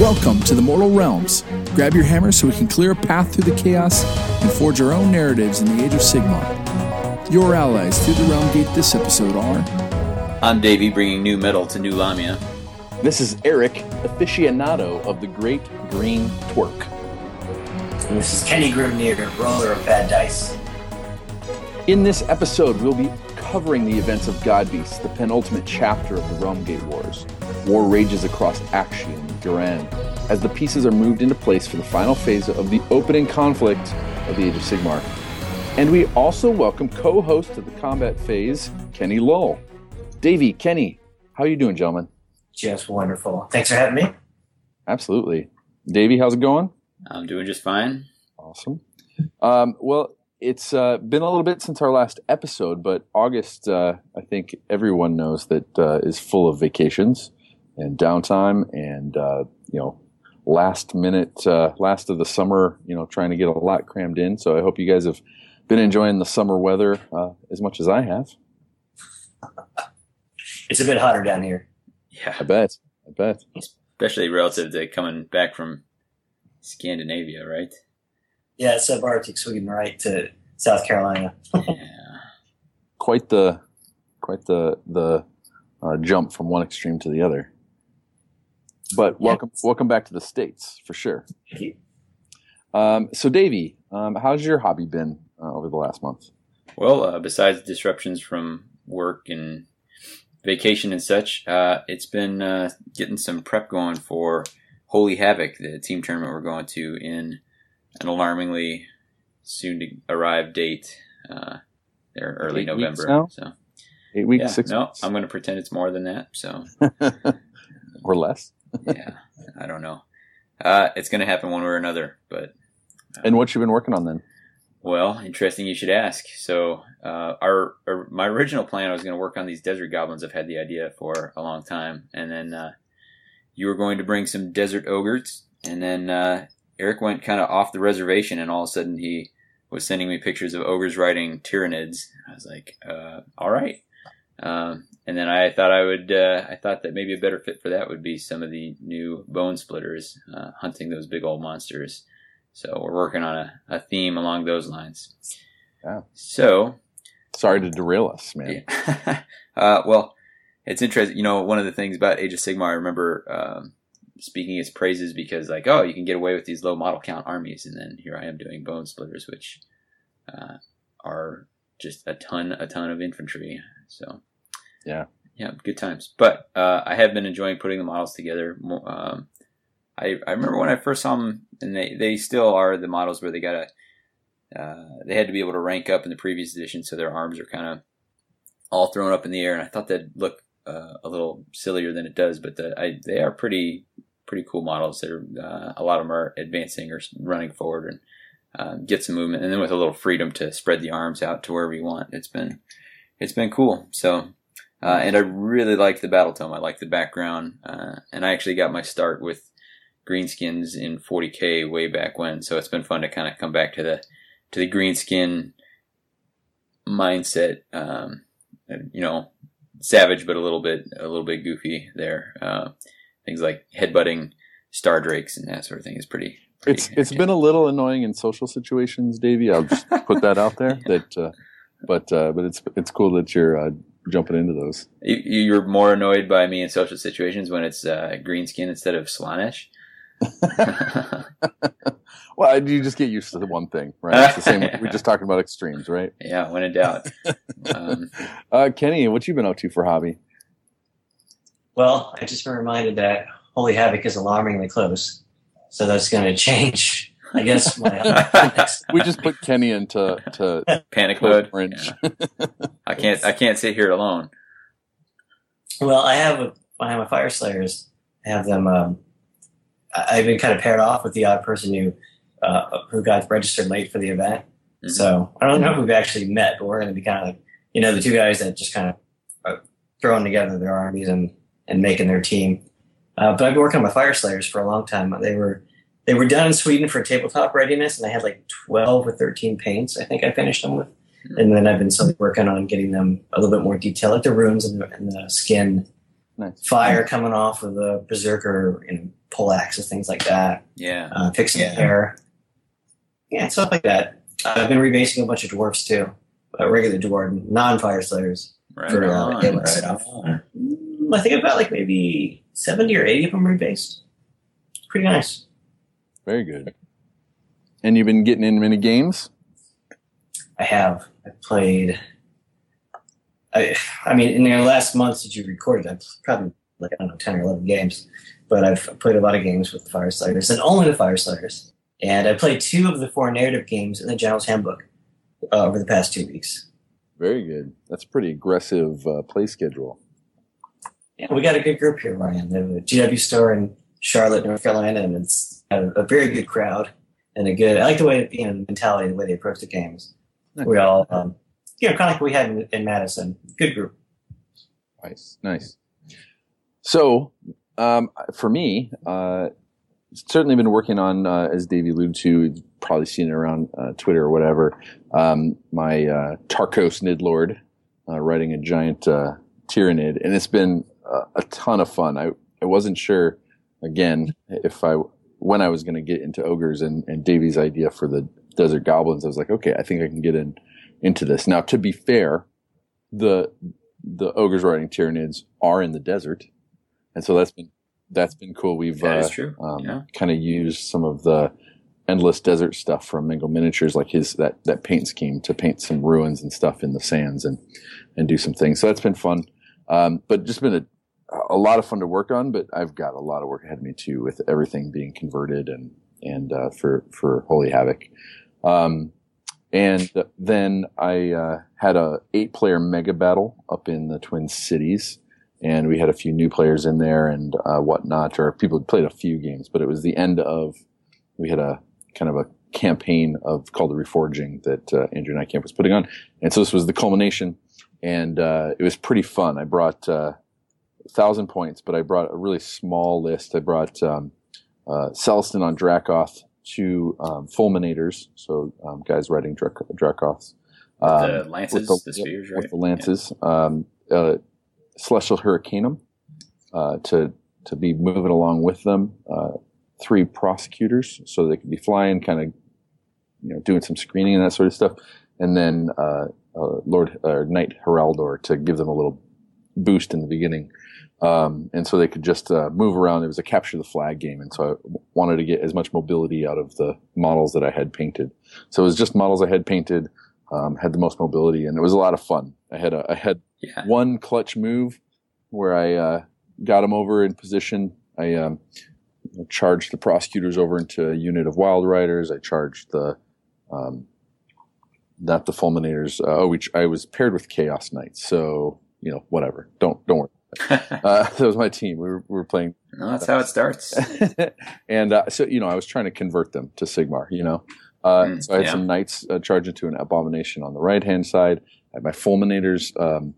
Welcome to the Mortal Realms. Grab your hammer so we can clear a path through the chaos and forge our own narratives in the Age of Sigmar. Your allies through the Realm Gate this episode are I'm Davey, bringing new metal to Nulahmia. This is Eric, aficionado of the Great Green Twerk. And this is Kenny Grimnir, roller of bad dice. In this episode, we'll be covering the events of Godbeast, the penultimate chapter of the Realm Gate Wars. War rages across Aqshy and Ghyran as the pieces are moved into place for the final phase of the opening conflict of the Age of Sigmar. And we also welcome co-host of the combat phase, Kenny Lull. Davey, Kenny, how are you doing, gentlemen? Just wonderful. Thanks for having me. Absolutely. Davey, how's it going? I'm doing just fine. Awesome. Um, well, it's uh, been a little bit since our last episode, but August, uh, I think everyone knows that uh, is full of vacations and downtime, and uh, you know, last minute, uh, last of the summer, you know, trying to get a lot crammed in. So I hope you guys have been enjoying the summer weather uh, as much as I have. It's a bit hotter down here. Yeah, I bet. I bet. especially relative to coming back from Scandinavia, right? Yeah, it's subarctic Sweden, right to South Carolina. yeah. Quite the, quite the the uh, jump from one extreme to the other. But welcome, welcome back to the states for sure. Um, so, Davey, um, how's your hobby been uh, over the last month? Well, uh, besides disruptions from work and vacation and such, uh, it's been uh, getting some prep going for Holy Havoc, the team tournament we're going to in an alarmingly soon to arrive date. Uh, there early Eight November. So Eight weeks, yeah, six no, weeks, I'm going to pretend it's more than that. So or less. yeah, I don't know. Uh, it's going to happen one way or another, but And what you been working on then? well, interesting you should ask. So, uh, our, our my original plan I was going to work on these desert goblins. I've had the idea for a long time, and then uh, you were going to bring some desert ogres, and then uh, Eric went kind of off the reservation, and all of a sudden he was sending me pictures of ogres riding Tyranids. I was like, uh, all right. Um, and then I thought I would, uh, I thought that maybe a better fit for that would be some of the new bone splitters, uh, hunting those big old monsters. So we're working on a, a theme along those lines. Yeah. So, Sorry to derail us, man. yeah. uh, well, it's interesting. You know, one of the things about Age of Sigmar, I remember um, speaking its praises because, like, oh, you can get away with these low model count armies, and then here I am doing bone splitters, which uh, are just a ton, a ton of infantry. So, Yeah. yeah, good times. But uh, I have been enjoying putting the models together. Um, I, I remember when I first saw them, and they, they still are the models where they got to uh, they had to be able to rank up in the previous edition, so their arms are kind of all thrown up in the air, and I thought that'd look uh, a little sillier than it does, but the, I, they are pretty pretty cool models. They're uh, a lot of them are advancing or running forward and uh, get some movement, and then with a little freedom to spread the arms out to wherever you want. It's been it's been cool. So. Uh, and I really like the battle tome. I like the background, uh, and I actually got my start with greenskins in 40k way back when. So it's been fun to kind of come back to the to the greenskin mindset. Um, you know, savage, but a little bit a little bit goofy there. Uh, things like headbutting star drakes and that sort of thing is pretty. pretty It's it's been a little annoying in social situations, Davey. I'll just put that out there. That, uh, but uh, but it's it's cool that you're uh, jumping into those. You, you're more annoyed by me in social situations when it's uh, greenskin instead of Slaanesh. Well, you just get used to the one thing, right? It's the same. We're just talking about extremes, right? yeah, when in doubt. Um, Uh, Kenny, what you been up to for hobby? Well, I just been reminded that Holy Havoc is alarmingly close, so that's going to change. I guess my next. We just put Kenny into to panic mode. French. Yeah. I can't. I can't sit here alone. Well, I have a, I have my Fyreslayers. I have them. Um, I- I've been kind of paired off with the odd person who uh, who got registered late for the event. Mhm. So I don't know if we've actually met, but we're going to be kind of like you know the two guys that just kind of are throwing together their armies and and making their team. Uh, but I've been working on my Fyreslayers for a long time. They were they were done in Sweden for tabletop readiness, and I had like twelve or thirteen paints. I think I finished them with, and then I've been slowly working on getting them a little bit more detail, like the runes and the, and the skin Nice. fire coming off of the berserker and pull axes, things like that. Yeah. Uh, fixing Yeah. hair. Yeah, stuff like that. I've been rebasing a bunch of dwarfs too. Uh, regular dwarf, non-Fyreslayers. Right for, uh, on. Right stuff. on. I think I've got like maybe 70 or 80 of them rebased. Pretty nice. Very good. And you've been getting in many games? I have. I played. I, I mean, in the last month since you recorded, I've probably like I don't know ten or eleven games, but I've played a lot of games with the Fyreslayers and only the Fyreslayers. And I played two of the four narrative games in the General's Handbook uh, over the past two weeks. Very good. That's a pretty aggressive uh, play schedule. Yeah, we got a good group here, Ryan. The GW store in Charlotte, North Carolina, and it's a, a very good crowd and a good. I like the way you know the mentality, the way they approach the games. We all, um, you know, kind of like we had in, in Madison. Good group. Nice, nice. So, um, for me, uh, certainly been working on, uh, as Davey alluded to, you've probably seen it around uh, Twitter or whatever. Um, my uh, Tarkos Nidlord, uh, writing a giant uh, Tyranid, and it's been uh, a ton of fun. I I wasn't sure again if I when I was going to get into ogres and and Davey's idea for the desert goblins. I was like, okay, I think I can get in into this. Now, to be fair, the the ogres riding Tyranids are in the desert, and so that's been that's been cool. We've uh, um, yeah. kind of used some of the endless desert stuff from Mengel Miniatures, like his that that paint scheme to paint some ruins and stuff in the sands and and do some things. So that's been fun, um, but just been a a lot of fun to work on. But I've got a lot of work ahead of me too, with everything being converted and and uh, for for Holy Havoc. Um, and then I uh, had a eight player mega battle up in the Twin Cities and we had a few new players in there and uh, whatnot, or people had played a few games, but it was the end of, we had a kind of a campaign of called the Reforging that uh, Andrew Camp was putting on. And so this was the culmination and uh, it was pretty fun. I brought uh, thousand points, but I brought a really small list. I brought um, uh, Celestant on Dracoth, two um, Fulminators, so um, guys riding Drac- Dracoths. Um, the lances, with the, spears, right? with the lances. Um, uh, Celestial Hurricanum uh, to to be moving along with them. Uh, three prosecutors, so they could be flying, kind of, you know, doing some screening and that sort of stuff. And then uh, uh, Lord uh, Knight Heraldor to give them a little boost in the beginning. Um, and so they could just uh, move around. It was a capture the flag game, and so I wanted to get as much mobility out of the models that I had painted. So it was just models I had painted, um, had the most mobility, and it was a lot of fun. I had a, I had Yeah. one clutch move where I uh, got him over in position. I um, charged the prosecutors over into a unit of wild riders. I charged the um, not the fulminators. Uh, oh, which I was paired with chaos knights. So you know, whatever. Don't don't worry. Uh, that was my team. We were, we were playing no, that's how it starts. and uh, so you know, I was trying to convert them to Sigmar. You know, uh, Mm, so I had yeah. some knights uh, charge into an abomination on the right hand side. I had my fulminators um,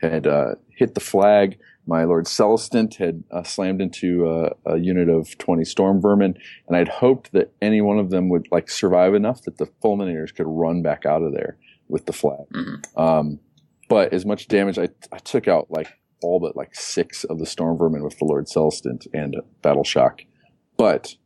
had uh, hit the flag. My Lord Celestant had uh, slammed into uh, a unit of twenty storm vermin, and I'd hoped that any one of them would like survive enough that the fulminators could run back out of there with the flag. Mhm. Um, but as much damage, I, I took out like all but like six of the storm vermin with the Lord Celestant and Battle Shock, but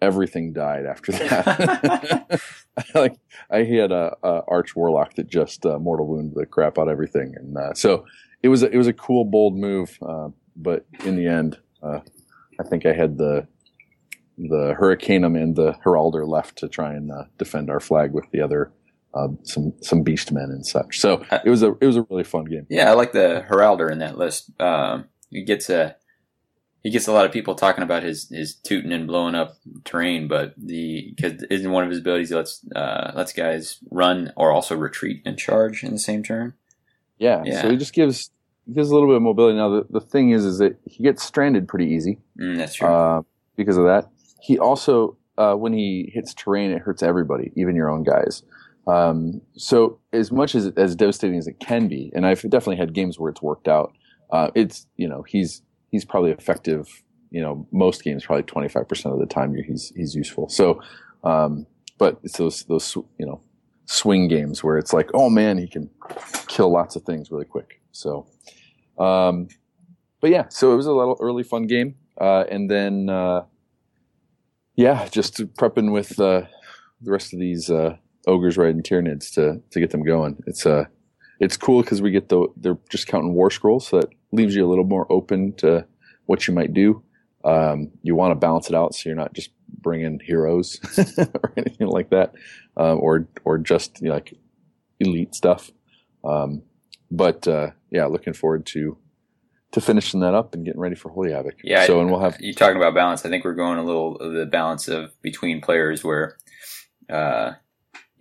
everything died after that. like I had a, a arch warlock that just uh, mortal wound the crap out of everything, and uh, so it was a, it was a cool bold move. Uh, but in the end, uh, I think I had the the Hurricanum and the Heraldor left to try and uh, defend our flag with the other uh, some some beast men and such. So it was a it was a really fun game. Yeah, I like the Heraldor in that list. Um, he gets a he gets a lot of people talking about his his tooting and blowing up terrain, but the because isn't one of his abilities he lets uh, lets guys run or also retreat and charge in the same turn. Yeah, Yeah. so he just gives gives a little bit of mobility. Now the, the thing is, is that he gets stranded pretty easy Mm, that's true. uh, because of that. He also, uh, when he hits terrain, it hurts everybody, even your own guys. Um, so as much as as devastating as it can be, and I've definitely had games where it's worked out. Uh, it's you know he's he's probably effective. You know most games probably twenty five percent of the time he's he's useful. So, um, but it's those those you know swing games where it's like oh man he can kill lots of things really quick. So, um, but yeah, so it was a little early fun game, uh, and then uh, yeah, just prepping with uh, the rest of these uh, ogres riding Tyranids to to get them going. It's uh it's cool because we get the they're just counting war scrolls, so that leaves you a little more open to what you might do. Um, you want to balance it out so you're not just bringing heroes or anything like that, um, or or just you know, like elite stuff. Um, but uh, yeah, looking forward to to finishing that up and getting ready for Holy Havoc. Yeah. So and we'll have you talking about balance. I think we're going a little the balance of between players where uh,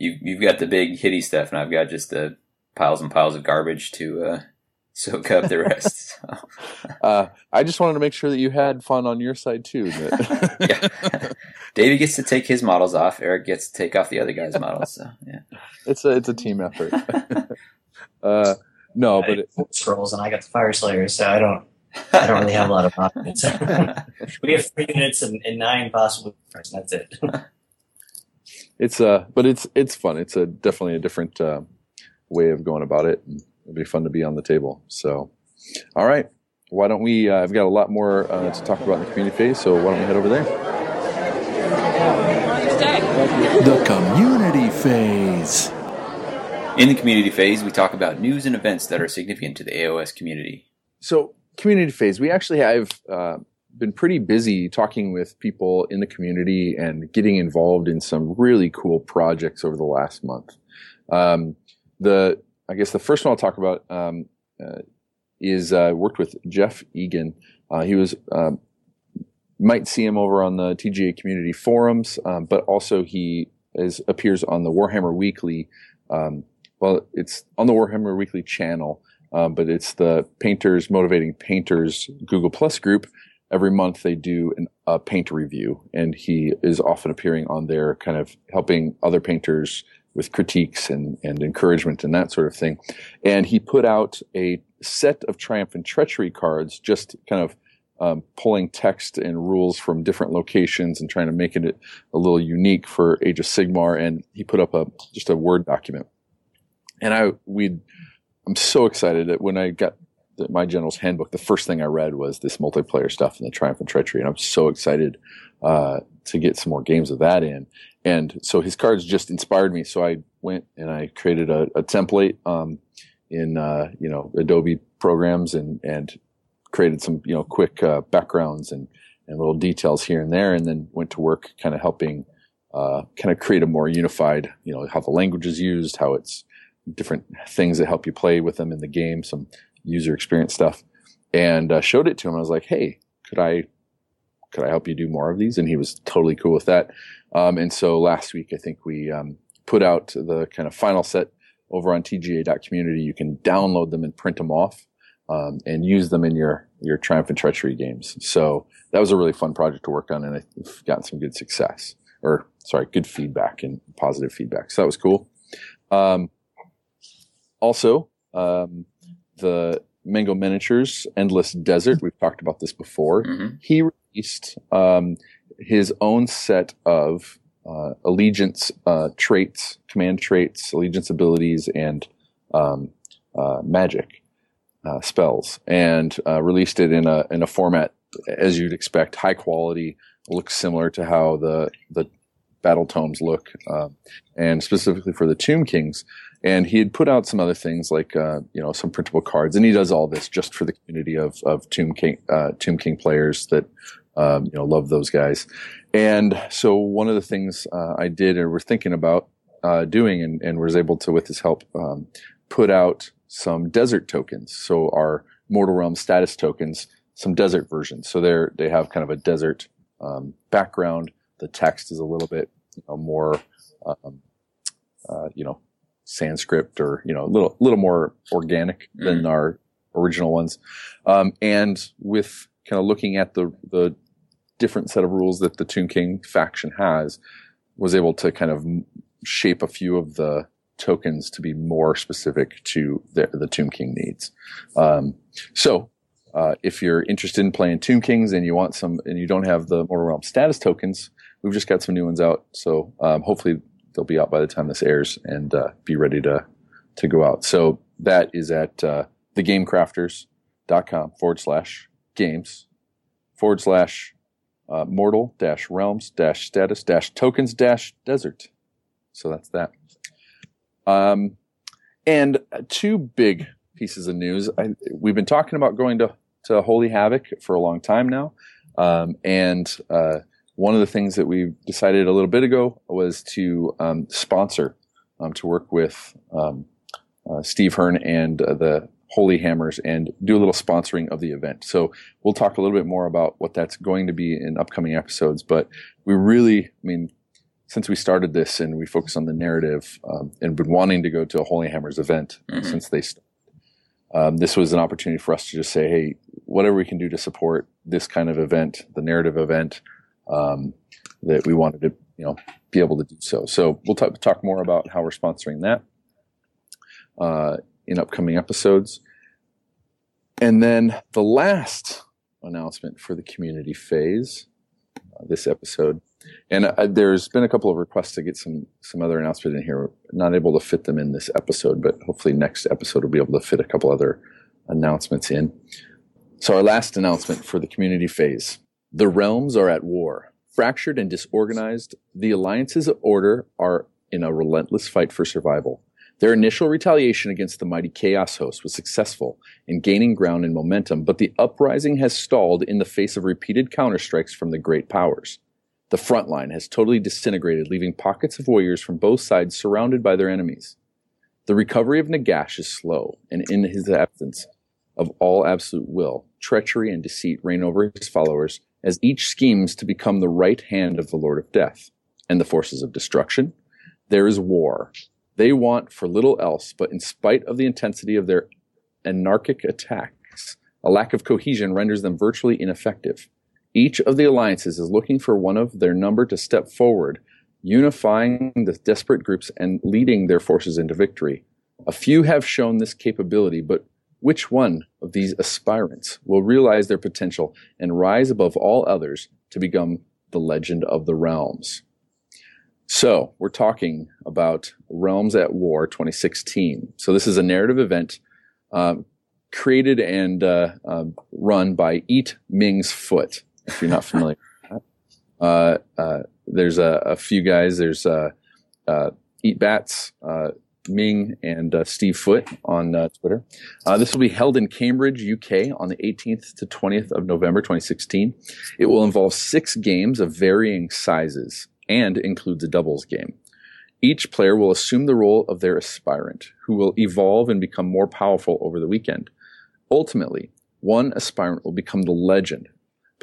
you you've got the big hitty stuff, and I've got just the piles and piles of garbage to uh, soak up the rest. Uh, I just wanted to make sure that you had fun on your side too. yeah. David gets to take his models off. Eric gets to take off the other guy's models. So yeah. it's a it's a team effort. uh, no, but it, scrolls, and I got the Fyreslayers, so I don't. I don't really have a lot of options. we have three units and, and nine possible. And that's it. It's uh, but it's it's fun. It's a definitely a different uh, way of going about it. And it'll be fun to be on the table. So, all right, why don't we? Uh, I've got a lot more uh, to talk about in the community phase, so why don't we head over there? The community phase. In the community phase, we talk about news and events that are significant to the AOS community. So, community phase, we actually have uh, been pretty busy talking with people in the community and getting involved in some really cool projects over the last month. Um, the I guess the first one I'll talk about um, uh, is uh, worked with Jeff Egan. Uh, he was um, might see him over on the TGA community forums, um, but also he is appears on the Warhammer Weekly. Um, well, it's on the Warhammer Weekly channel, um, but it's the Painters Motivating Painters Google Plus group. Every month they do an, a paint review, and he is often appearing on there, kind of helping other painters with critiques and, and encouragement and that sort of thing. And he put out a set of Triumph and Treachery cards, just kind of um, pulling text and rules from different locations and trying to make it a little unique for Age of Sigmar. And he put up a just a Word document. And I we I'm so excited that when I got the, my general's handbook, the first thing I read was this multiplayer stuff in the Triumph and Treachery, and I'm so excited uh, to get some more games of that in. And so his cards just inspired me. So I went and I created a, a template um, in uh, you know Adobe programs and and created some you know quick uh, backgrounds and and little details here and there, and then went to work kind of helping uh, kind of create a more unified you know how the language is used, how it's different things that help you play with them in the game, some user experience stuff, and uh, showed it to him. I was like, hey, could I could I help you do more of these? And he was totally cool with that. Um, and so last week, I think we um, put out the kind of final set over on TGA.community. You can download them and print them off um, and use them in your your Triumph and Treachery games. So that was a really fun project to work on, and I've gotten some good success, or sorry, good feedback and positive feedback. So that was cool. Um, also, um, the Mengel Miniatures Endless Desert. We've talked about this before. Mhm. He released um, his own set of uh, allegiance uh, traits, command traits, allegiance abilities, and um, uh, magic uh, spells, and uh, released it in a in a format as you'd expect, high quality, looks similar to how the the battle tomes look, um, and specifically for the Tomb Kings. And he had put out some other things like uh, you know some printable cards, and he does all this just for the community of of Tomb King uh, Tomb King players that um, you know love those guys. And so one of the things uh, I did or were thinking about uh, doing, and, and was able to with his help um, put out some desert tokens. So our Mortal Realm status tokens, some desert versions. So they're they have kind of a desert um, background. The text is a little bit you know, more um, uh, you know Sanskrit or you know a little little more organic than our original ones, um, and with kind of looking at the the different set of rules that the Tomb King faction has, was able to kind of shape a few of the tokens to be more specific to the, the Tomb King needs. Um, so. Uh, if you're interested in playing Tomb Kings and you want some, and you don't have the Mortal Realm status tokens, we've just got some new ones out. So um, hopefully they'll be out by the time this airs and uh, be ready to to go out. So that is at uh, thegamecrafters.com forward slash games forward slash uh, mortal dash realms dash status dash tokens dash desert. So that's that. Um, and two big pieces of news. I, we've been talking about going to, to Holy Havoc for a long time now. Um, and uh, one of the things that we decided a little bit ago was to um, sponsor, um, to work with um, uh, Steve Hearn and uh, the Holy Hammers and do a little sponsoring of the event. So we'll talk a little bit more about what that's going to be in upcoming episodes. But we really, I mean, since we started this and we focus on the narrative um, and been wanting to go to a Holy Hammers event mm-hmm. since they started, um, this was an opportunity for us to just say, hey, whatever we can do to support this kind of event, the narrative event, um, that we wanted to, you know, be able to do so. So we'll t- talk more about how we're sponsoring that uh, in upcoming episodes. And then the last announcement for the community phase, uh, this episode, and uh, there's been a couple of requests to get some some other announcements in here. We're not able to fit them in this episode, but hopefully next episode we'll be able to fit a couple other announcements in. So our last announcement for the community phase: the realms are at war, fractured and disorganized. The alliances of order are in a relentless fight for survival. Their initial retaliation against the mighty Chaos host was successful in gaining ground and momentum, but the uprising has stalled in the face of repeated counterstrikes from the great powers. The front line has totally disintegrated, leaving pockets of warriors from both sides surrounded by their enemies. The recovery of Nagash is slow, and in his absence of all absolute will, treachery and deceit reign over his followers as each schemes to become the right hand of the Lord of Death and the forces of destruction. There is war. They want for little else, but in spite of the intensity of their anarchic attacks, a lack of cohesion renders them virtually ineffective. Each of the alliances is looking for one of their number to step forward, unifying the desperate groups and leading their forces into victory. A few have shown this capability, but which one of these aspirants will realize their potential and rise above all others to become the legend of the realms? So, we're talking about Realms at War 2016. So, this is a narrative event um, created and uh, uh, run by Eat Ming's Foot if you're not familiar. uh, uh, there's a, a, few guys. There's uh, uh Eat Bats, uh, Ming, and uh, Steve Foot on Twitter. this will be held in Cambridge, UK, on the 18th to 20th of November, 2016. It will involve six games of varying sizes and includes a doubles game. Each player will assume the role of their aspirant, who will evolve and become more powerful over the weekend. Ultimately, one aspirant will become the legend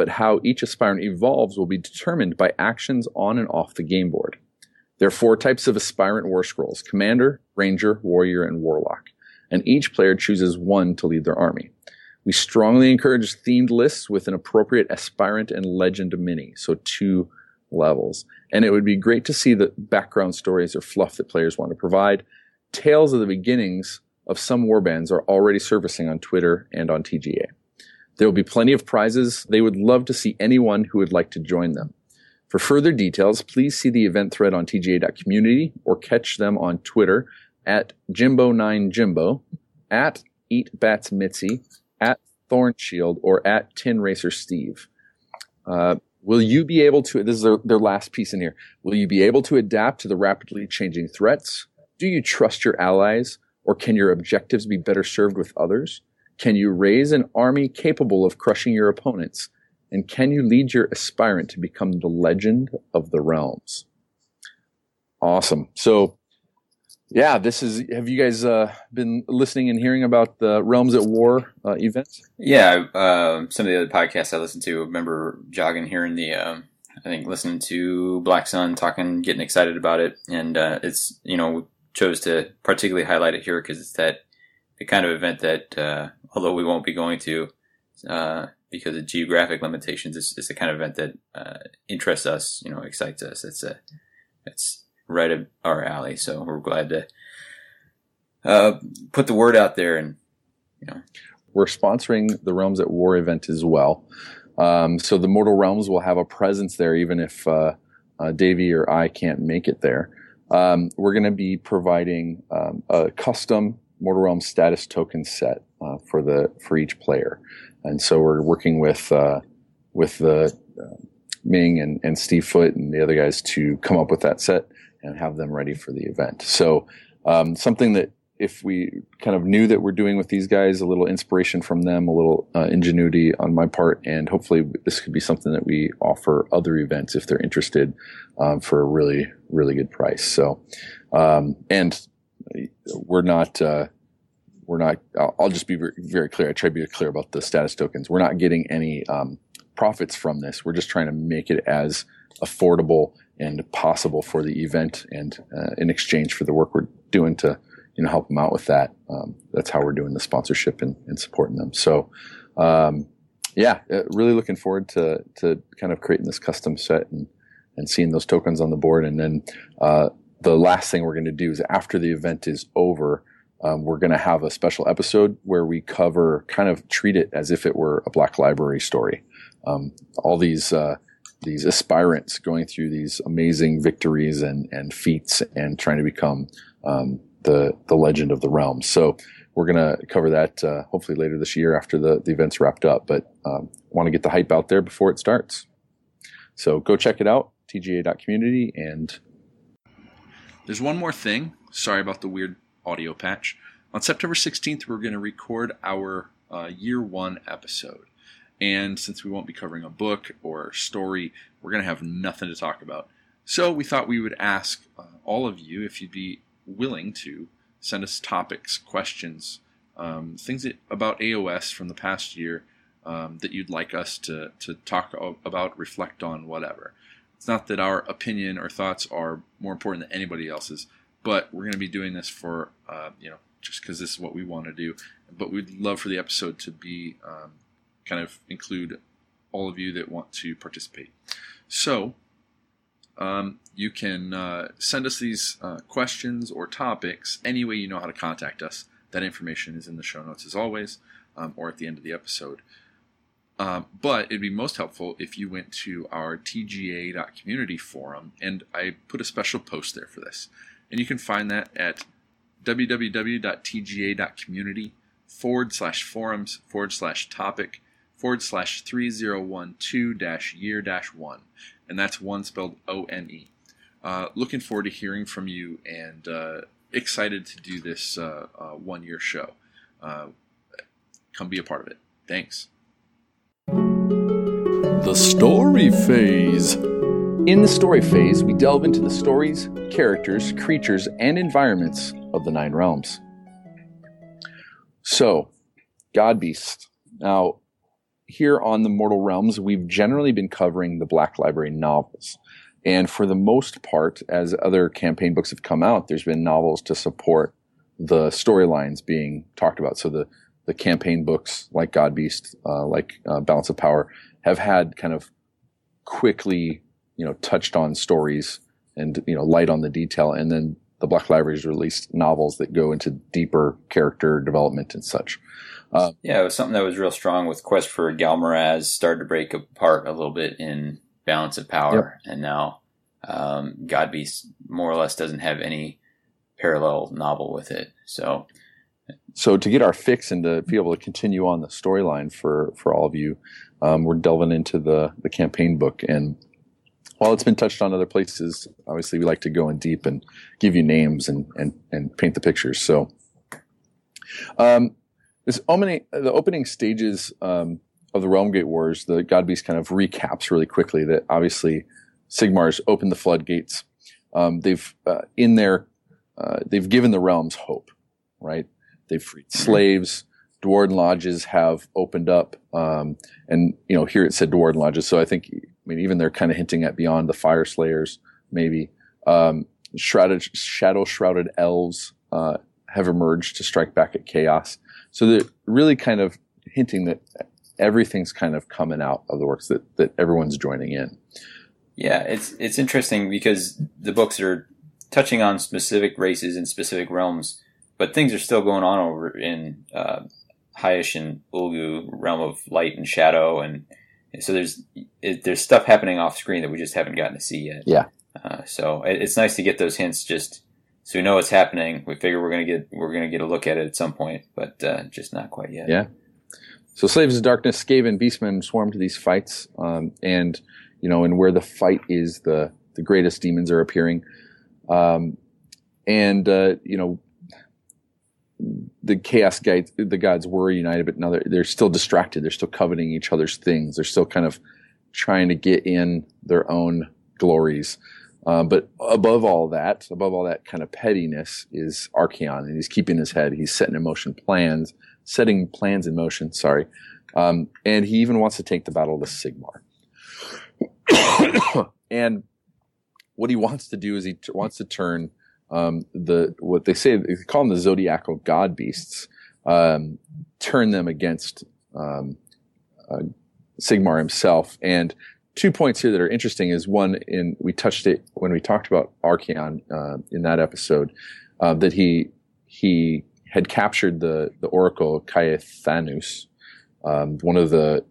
but how each aspirant evolves will be determined by actions on and off the game board. There are four types of aspirant war scrolls Commander, Ranger, Warrior, and Warlock, and each player chooses one to lead their army. We strongly encourage themed lists with an appropriate aspirant and legend mini, so two levels. And it would be great to see the background stories or fluff that players want to provide. Tales of the beginnings of some warbands are already surfacing on Twitter and on TGA. There will be plenty of prizes. They would love to see anyone who would like to join them. For further details, please see the event thread on tga.community or catch them on Twitter at Jimbo9Jimbo, at EatBatsMitzi, at Thornshield, or at TinRacerSteve. Uh, will you be able to, this is their, their last piece in here, will you be able to adapt to the rapidly changing threats? Do you trust your allies? Or can your objectives be better served with others? Can you raise an army capable of crushing your opponents? And can you lead your aspirant to become the legend of the realms? Awesome. So, yeah, this is. Have you guys uh, been listening and hearing about the Realms at War uh, event? Yeah, uh, some of the other podcasts I listened to. remember jogging here in the. Um, I think listening to Black Sun talking, getting excited about it, and uh, it's you know chose to particularly highlight it here because it's that the kind of event that uh, although we won't be going to uh, because of geographic limitations, it's, it's the kind of event that uh, interests us, you know, excites us. It's a, it's right up our alley. So we're glad to uh, put the word out there, and you know, we're sponsoring the Realms at War event as well. Um, so the Mortal Realms will have a presence there, even if uh, uh, Davey or I can't make it there. Um, we're going to be providing um, a custom Mortal Realms status token set uh, for the for each player. And so we're working with uh, with the uh, Ming and, and Steve Foot and the other guys to come up with that set and have them ready for the event. So um, something that if we kind of knew that we're doing with these guys, a little inspiration from them, a little uh, ingenuity on my part, and hopefully this could be something that we offer other events if they're interested um, for a really really good price. So, um, and we're not. Uh, we're not. I'll, just be very clear. I try to be clear about the status tokens. We're not getting any um, profits from this. We're just trying to make it as affordable and possible for the event, and uh, in exchange for the work we're doing to you know help them out with that. Um, that's how we're doing the sponsorship and, and supporting them. So. Um, yeah, uh, really looking forward to to kind of creating this custom set and and seeing those tokens on the board. And then uh, the last thing we're going to do is after the event is over, um, we're going to have a special episode where we cover, kind of treat it as if it were a Black Library story. Um, all these uh, these aspirants going through these amazing victories and and feats and trying to become um, the the legend of the realm. So we're going to cover that uh, hopefully later this year after the the event's wrapped up. But um, want to get the hype out there before it starts. So go check it out, tga.community, and there's one more thing. Sorry about the weird audio patch. On September 16th, we're going to record our uh, year one episode. And since we won't be covering a book or story, we're going to have nothing to talk about. So we thought we would ask uh, all of you if you'd be willing to send us topics, questions, um, things that, about AOS from the past year um, that you'd like us to, to talk about, reflect on, whatever. It's not that our opinion or thoughts are more important than anybody else's, but we're going to be doing this for, uh, you know, just because this is what we want to do. But we'd love for the episode to be um, kind of include all of you that want to participate. So um, you can uh, send us these uh, questions or topics any way you know how to contact us. That information is in the show notes as always, um, or at the end of the episode. Um, but it'd be most helpful if you went to our TGA.community forum, and I put a special post there for this. And you can find that at www.tga.community forward slash forums forward slash topic forward slash 3012 dash year dash one. And that's one spelled O N E. Uh, looking forward to hearing from you and uh, excited to do this uh, uh one year show. Uh, come be a part of it. Thanks. The story phase. In the story phase, we delve into the stories, characters, creatures, and environments of the Nine Realms. So, Godbeast. Now, here on the Mortal Realms, we've generally been covering the Black Library novels. And for the most part, as other campaign books have come out, there's been novels to support the storylines being talked about. So the, the campaign books like Godbeast, uh, like uh, Balance of Power, have had kind of quickly, you know, touched on stories and, you know, light on the detail. And then the Black Library has released novels that go into deeper character development and such. Uh, yeah, it was something that was real strong with Quest for Ghal Maraz, started to break apart a little bit in Balance of Power. And now um, Godbeast more or less doesn't have any parallel novel with it. So so to get our fix and to be able to continue on the storyline for for all of you, um, we're delving into the the campaign book. And while it's been touched on other places, obviously we like to go in deep and give you names and and and paint the pictures. So, um, this opening the opening stages um, of the Realm Gate Wars, the Godbeast kind of recaps really quickly that obviously Sigmar's opened the floodgates. Um, they've uh, in their uh, they've given the realms hope, right? They've freed slaves. Dwarven lodges have opened up, um, and you know here it said Dwarven lodges. So I think mean even they're kind of hinting at beyond the Fyreslayers, maybe um, shrouded, shadow shrouded elves uh, have emerged to strike back at chaos. So they're really kind of hinting that everything's kind of coming out of the works that that everyone's joining in. Yeah, it's it's interesting because the books are touching on specific races and specific realms but things are still going on over in uh, and Ulgu, realm of light and shadow, and so there's it, there's stuff happening off screen that we just haven't gotten to see yet. Yeah. Uh, so it, it's nice to get those hints, just so we know what's happening. We figure we're gonna get we're gonna get a look at it at some point, but uh, just not quite yet. Yeah. so Slaves of Darkness, Skaven, Beastmen swarm to these fights, um, and you know, and where the fight is, the the greatest demons are appearing, um, and uh, you know, the chaos guides, the gods were united, but now they're, they're still distracted. They're still coveting each other's things. They're still kind of trying to get in their own glories. Um, but above all that, above all that kind of pettiness is Archaon, and he's keeping his head. He's setting in motion plans, setting plans in motion. Sorry, um, and he even wants to take the battle to Sigmar. and what he wants to do is he t- wants to turn um, the what they say they call them the zodiacal god beasts, um, turn them against um, uh, Sigmar himself. And two points here that are interesting is one in we touched it when we talked about Archaon uh, in that episode uh, that he he had captured the the oracle Kiathanus, um, one of the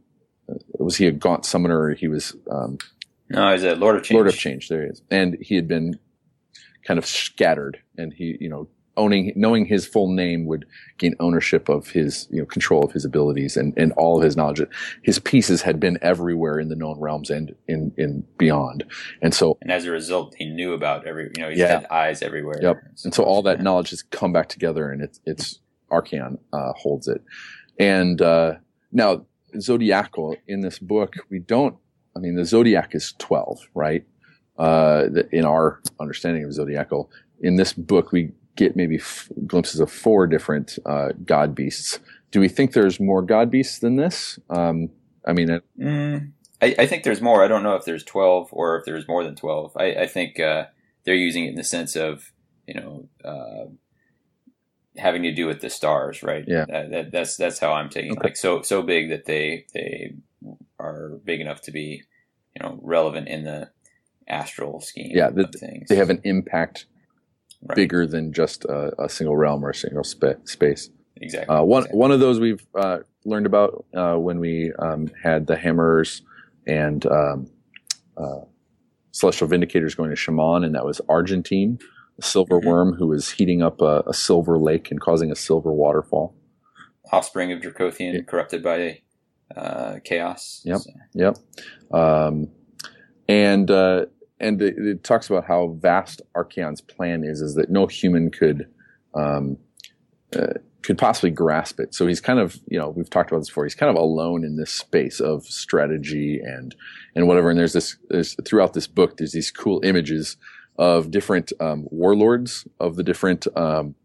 uh, was he a gaunt summoner? He was um, no, he's a Lord of Change. Lord of Change. There he is, and he had been kind of scattered, and he you know owning knowing his full name would gain ownership of his you know control of his abilities and, and all of his knowledge his pieces had been everywhere in the known realms and in in beyond and so and as a result he knew about every you know he Yeah. had eyes everywhere Yep. and so all that Yeah. knowledge has come back together and it's it's archaon uh, holds it and uh, now zodiacal in this book we don't i mean the zodiac is 12 right uh, in our understanding of zodiacal in this book we get maybe f- glimpses of four different uh, god beasts do we think there's more god beasts than this um, i mean it, Mm, I, I think there's more. I don't know if there's 12 or if there's more than 12. I, I think uh, they're using it in the sense of, you know, uh, having to do with the stars, right? Yeah. That, that, that's that's how I'm taking it. Okay. Like so so big that they they are big enough to be, you know, relevant in the astral scheme Yeah, the- things. they have an impact Right. bigger than just a, a single realm or a single spa- space exactly. Uh, one exactly. one of those we've uh, learned about uh, when we um, had the hammers and um, uh, celestial vindicators going to Chamon, and that was Argentine, a silver Mhm. worm who was heating up a, a silver lake and causing a silver waterfall. offspring of Dracothion Yeah. corrupted by uh, chaos. Yep. So, Yep, um, and uh, and it, it talks about how vast Archaon's plan is, is that no human could. Um, uh, could possibly grasp it. So he's kind of, you know, we've talked about this before. He's kind of alone in this space of strategy and and whatever. And there's this, there's throughout this book, there's these cool images of different um, warlords of the different um,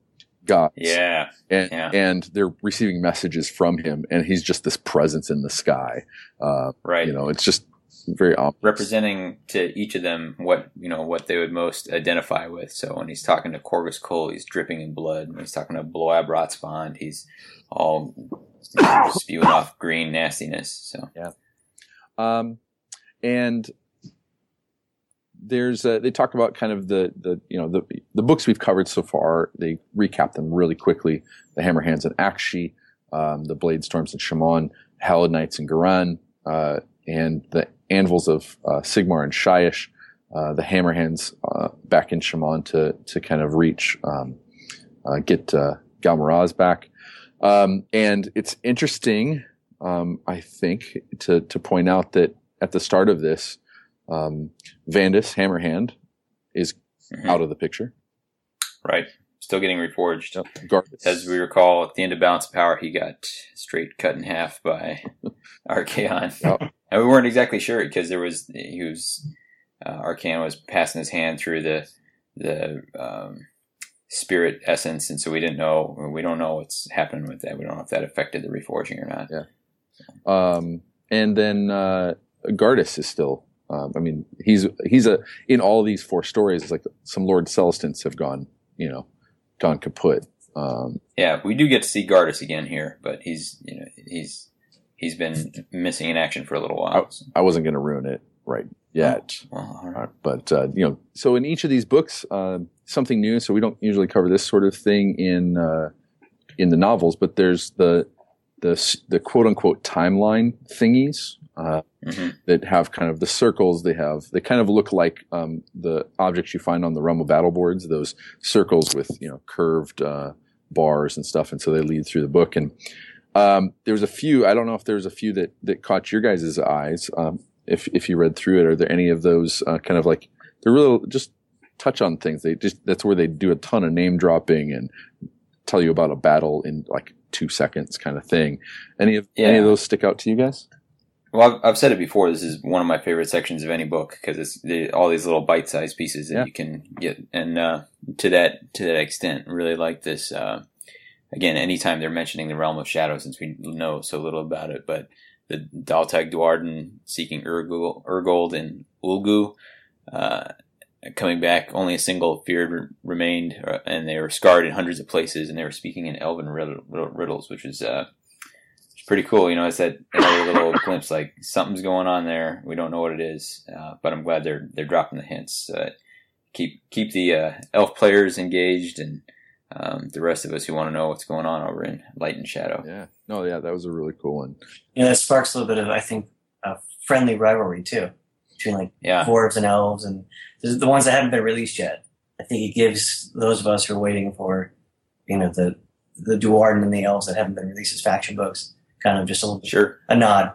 gods. yeah. and yeah. and they're receiving messages from him, and he's just this presence in the sky. Uh, Right. you know, it's just very ominous. representing to each of them what you know what they would most identify with. So when he's talking to Korghos Khul, he's dripping in blood. When he's talking to Bloab Rotspawned, he's all you know, spewing off green nastiness. So yeah, Um, and there's uh, they talk about kind of the the you know the the books we've covered so far. They recap them really quickly. The Hammerhands and Aqshy, um, the Blade Storms and Chamon, Hallowed Knights and Ghyran, uh, and the Anvils of uh, Sigmar and Shyish. Uh, the Hammerhands uh, back in Chamon to to kind of reach um, uh, get uh, Ghal Maraz back. Um, and it's interesting, um, I think, to to point out that at the start of this, um, Vandus Hammerhand is mhm. out of the picture. right, still getting reforged. Garthus, As we recall, at the end of Balance of Power, he got straight cut in half by Archaon. Yep. And we weren't exactly sure because there was he was uh, was passing his hand through the the um, spirit essence, and so we didn't know. We don't know what's happening with that. We don't know if that affected the reforging or not. Yeah. Um, and then uh, Gardus is still. Um, I mean, he's he's a in all these four stories. It's like some Lord Celestants have gone, you know, gone kaput. Um, Yeah, we do get to see Gardus again here, but he's you know he's he's been missing in action for a little while. so- I wasn't going to ruin it right yet. well, right. Uh, but uh, you know, so in each of these books, uh, something new. So we don't usually cover this sort of thing in uh, in the novels, but there's the the the quote unquote timeline thingies uh, Mhm. that have kind of the circles. They have they kind of look like um, the objects you find on the Rumble battle boards. Those circles with you know curved uh, bars and stuff, and so they lead through the book and. Um, there was a few. I don't know if there was a few that that caught your guys' eyes. Um, if if you read through it, are there any of those uh, kind of like they're real just touch on things? They just that's where they do a ton of name dropping and tell you about a battle in like two seconds kind of thing. Any of yeah. any of those stick out to you guys? Well, I've, I've said it before. This is one of my favorite sections of any book because it's the, all these little bite-sized pieces that Yeah. you can get, and uh, to that to that extent, really like this. Uh, again, anytime they're mentioning the realm of shadow, since we know so little about it, but the Daltag Duardin seeking Urgold, Urgold and Ulgu, uh, coming back, only a single feared re- remained, uh, and they were scarred in hundreds of places, and they were speaking in Elven riddle, riddles, which is. Uh, pretty cool. You know, it's that another little glimpse, like something's going on there. We don't know what it is, uh, but I'm glad they're they're dropping the hints. Uh, keep keep the uh, elf players engaged, and um, the rest of us who want to know what's going on over in Light and Shadow. Yeah. No, yeah, that was a really cool one. Yeah, know, that sparks a little bit of, I think, a friendly rivalry too between like Yeah, dwarves and elves, and the the ones that haven't been released yet. I think it gives those of us who are waiting for, you know, the the Duardin and the elves that haven't been released as faction books, kind of just a little bit sure. a nod.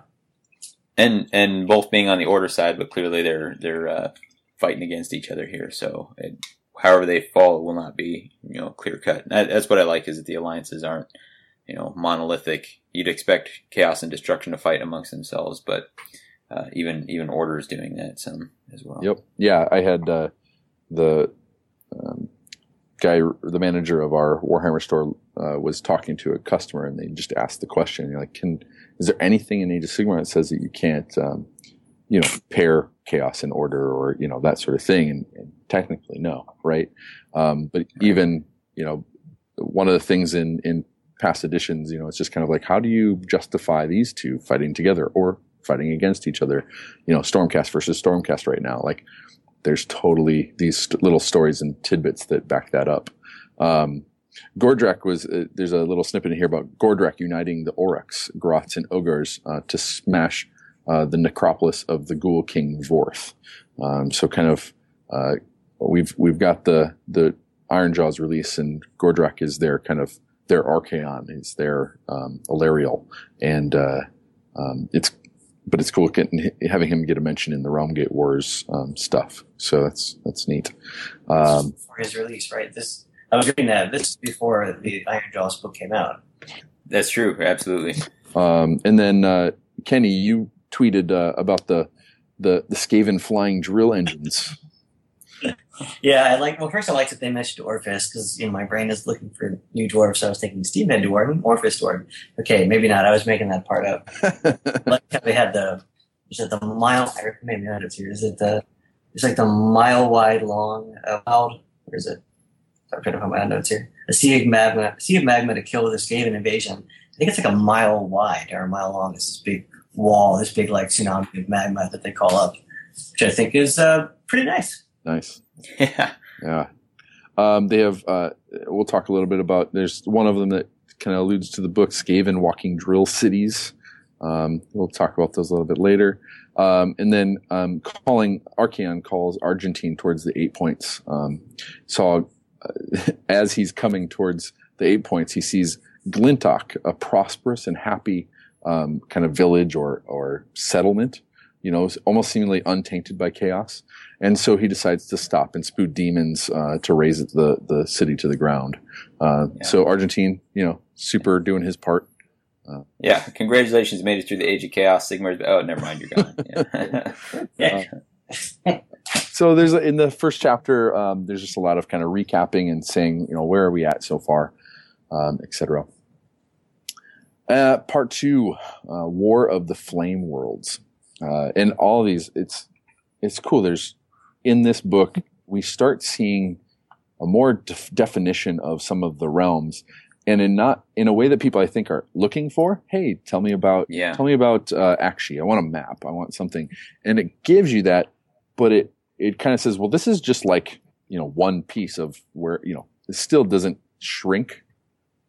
And and both being on the order side, but clearly they're they're uh, fighting against each other here. So it, however they fall will not be you know clear cut. That, that's what I like is that the alliances aren't you know monolithic. You'd expect chaos and destruction to fight amongst themselves, but uh, even even order is doing that some as well. Yep. Yeah, I had uh, the um, guy, the manager of our Warhammer store, uh, was talking to a customer, and they just asked the question, you're like, "Can is there anything in Age of Sigmar that says that you can't, um, you know, pair chaos and order, or you know that sort of thing?" And, and technically, no, right? Um, but even you know, one of the things in in past editions, you know, it's just kind of like, how do you justify these two fighting together or fighting against each other? You know, Stormcast versus Stormcast right now, like there's totally these st- little stories and tidbits that back that up. Um, Gordrakk was uh, there's a little snippet in here about Gordrakk uniting the Orruks, Grots, and Ogres uh, to smash uh, the necropolis of the Ghoul King Vorth. Um, so kind of uh, we've we've got the the Ironjawz release, and Gordrakk is their kind of their Archaon, is their um, Alarielle, and uh, um, it's but it's cool getting, having him get a mention in the Realm Gate Wars um, stuff. So that's that's neat. Um, for his release, right? This I was reading that this is before the Ironjawz book came out. That's true, absolutely. um, and then uh, Kenny, you tweeted uh, about the the the Skaven flying drill engines. Yeah, I like. Well, first I liked that they mentioned Orphis because you know my brain is looking for new dwarfs. So I was thinking Steve had Dwarven, Orphis Dwarven. Okay, maybe not. I was making that part up. like how they had the is it the mile? I maybe not. It's here. Is it the? It's like the mile wide long uh, wild. Or is it? I'm trying to find my notes here. A sea of magma. A sea of magma to kill the Skaven invasion. I think it's like a mile wide or a mile long. It's this big wall, this big like tsunami of magma that they call up, which I think is uh, pretty nice. nice. Yeah, Yeah. Um, they have, uh, we'll talk a little bit about, there's one of them that kind of alludes to the book, Skaven Walking Drill Cities. Um, we'll talk about those a little bit later. Um, and then um, calling, Archaon calls Argentine towards the eight points. Um, saw uh, as he's coming towards the eight points, he sees Glintock, a prosperous and happy um, kind of village or, or settlement, you know, almost seemingly untainted by chaos and so he decides to stop and spew demons uh, to raise the the city to the ground. Uh, Yeah. So Argentine, you know, super doing his part. yeah. Congratulations, made it through the age of chaos. Sigmar's. Oh, never mind, you're gone. Yeah. Yeah. So there's a, in the first chapter, um, there's just a lot of kind of recapping and saying, you know, where are we at so far, um, etc. Uh, part two, uh, War of the Flame Worlds, uh, and all of these. It's it's cool. There's in this book we start seeing a more def- definition of some of the realms, and in not in a way that people I think are looking for. Hey, tell me about Yeah. tell me about uh, Actually, I want a map. I want something, and it gives you that, but it it kind of says, well, this is just like you know one piece of where you know it still doesn't shrink.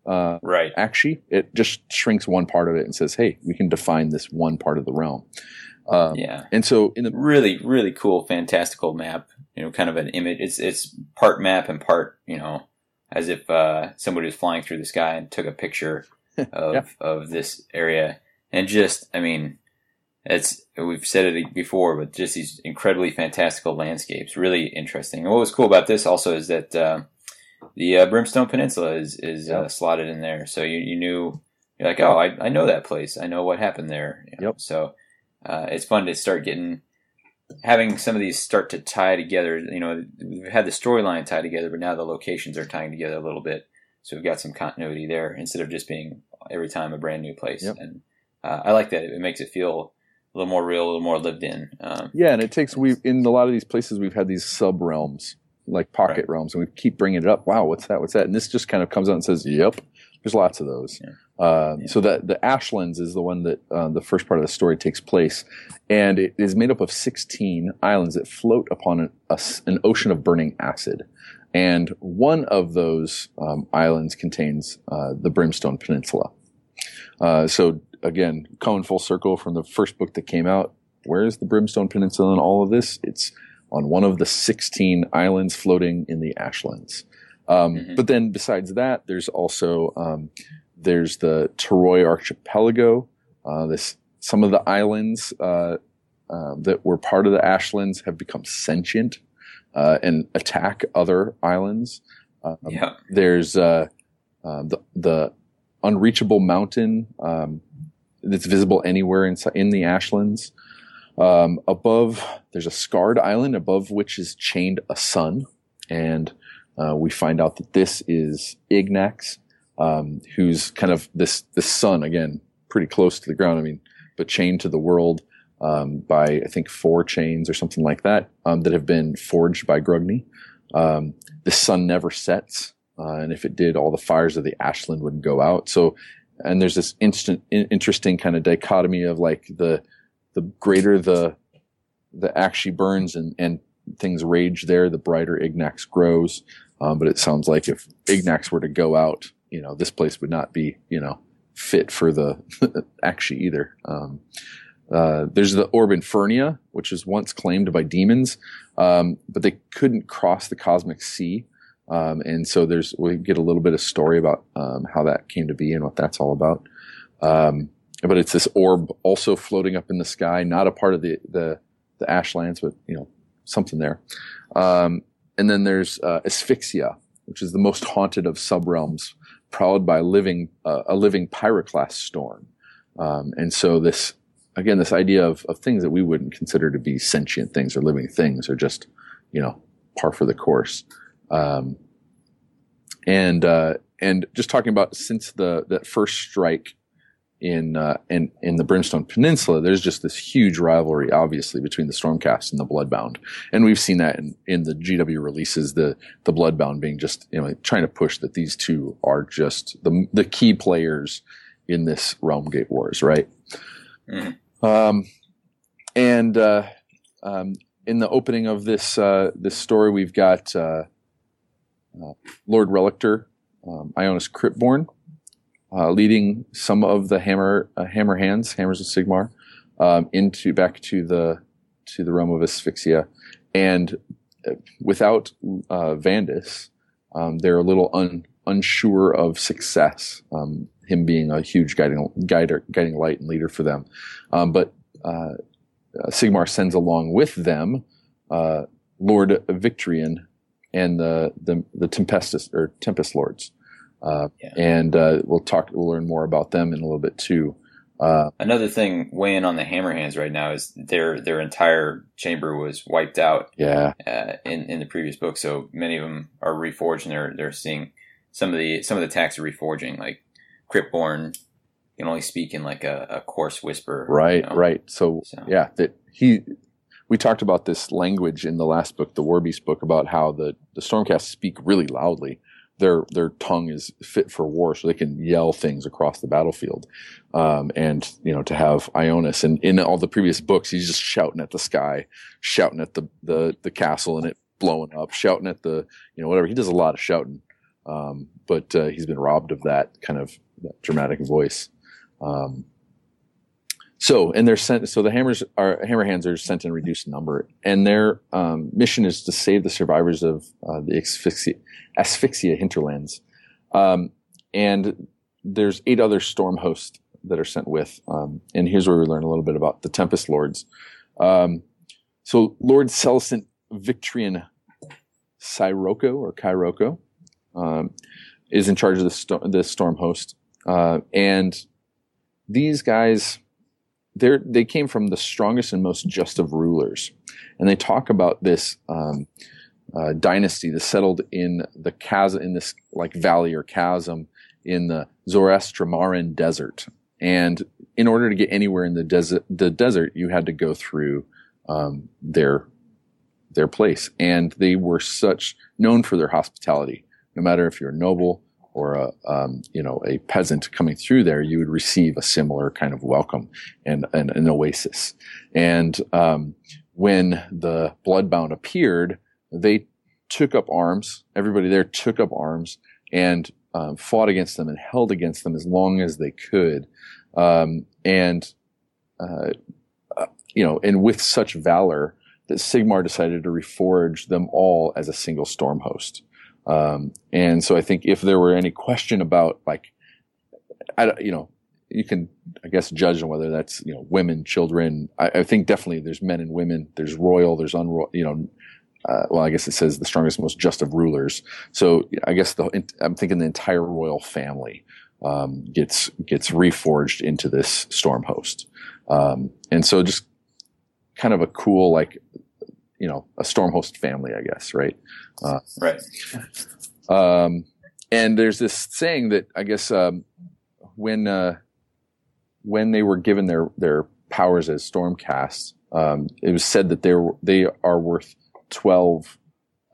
Uh, right. actually, it just shrinks one part of it and says, hey, we can define this one part of the realm. Um, Yeah. And so in the really really cool fantastical map you know kind of an image it's it's part map and part you know as if uh somebody was flying through the sky and took a picture of Yeah. of this area, and just I mean, it's we've said it before, but just these incredibly fantastical landscapes, really interesting. And what was cool about this also is that uh, the uh, Brimstone Peninsula is is uh, slotted in there, so you you knew you're like, oh, I, I know that place, I know what happened there. you know? Yep. So uh, it's fun to start getting having some of these start to tie together. You know, we've had the storyline tie together, but now the locations are tying together a little bit. So we've got some continuity there instead of just being every time a brand new place. Yep. And uh, I like that. It makes it feel a little more real, a little more lived in. Um, Yeah, and it takes we in a lot of these places we've had these sub realms, like pocket Right. realms, and we keep bringing it up. Wow, what's that? What's that? And this just kind of comes out and says, "Yep." There's lots of those. Yeah. Uh, Yeah. So that the Ashlands is the one that uh, the first part of the story takes place, and it is made up of 16 islands that float upon an, a an ocean of burning acid. And one of those um, islands contains uh, the Brimstone Peninsula. Uh, so again, coming full circle from the first book that came out, where's the Brimstone Peninsula in all of this? It's on one of the 16 islands floating in the Ashlands. Um, Mhm. But then besides that, there's also um, there's the Teroy Archipelago. Uh, this some of the islands uh, uh, that were part of the Ashlands have become sentient uh, and attack other islands. Um, yeah. there's uh, uh, the the unreachable mountain um, that's visible anywhere in, in the Ashlands. Um, above, there's a scarred island above which is chained a sun, and uh, we find out that this is Ignax, um, who's kind of this this sun again, pretty close to the ground. I mean, but chained to the world um, by I think four chains or something like that um, that have been forged by Grungni. Um, the sun never sets, uh, and if it did, all the fires of the Ashland would go out. So, and there's this instant, in, interesting kind of dichotomy of like the the greater the the actually burns and and things rage there, the brighter Ignax grows. Um, but it sounds like if Ignax were to go out, you know, this place would not be, you know, fit for the actually either. Um, uh, there's the Orb Infernia, which was once claimed by demons, um, but they couldn't cross the cosmic sea. Um, and so there's we get a little bit of story about um, how that came to be and what that's all about. But it's this orb also floating up in the sky, not a part of the the, the Ashlands, but you know something there. Um, and then there's uh, Asphyxia, which is the most haunted of subrealms, prowled by living uh, a living pyroclast storm. Um, and so this again, this idea of, of things that we wouldn't consider to be sentient things or living things are just, you know, par for the course. Um, and, uh, and just talking about since the, that first strike in, uh, in, in the Brimstone Peninsula, there's just this huge rivalry, obviously, between the Stormcast and the Bloodbound. And we've seen that in, in the GW releases, the, the Bloodbound being just, you know, trying to push that these two are just the, the key players in this Realm Gate Wars, right? Mhm. Um, and uh, um, in the opening of this uh, this story, we've got uh, uh, Lord Relictor, um, Ionis Cryptborn, uh, leading some of the hammer uh, hammer hands, hammers of Sigmar, um, into back to the to the realm of asphyxia, and uh, without uh, Vandus, um, they're a little un, unsure of success. Um, him being a huge guiding guider, guiding light and leader for them, um, but uh, uh, Sigmar sends along with them uh, Lord Victorian and the the, the Tempestus or Tempest Lords, uh, Yeah. and uh, we'll talk. We'll learn more about them in a little bit too. Uh, Another thing weighing on the hammer hands right now is their their entire chamber was wiped out yeah, uh, in in the previous book. So many of them are reforged, and they're they're seeing some of the some of the attacks are reforging. Like Cryptborn can only speak in like a, a coarse whisper. right, you know? right. So, So- yeah, that he. We talked about this language in the last book, the Warbeast book, about how the the Stormcast speak really loudly. Their their tongue is fit for war, so they can yell things across the battlefield. Um, and you know, to have Ionis and in all the previous books, he's just shouting at the sky, shouting at the the the castle and it blowing up, shouting at the you know whatever. He does a lot of shouting, um, but uh, he's been robbed of that kind of that dramatic voice. Um, so, and they're sent. So the hammers are hammerhands are sent in reduced number, and their um, mission is to save the survivors of uh, the asphyxia, asphyxia hinterlands. Um, and there's eight other storm hosts that are sent with. Um, and here's where we learn a little bit about the Tempest Lords. Um, so Lord Celestant Victrian Sirocco or Kairoko um, is in charge of the, sto- the storm host. Uh, and these guys, they they came from the strongest and most just of rulers. And they talk about this um, uh, dynasty that settled in the chasm, in this like valley or chasm in the Zoroastrian desert. And in order to get anywhere in the desert, the desert, you had to go through um, their their place, and they were such known for their hospitality. No matter if you're noble or a um, you know a peasant coming through there, you would receive a similar kind of welcome and, and an oasis. And um, when the Bloodbound appeared, they took up arms. Everybody there took up arms and um, fought against them and held against them as long as they could. Um, and uh, uh, you know, and with such valor that Sigmar decided to reforge them all as a single storm host. Um, and so I think if there were any question about like, I, you know, you can, I guess, judge on whether that's, you know, women, children. I, I think definitely there's men and women. There's royal, there's unroyal, you know, uh, well, I guess it says the strongest, most just of rulers. So I guess the, I'm thinking the entire royal family, um, gets, gets reforged into this storm host. Um, and so just kind of a cool, like, you know, a Stormhost family, I guess, right? Uh, right. Um, and there's this saying that I guess um, when uh, when they were given their their powers as Stormcasts, um, it was said that they they are worth twelve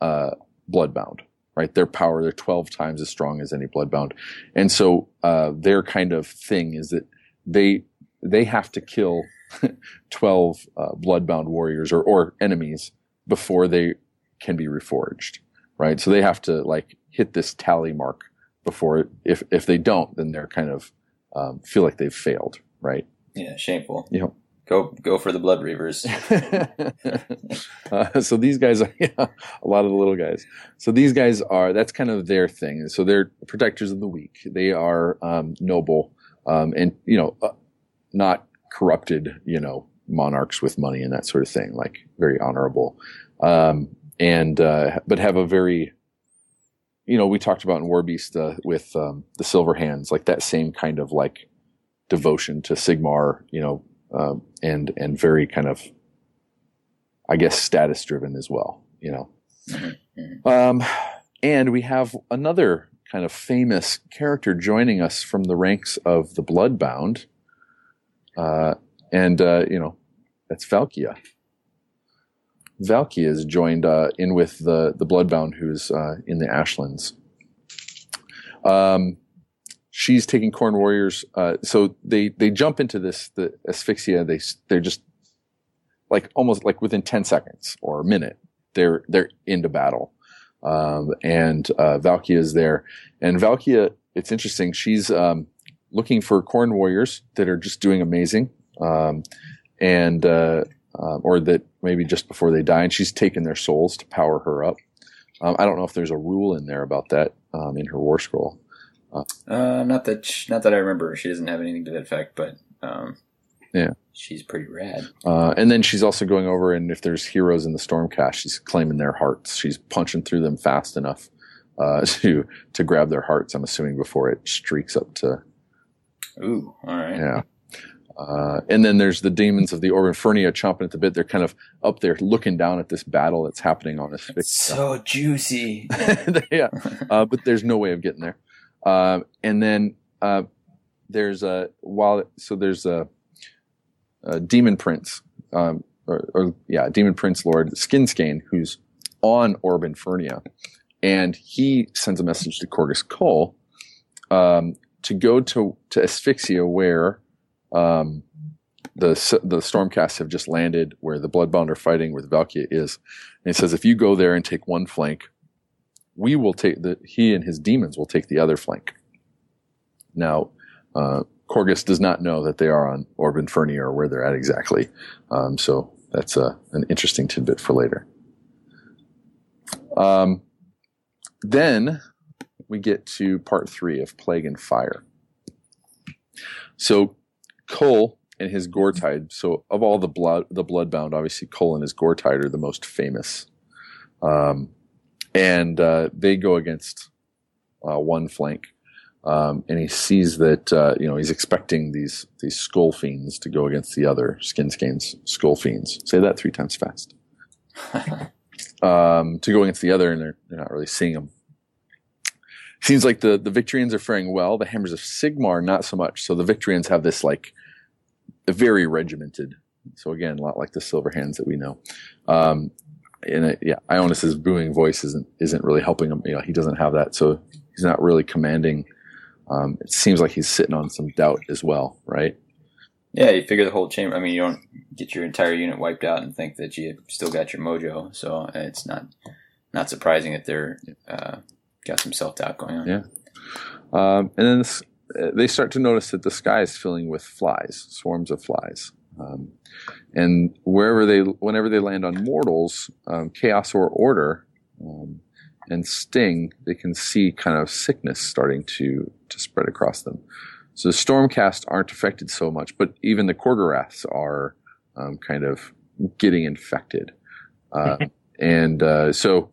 uh, Bloodbound. Right, their power they're twelve times as strong as any Bloodbound, and so uh, their kind of thing is that they they have to kill 12 uh, bloodbound warriors or, or enemies before they can be reforged, right? So they have to like hit this tally mark before, if, if they don't, then they're kind of, um, feel like they've failed, right? Yeah, shameful. Yeah. Go, go for the blood reavers. uh, so these guys are yeah, a lot of the little guys. So these guys are that's kind of their thing. So they're protectors of the weak. They are um, noble um, and you know uh, not corrupted, you know, monarchs with money and that sort of thing, like very honorable. Um, and, uh, but have a very, you know, we talked about in Warbeast, uh, with, um, the silver hands, like that same kind of like devotion to Sigmar, you know, um, and, and very kind of, I guess, status driven as well, you know. Mm-hmm. Um, and we have another kind of famous character joining us from the ranks of the Bloodbound, uh, and, uh, you know, that's Valkia. Valkia is joined uh, in with the, the Bloodbound who's uh, in the Ashlands. Um, she's taking Khorne warriors. Uh, so they, they jump into this, the asphyxia. They, they're just like almost like within 10 seconds or a minute, they're, they're into battle. Um, and, uh, Valkia is there and Valkia, it's interesting. She's, um, looking for Khorne warriors that are just doing amazing, um, and uh, uh, or that maybe just before they die, and she's taken their souls to power her up. Um, I don't know if there's a rule in there about that um, in her war scroll. Uh, uh, not that she, not that I remember. She doesn't have anything to that effect, but um, yeah, she's pretty rad. Uh, and then she's also going over, and if there's heroes in the Stormcast, she's claiming their hearts. She's punching through them fast enough uh, to to grab their hearts. I'm assuming before it streaks up to Ooh, all right. Yeah. Uh, and then there's the demons of the Orb Infernia chomping at the bit. They're kind of up there looking down at this battle that's happening on. It's so juicy. yeah. Uh, but there's no way of getting there. Uh, and then uh, there's a while so there's a, a demon prince, um, or, or, yeah, demon prince lord Skinscane, who's on Orb Infernia, and he sends a message to Korghos Khul um, to go to, to Asphyxia where um, the the Stormcasts have just landed, where the Bloodbound are fighting, where the Valkia is. And he says, if you go there and take one flank, we will take the he and his demons will take the other flank. Now, uh, Korghos does not know that they are on Orb Infernia or where they're at exactly. Um, so that's a, an interesting tidbit for later. Um, then we get to part three of Plague and Fire. So Khul and his Goretide. So of all the blood, the Bloodbound, obviously Khul and his Goretide are the most famous. Um, and uh, they go against uh, one flank, um, and he sees that uh, you know he's expecting these these skull fiends to go against the other skin skins skull fiends. Say that three times fast. um, to go against the other, and they're, they're not really seeing them. Seems like the the Victorians are faring well. The Hammers of Sigmar not so much. So the Victorians have this like very regimented. So again, a lot like the Silver Hands that we know. Um, and it, yeah, Ionis's booing voice isn't isn't really helping him. You know, he doesn't have that, so he's not really commanding. Um, it seems like he's sitting on some doubt as well, right? Yeah, you figure the whole chamber. I mean, you don't get your entire unit wiped out and think that you still got your mojo. So it's not not surprising that they're uh, got some self doubt going on. Yeah. Um, and then this, uh, they start to notice that the sky is filling with flies, swarms of flies. Um, and wherever they, whenever they land on mortals, um, chaos or order, um, and sting, they can see kind of sickness starting to to spread across them. So the stormcast aren't affected so much, but even the Khorgoraths are um, kind of getting infected. Uh, and uh, so,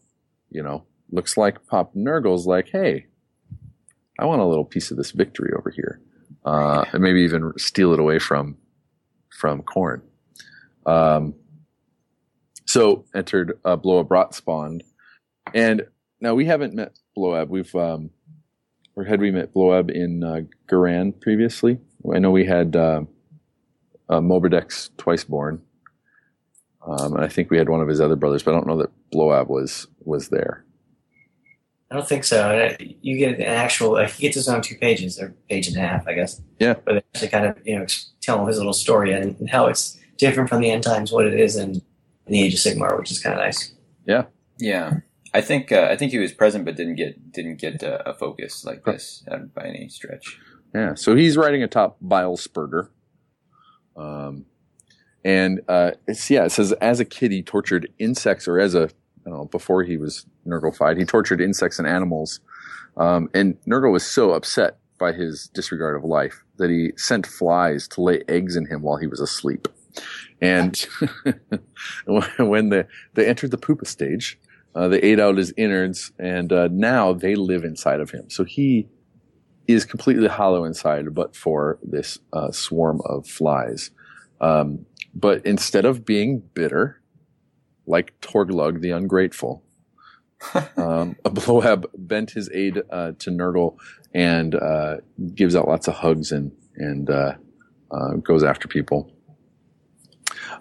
you know, looks like Pop Nurgle's like, hey, I want a little piece of this victory over here, uh, and maybe even steal it away from from Khorne. Um, so entered uh, Bloab Rotspawned, and now we haven't met Bloab. We've um, or had we met Bloab in uh, Ghyran previously? I know we had uh, uh, Morbidex Twiceborn, um, and I think we had one of his other brothers, but I don't know that Bloab was was there. I don't think so. You get an actual. Uh, he gets his own two pages, or page and a half, I guess. Yeah. But they actually kind of you know tell his little story and, and how it's different from the end times, what it is in, in the Age of Sigmar, which is kind of nice. Yeah. Yeah. I think uh, I think he was present, but didn't get didn't get uh, a focus like this uh, by any stretch. Yeah, so he's writing atop Bilespurger. Um, and uh, it's yeah, it says as a kid he tortured insects, or as a I don't know before he was Nurgle he tortured insects and animals. Um, and Nurgle was so upset by his disregard of life that he sent flies to lay eggs in him while he was asleep. And when the, they entered the pupa stage, uh, they ate out his innards, and uh, now they live inside of him. So he is completely hollow inside, but for this uh, swarm of flies. Um, but instead of being bitter, like Torglug the Ungrateful, um, Bloab bent his aid uh, to Nurgle and uh, gives out lots of hugs and and uh, uh goes after people.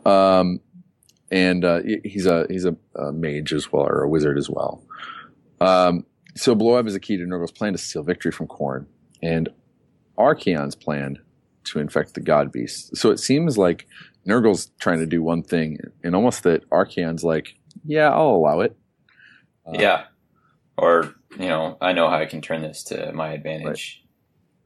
Um, and uh, he's a he's a, a, mage as well or a wizard as well. Um, so Bloab is a key to Nurgle's plan to steal victory from Khorne, and Archaon's plan to infect the God Beast. So it seems like Nurgle's trying to do one thing, and almost that Archaon's like, yeah, I'll allow it. Uh, yeah, or you know, I know how I can turn this to my advantage.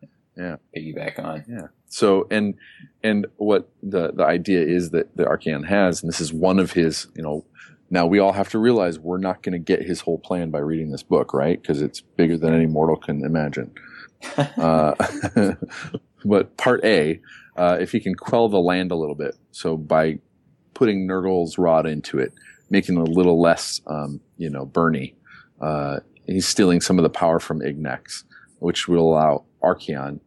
Right. Yeah, piggyback on. Yeah. So and and what the the idea is that the Archaon has, and this is one of his, you know, now we all have to realize we're not going to get his whole plan by reading this book, right? Because it's bigger than any mortal can imagine. uh, but part A, uh, if he can quell the land a little bit, so by putting Nurgle's rod into it, making it a little less, um, you know, burny, uh, he's stealing some of the power from Ignax, which will allow Archaon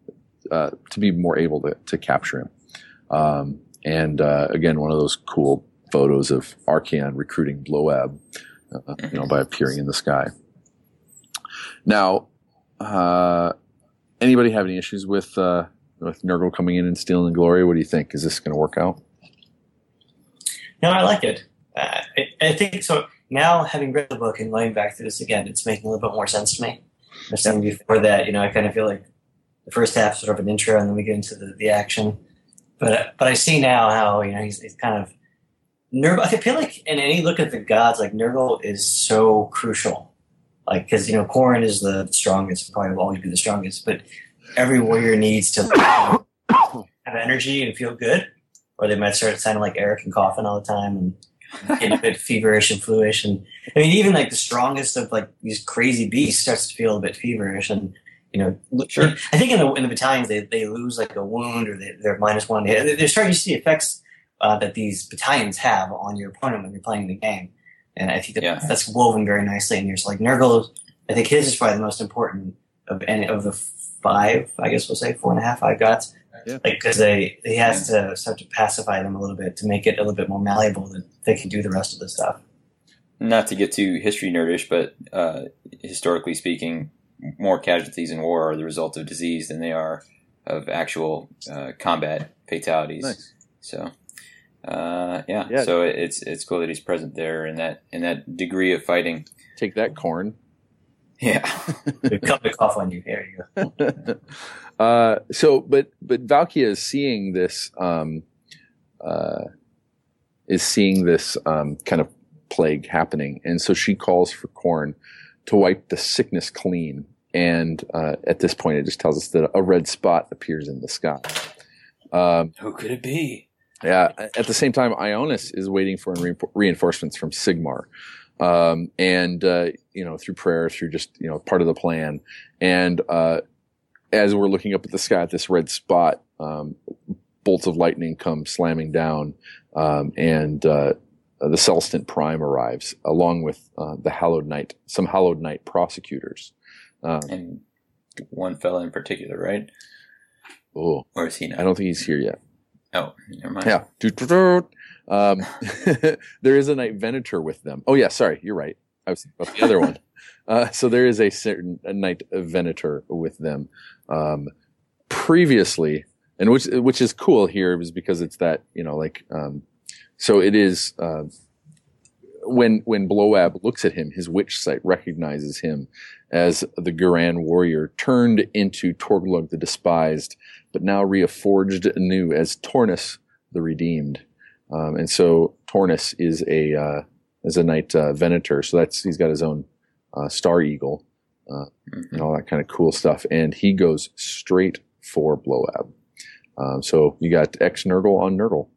uh, to be more able to, to capture him. Um, and uh, again, one of those cool photos of Archaon recruiting Bloab, uh, you know, by appearing in the sky. Now, uh, anybody have any issues with with Nurgle coming in and stealing glory? What do you think? Is this going to work out? No, I like it. Uh, I, I, think so. Now, having read the book and going back through this again, it's making a little bit more sense to me. I was saying before that, you know, I kind of feel like the first half sort of an intro, and then we get into the, the action. But but I see now how you know he's, he's kind of Nurgle. I feel like in any look at the gods, like Nurgle is so crucial. Like because you know Khorne is the strongest, probably will always be the strongest, but every warrior needs to have energy and feel good, or they might start sounding like Eric and coughing all the time and get a bit feverish and fluish. And I mean, even like the strongest of like these crazy beasts starts to feel a bit feverish and you know, Sure. I think in the in the battalions they, they lose like a wound or they, they're minus one. They- They're starting to see effects uh, that these battalions have on your opponent when you're playing the game, and I think that Yeah. that's woven very nicely. And you're just like Nurgle. I think his is probably the most important of any of the five. I guess we'll say four and a half I've got. Yeah. Like because they he has to start to pacify them a little bit to make it a little bit more malleable that they can do the rest of the stuff. Not to get too history nerdish, but uh, historically speaking, more casualties in war are the result of disease than they are of actual uh, combat fatalities. Nice. So, uh, yeah. Yeah. So it's it's cool that he's present there in that in that degree of fighting. Take that, Khorne. Yeah. They come to cough on you. There you go. uh, so, but but Valkia is seeing this um, uh, is seeing this um, kind of plague happening, and so she calls for Khorne to wipe the sickness clean. And uh, at this point, it just tells us that a red spot appears in the sky. Um, Who could it be? yeah. At the same time, Ionis is waiting for reinfor- reinforcements from Sigmar, um, and uh, you know through prayer, through just you know part of the plan. And uh, as we're looking up at the sky at this red spot, um, bolts of lightning come slamming down, um, and uh, the Celestant Prime arrives along with uh, the Hallowed Knight, some Hallowed Knight prosecutors. Um, And one fellow in particular, right? oh, Or is he not? I don't think he's here yet. Oh, never mind. Yeah. Um, there is a Knight Venator with them. Oh yeah, sorry, you're right. I was about the other one. Uh, so there is a certain a Knight Venator with them. Um, previously, and which which is cool here is because it's that you know like um, so it is uh, when when Bloab looks at him, his witch sight recognizes him as the Garan warrior turned into Torglug the Despised, but now reforged anew as Tornus the Redeemed. Um, and so Tornus is a uh, is a knight uh, Venator, so that's he's got his own uh, Star Eagle Mhm. and all that kind of cool stuff, and he goes straight for Bloab. Um, so you got ex Nurgle on Nurgle.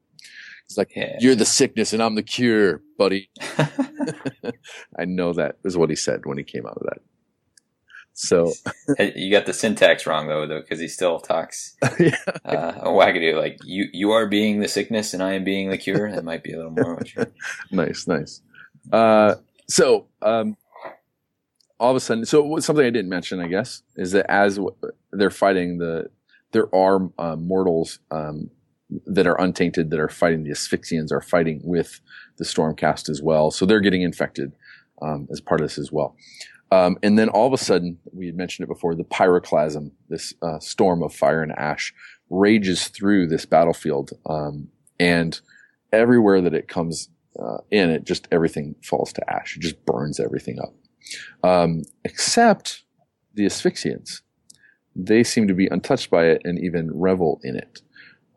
It's like, Yeah. "You're the sickness, and I'm the cure, buddy." I know that is what he said when he came out of that. So you got the syntax wrong though, though, because he still talks yeah, uh, a wagadoo like you. You are being the sickness, and I am being the cure. That might be a little more. What you nice, nice. Uh, so um, all of a sudden, so something I didn't mention, I guess, is that as w- they're fighting the, there are uh, mortals um, that are untainted that are fighting the asphyxians are fighting with the stormcast as well, so they're getting infected um, as part of this as well. Um, and then all of a sudden, we had mentioned it before, the pyroclasm, this uh, storm of fire and ash, rages through this battlefield, um, and everywhere that it comes uh, in, it just everything falls to ash. It just burns everything up, um, except the asphyxians. They seem to be untouched by it and even revel in it.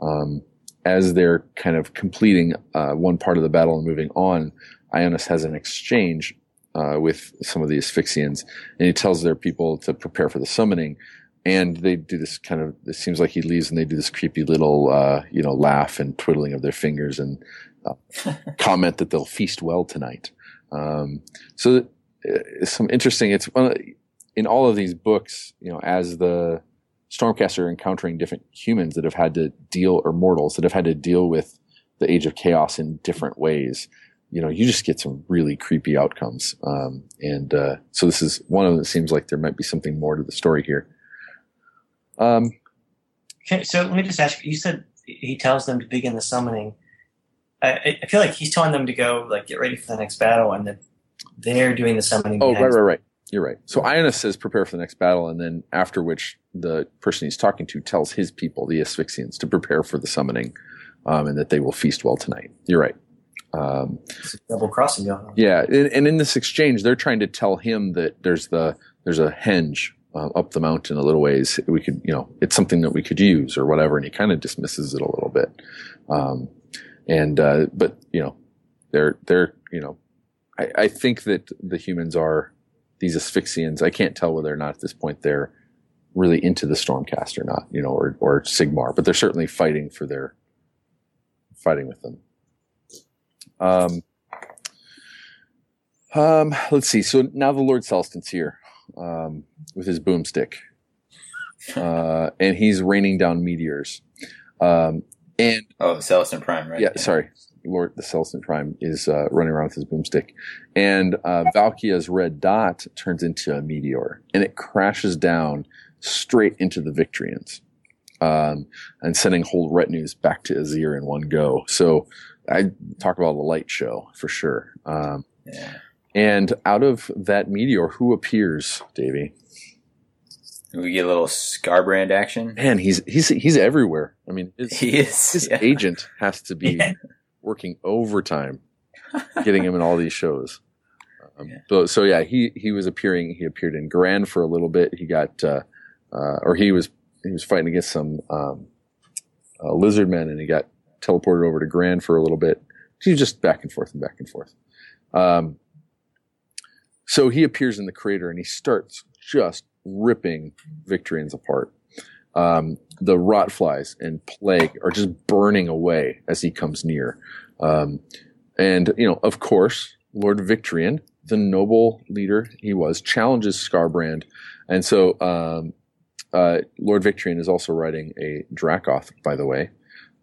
Um, as they're kind of completing uh, one part of the battle and moving on, Ionis has an exchange uh, with some of the asphyxians, and he tells their people to prepare for the summoning. And they do this kind of. It seems like he leaves, and they do this creepy little, uh, you know, laugh and twiddling of their fingers, and comment that they'll feast well tonight. Um, so uh, it's some interesting. It's one in all of these books, you know, as the Stormcast are encountering different humans that have had to deal or mortals that have had to deal with the Age of Chaos in different ways. You know, you just get some really creepy outcomes. Um, and uh, so this is one of them that seems like there might be something more to the story here. Um, Okay, so let me just ask you. You said he tells them to begin the summoning. I- I, feel like he's telling them to go like get ready for the next battle, and that they're doing the summoning. Oh, right, right, right. You're right. So Ionis says prepare for the next battle, and then after which the person he's talking to tells his people, the Asphyxians, to prepare for the summoning, um, and that they will feast well tonight. You're right. Um, double crossing on. yeah, and, and in this exchange, they're trying to tell him that there's the there's a henge uh, up the mountain a little ways. We could, you know, it's something that we could use or whatever, and he kind of dismisses it a little bit. Um, and uh, but you know, they're they're you know, I, I think that the humans are these asphyxians. I can't tell whether or not at this point they're really into the Stormcast or not, you know, or or Sigmar, but they're certainly fighting for their fighting with them. Um, um, let's see. So now the Lord Celestant's here um, with his boomstick, uh, and he's raining down meteors. Um, and Oh, Celestant Prime, right? yeah, sorry, Lord the Celestant Prime is uh, running around with his boomstick, and uh, Valkia's red dot turns into a meteor, and it crashes down straight into the Victrians, um, and sending whole retinues back to Azyr in one go. So I talk about a light show for sure. Um, Yeah. and out of that meteor, who appears, Davey? We get a little Skarbrand action. Man, he's he's he's everywhere. I mean, his, He is. his yeah. agent has to be Yeah. working overtime getting him in all these shows. Um, Yeah. so, so yeah, he he was appearing. He appeared in Grand for a little bit. He got, uh, uh, or he was he was fighting against some um, uh, lizard men, and he got teleported over to Grand for a little bit. He was just back and forth and back and forth. Um, so he appears in the crater, and he starts just ripping Victorians apart. Um, the rot flies and plague are just burning away as he comes near. Um, and, you know, of course, Lord Victorian, the noble leader he was, challenges Skarbrand. And so, um, uh, Lord Victorian is also riding a Dracoth, by the way.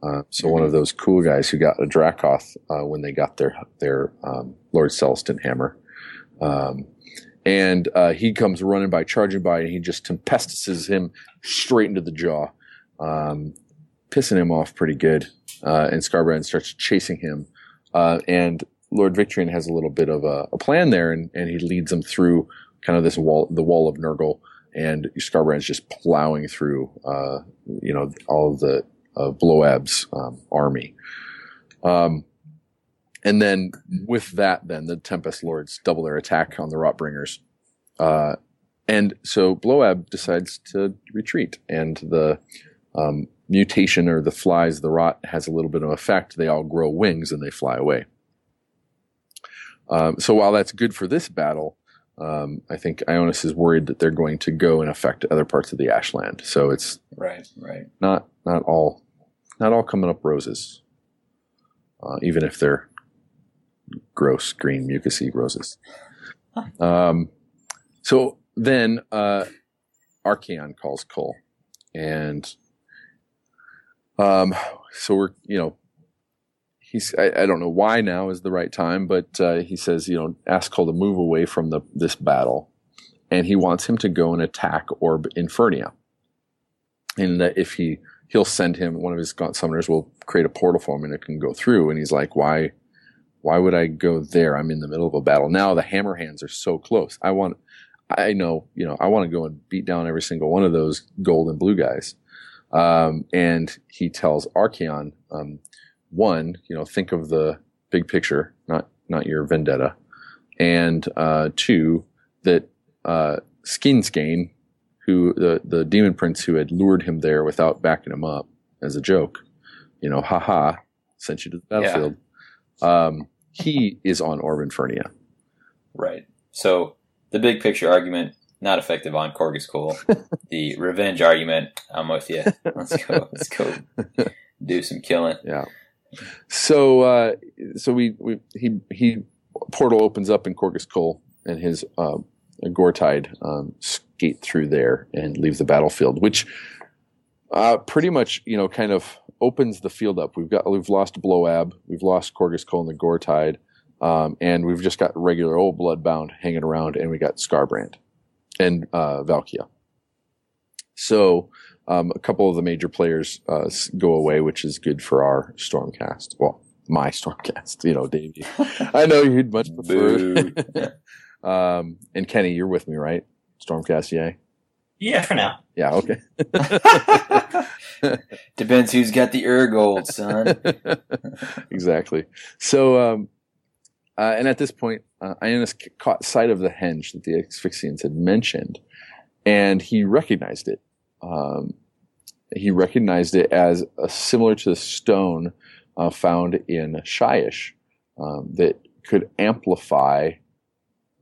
Uh, so one of those cool guys who got a Dracoth uh, when they got their their um, Lord Celestant hammer, um, and uh, he comes running by, charging by, and he just tempestuses him straight into the jaw, um, pissing him off pretty good. Uh, and Skarbrand starts chasing him, uh, and Lord Victorian has a little bit of a, a plan there, and, and he leads him through kind of this wall, the wall of Nurgle, and Skarbrand's just plowing through, uh, you know, all of the uh, Bloab's um, army. Um, and then with that, then the Tempest Lords double their attack on the Rotbringers. Uh, and so Bloab decides to retreat, and the um, mutation or the flies, the rot has a little bit of effect. They all grow wings and they fly away. Um, so while that's good for this battle, um, I think Ionis is worried that they're going to go and affect other parts of the Ashland. So it's Right, right. not not all not all coming up roses, uh, even if they're gross green mucusy roses. Um, so then uh, Archaon calls Khul, and um, so we're you know he's I, I don't know why now is the right time, but uh, he says you know ask Khul to move away from the this battle, and he wants him to go and attack Orb Infernia, and that if he he'll send him one of his gaunt summoners will create a portal for him and it can go through, and he's like why why would I go there? I'm in the middle of a battle now. The hammer hands are so close. I want I know you know I want to go and beat down every single one of those gold and blue guys. Um, and he tells Archaon, um, one, you know, think of the big picture, not not your vendetta, and uh, two, that uh, Skinscane, who the the demon prince who had lured him there without backing him up as a joke, you know, haha, sent you to the battlefield. Um, he is on Orb Infernia. Right. So the big picture argument not effective on Korghos Khul. the revenge argument, I'm with you. Let's go. Let's go. Do some killing. Yeah. So uh, so we, we he he portal opens up in Korghos Khul and his uh, Goretide um, skate through there and leave the battlefield, which uh, pretty much you know kind of opens the field up. We've got we've lost Bloab, we've lost Korghos Khul and the Goretide, um, and we've just got regular old Bloodbound hanging around, and we got Skarbrand and uh, Valkia. So um, a couple of the major players uh, go away, which is good for our Stormcast. Well, my Stormcast, you know, Davey. I know you'd much prefer. Um, and Kenny, you're with me, right? Stormcast, yay. Yeah, for now. Yeah, okay. Depends who's got the Urgold, son. exactly. So, um, uh, and at this point, uh, Ionis caught sight of the henge that the asphyxians had mentioned, and he recognized it. Um, he recognized it as similar to the stone uh, found in Shyish um, that could amplify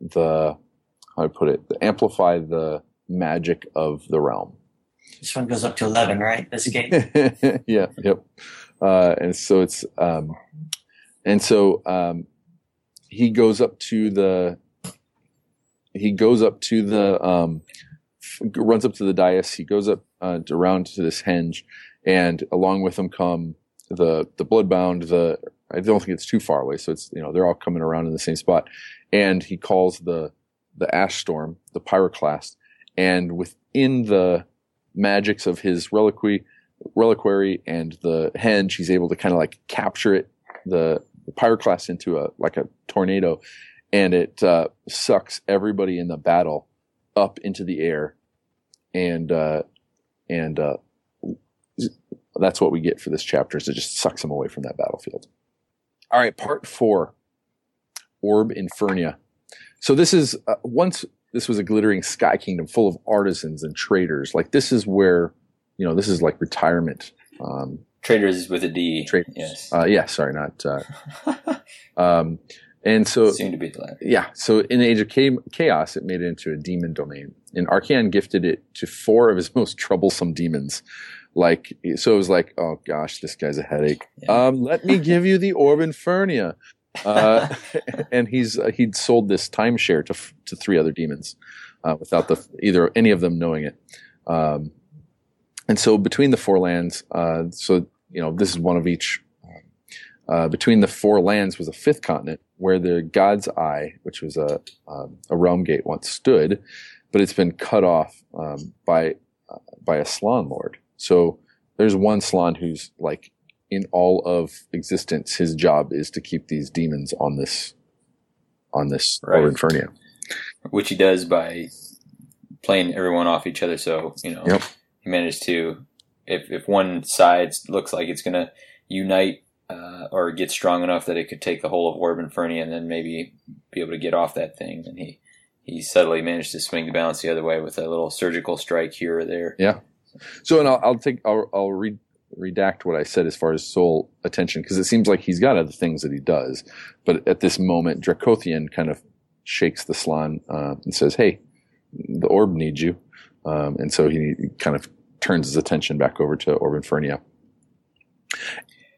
the how do I put it? Amplify the magic of the realm. This one goes up to 11, right? This game. yeah, yep. Uh, and so it's, um, and so um, he goes up to the, he goes up to the, um, runs up to the dais. He goes up uh, around to this henge, and along with him come the the bloodbound. The I don't think it's too far away, so it's you know they're all coming around in the same spot, and he calls the the ash storm, the pyroclast, and within the magics of his reliquary, reliquary and the henge, he's able to kind of like capture it, the, the pyroclast into a like a tornado, and it uh, sucks everybody in the battle up into the air, and uh, and uh, that's what we get for this chapter. Is it just sucks them away from that battlefield. All right, part four, Orb Infernia. So this is uh, once this was a glittering sky kingdom full of artisans and traders. Like this is where, you know, this is like retirement. Um, Traders with a D. Traders. Yes. uh, yeah, sorry, not. Uh, um, and so Soon to be the yeah, so in the age of chaos, it made it into a demon domain, and Archaon gifted it to four of his most troublesome demons. Like, so it was like, oh gosh, this guy's a headache. Yeah. Um, let me give you the Orb Infernia. Uh, and he's uh, he'd sold this timeshare to to three other demons, uh, without the either any of them knowing it. Um, and so between the four lands, uh, so you know this is one of each. Uh, between the four lands was a fifth continent where the God's Eye, which was a um, a realm gate, once stood, but it's been cut off um, by uh, by a Slann Lord. So there's one Slann who's like in all of existence, his job is to keep these demons on this on this Right. Orb Infernia. Which he does by playing everyone off each other. So, you know, Yep. he managed to, if, if one side looks like it's going to unite uh, or get strong enough that it could take the whole of Orb Infernia and then maybe be able to get off that thing, and he, he subtly managed to swing the balance the other way with a little surgical strike here or there. Yeah. So, and I'll, I'll take I'll, I'll read redact what I said as far as soul attention because it seems like he's got other things that he does, but at this moment, Dracothion kind of shakes the Slann uh, and says, "Hey, the orb needs you," um, and so he kind of turns his attention back over to Orb Infernia.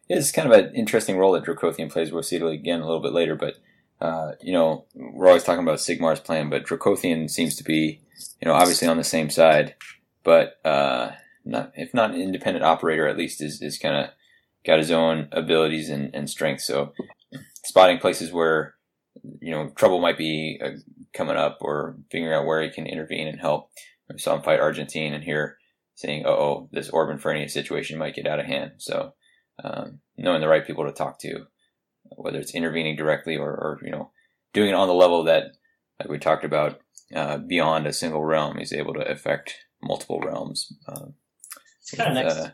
It's kind of an interesting role that Dracothion plays. We'll see it again a little bit later, but uh, you know, we're always talking about Sigmar's plan, but Dracothion seems to be, you know, obviously on the same side, but uh, not if not an independent operator, at least is is kind of got his own abilities and, and strengths. So spotting places where you know trouble might be uh, coming up, or figuring out where he can intervene and help. We saw him fight Argentine, and here saying, "Oh, this Orb Infernia situation might get out of hand." So um, knowing the right people to talk to, whether it's intervening directly or, or you know doing it on the level that like we talked about uh, beyond a single realm, he's able to affect multiple realms. Um, It's kind of nice. uh,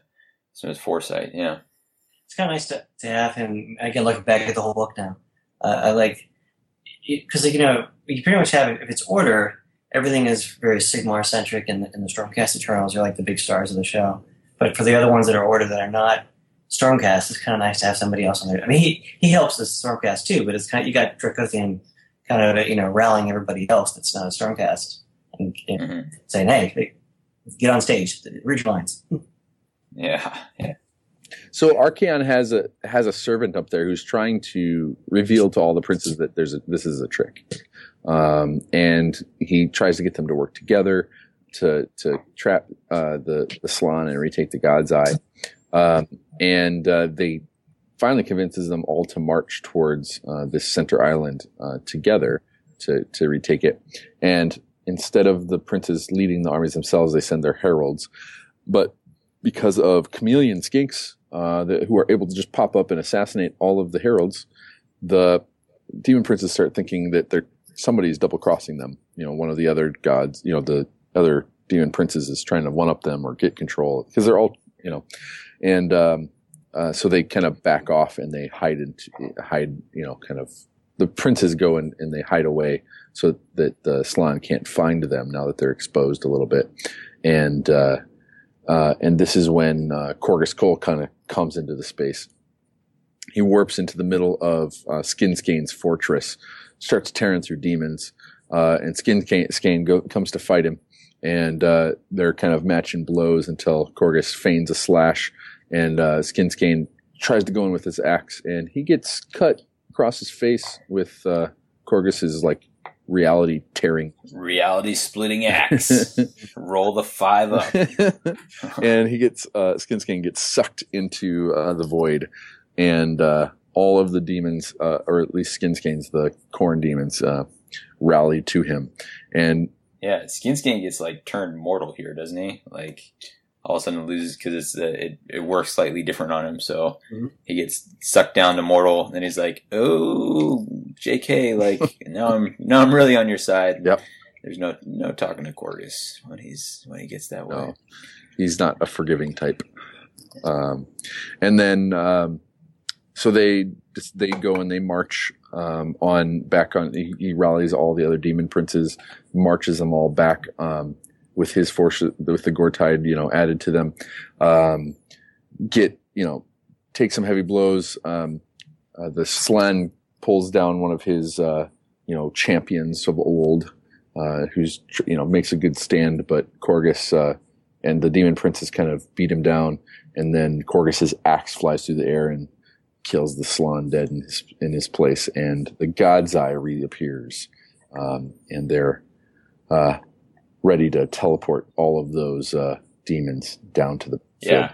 some his foresight, yeah. it's kind of nice to, to have him again looking back at the whole book now uh, i like because you know you pretty much have if it's order everything is very sigmar centric and, and the stormcast eternals are like the big stars of the show but for the other ones that are order that are not stormcast it's kind of nice to have somebody else on there. I mean he, he helps the stormcast too but it's kind of you got dracothion kind of you know rallying everybody else that's not a stormcast and, and hmm saying hey, hey get on stage read your lines Yeah, yeah. So Archaon has a has a servant up there who's trying to reveal to all the princes that there's a, this is a trick, um, and he tries to get them to work together to to trap uh, the the Slann and retake the God's Eye, um, and uh, they finally convinces them all to march towards uh, this center island uh, together to to retake it, and instead of the princes leading the armies themselves, they send their heralds, but because of chameleon skinks uh, who are able to just pop up and assassinate all of the heralds, the demon princes start thinking that they're somebody's double crossing them. You know, one of the other gods, you know, the other demon princes is trying to one up them or get control because they're all, you know, and um, uh, so they kind of back off and they hide into hide, you know, kind of the princes go and, and they hide away so that the Slann can't find them now that they're exposed a little bit, and. Uh, uh, and this is when uh, Korghos Khul kind of comes into the space. He warps into the middle of uh, Skinskane's fortress, starts tearing through demons, uh, and Skinskane go, comes to fight him. And uh, they're kind of matching blows until Korghos feigns a slash, and uh, Skinskane tries to go in with his axe, and he gets cut across his face with uh, Korghos's like reality tearing. Reality splitting axe. Roll the five up. and he gets uh, Skin Skin gets sucked into uh, the void, and uh, all of the demons, uh, or at least Skin Skins, the corn demons, uh, rally to him. And Yeah, Skin Skin gets like turned mortal here, doesn't he? Like all of a sudden loses because it's uh, it it works slightly different on him, so Mhm. he gets sucked down to mortal. And he's like, "Oh, J.K., like now I'm now I'm really on your side." Yep. There's no no talking to Korghos when he's when he gets that way. No. he's not a forgiving type. Um, and then, um, so they they go and they march um, on back on. He, he rallies all the other demon princes, marches them all back um, with his force with the Goretide, you know, added to them. Um, get you know, take some heavy blows. Um, uh, the Slann pulls down one of his uh, you know champions of old, uh, who's you know makes a good stand, but Korghos. Uh, and the demon princes kind of beat him down, and then Korghos's axe flies through the air and kills the Slann dead in his in his place, and the God's Eye reappears, um, and they're uh, ready to teleport all of those uh, demons down to the Yeah.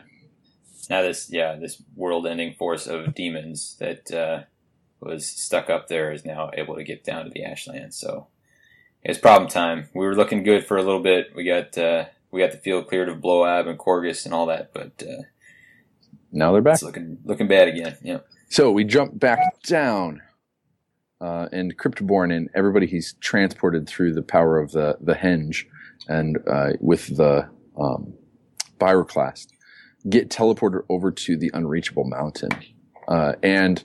Now this yeah this world-ending force of demons that uh, was stuck up there is now able to get down to the Ashlands. So it's problem time. We were looking good for a little bit. We got uh, we got the field cleared of Bloab and Korghos and all that, but uh, Now they're back. it's looking looking bad again. Yeah. So we jump back down, uh, and Cryptborn and everybody he's transported through the power of the the henge, and uh, with the um, Pyroclast, get teleported over to the unreachable mountain, uh, and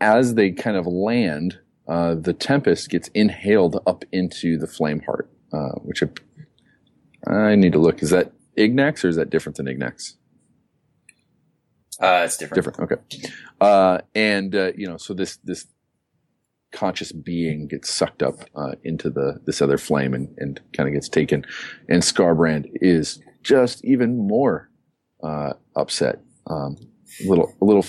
as they kind of land, uh, the Tempest gets inhaled up into the Flameheart, uh, which I, I need to look. Is that Ignax or is that different than Ignax? Uh, it's different. different okay. Uh and uh you know so this this conscious being gets sucked up uh into the this other flame and and kind of gets taken. And Skarbrand is just even more uh upset. Um a little a little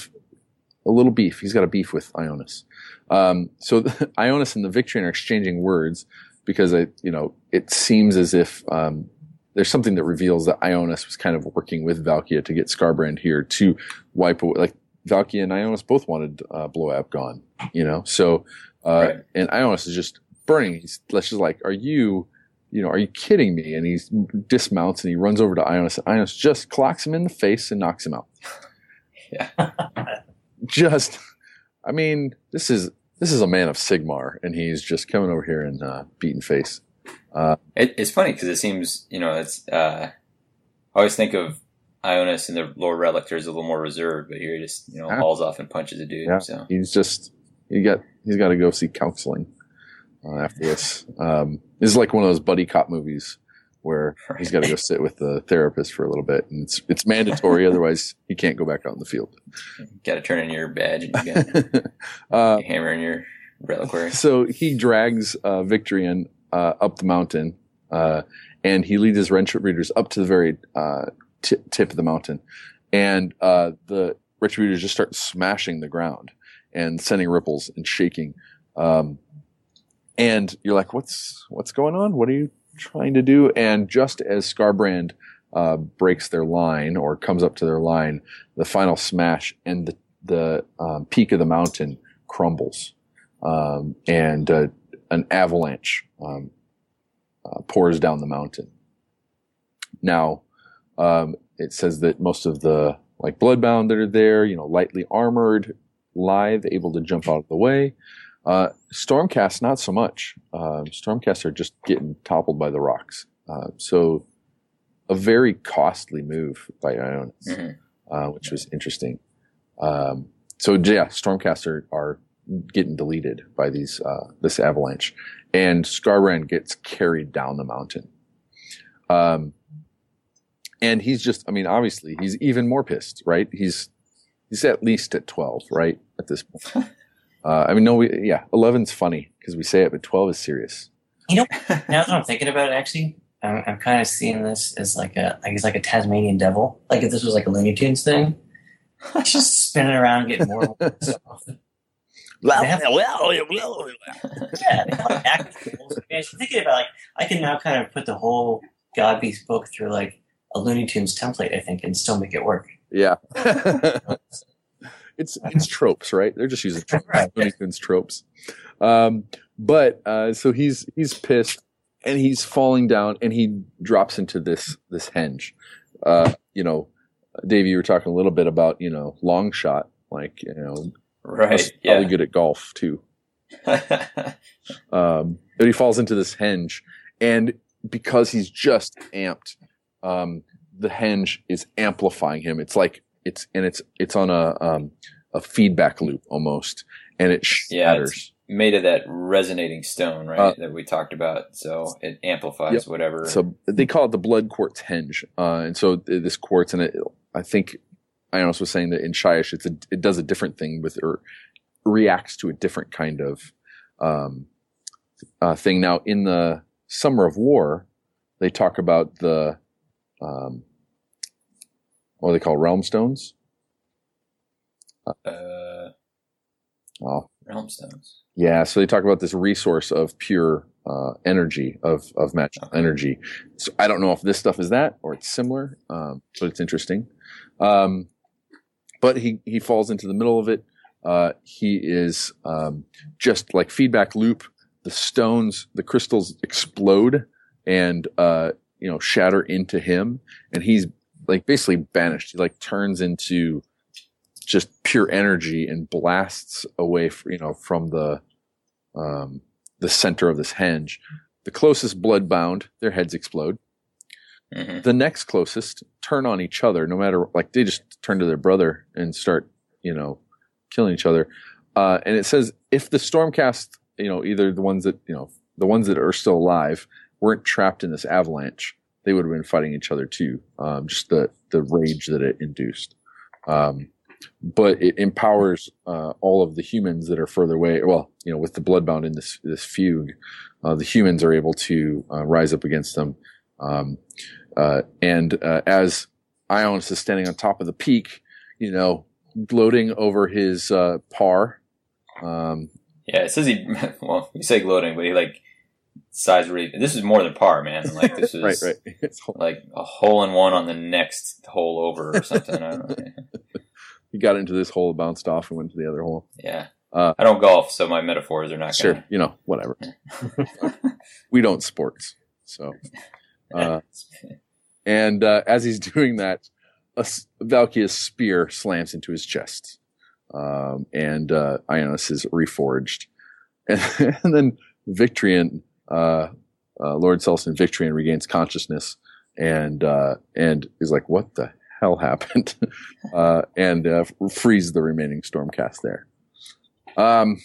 a little beef. He's got a beef with Ionus. Um so Ionus and the Victrian are exchanging words because i you know it seems as if um there's something that reveals that Ionus was kind of working with Valkia to get Skarbrand here to wipe away. Like Valkia and Ionus both wanted uh, Bloab gone, you know. So, uh, Right. and Ionus is just burning. He's let's just like, are you, you know, are you kidding me? And he dismounts and he runs over to Ionus. And Ionus just clocks him in the face and knocks him out. Yeah. just, I mean, this is this is a man of Sigmar, and he's just coming over here and uh, beating face. It, it's funny because it seems, you know, it's. Uh, I always think of Ionus and the Lord Relictor as a little more reserved, but here he just, you know, Yeah. hauls off and punches a dude. Yeah. So he's just he got he's got to go see counseling uh, after this. Um, this is like one of those buddy cop movies where he's got to go sit with the therapist for a little bit, and it's it's mandatory. otherwise, he can't go back out in the field. got to turn in your badge and you got uh, hammer in your reliquary. so he drags uh, Victrian uh, up the mountain, uh, and he leads his retributors up to the very uh, t- tip of the mountain, and uh, the retributors just start smashing the ground and sending ripples and shaking. Um, and you're like, "What's what's going on? What are you trying to do?" And just as Skarbrand uh, breaks their line or comes up to their line, the final smash and the the um, peak of the mountain crumbles um, and uh, an avalanche um, uh, pours down the mountain. Now, um, it says that most of the like bloodbound that are there, you know, lightly armored, lithe, able to jump out of the way. Uh, Stormcast, not so much. Uh, Stormcast are just getting toppled by the rocks. Uh, so, a very costly move by Ionus Mhm. uh, which was interesting. Um, so yeah, Stormcaster are getting deleted by these uh, this avalanche, and Skarbrand gets carried down the mountain. Um, and he's just, I mean, obviously he's even more pissed, right? He's he's at least at twelve, right? At this point. Uh, I mean, no, we, yeah, 11's funny because we say it, but 12 is serious. You know, now that I'm thinking about it, actually, I'm, I'm kind of seeing this as like a like it's like a Tasmanian devil. Like if this was like a Looney Tunes thing, He's just spinning around, getting more. They have- yeah, they have like. I mean, thinking about like I can now kind of put the whole God Beast book through like a Looney Tunes template, I think, and still make it work. yeah. it's it's tropes, right? They're just using tropes, Right. Looney Tunes tropes. Um, but uh, so he's he's pissed and he's falling down and he drops into this this henge. Uh, you know, Dave, you were talking a little bit about you know long shot, like you know, Right. was Yeah. probably good at golf too. Um, but he falls into this henge, and because he's just amped, um, the henge is amplifying him. It's like it's and it's it's on a um, a feedback loop almost, and it Yeah, shatters. Made of that resonating stone, right? Uh, that we talked about. So it amplifies whatever. So they call it the blood quartz henge, uh, and so this quartz, and it, I think Ionus was saying that in Shyish, it's a, it does a different thing with or reacts to a different kind of um, uh, thing. Now, in the Summer of War, they talk about the um, what do they call realm stones? uh, Oh, realm stones. Yeah, so they talk about this resource of pure uh, energy, of of magical Okay. energy. So I don't know if this stuff is that or it's similar, um, but it's interesting. Um, but he he falls into the middle of it. Uh, he is um, just like feedback loop. The stones, the crystals explode and uh, you know shatter into him, and he's like basically banished. He like turns into just pure energy and blasts away, f- you know, from the um, the center of this henge. The closest bloodbound, their heads explode. Hmm The next closest turn on each other, no matter like they just turn to their brother and start, you know, killing each other. Uh, and it says if the stormcast, you know, either the ones that you know, the ones that are still alive weren't trapped in this avalanche, they would have been fighting each other too. Um, just the the rage that it induced. Um, but it empowers uh, all of the humans that are further away. Well, you know, with the bloodbound in this this fugue, uh, the humans are able to uh, rise up against them. Um, uh, and uh, as Ionus is standing on top of the peak, you know, gloating over his uh, par. Um, Yeah, it says he. Well, you say gloating, but he like size really. This is more than par, man. Like this is right, right. It's like a hole in one on the next hole over or something. I don't know. he got into this hole, bounced off, and went to the other hole. Yeah, Uh, I don't golf, so my metaphors are not Sure, gonna. you know, whatever. we don't sports, so. Uh, and uh, as he's doing that, a s- Valkia's spear slams into his chest, um, and uh, Ionus is reforged, and, and then Victrian, uh, uh, Lord Celestant Victrian regains consciousness, and uh, and is like, "What the hell happened?" uh, and uh, frees the remaining Stormcast there. Um,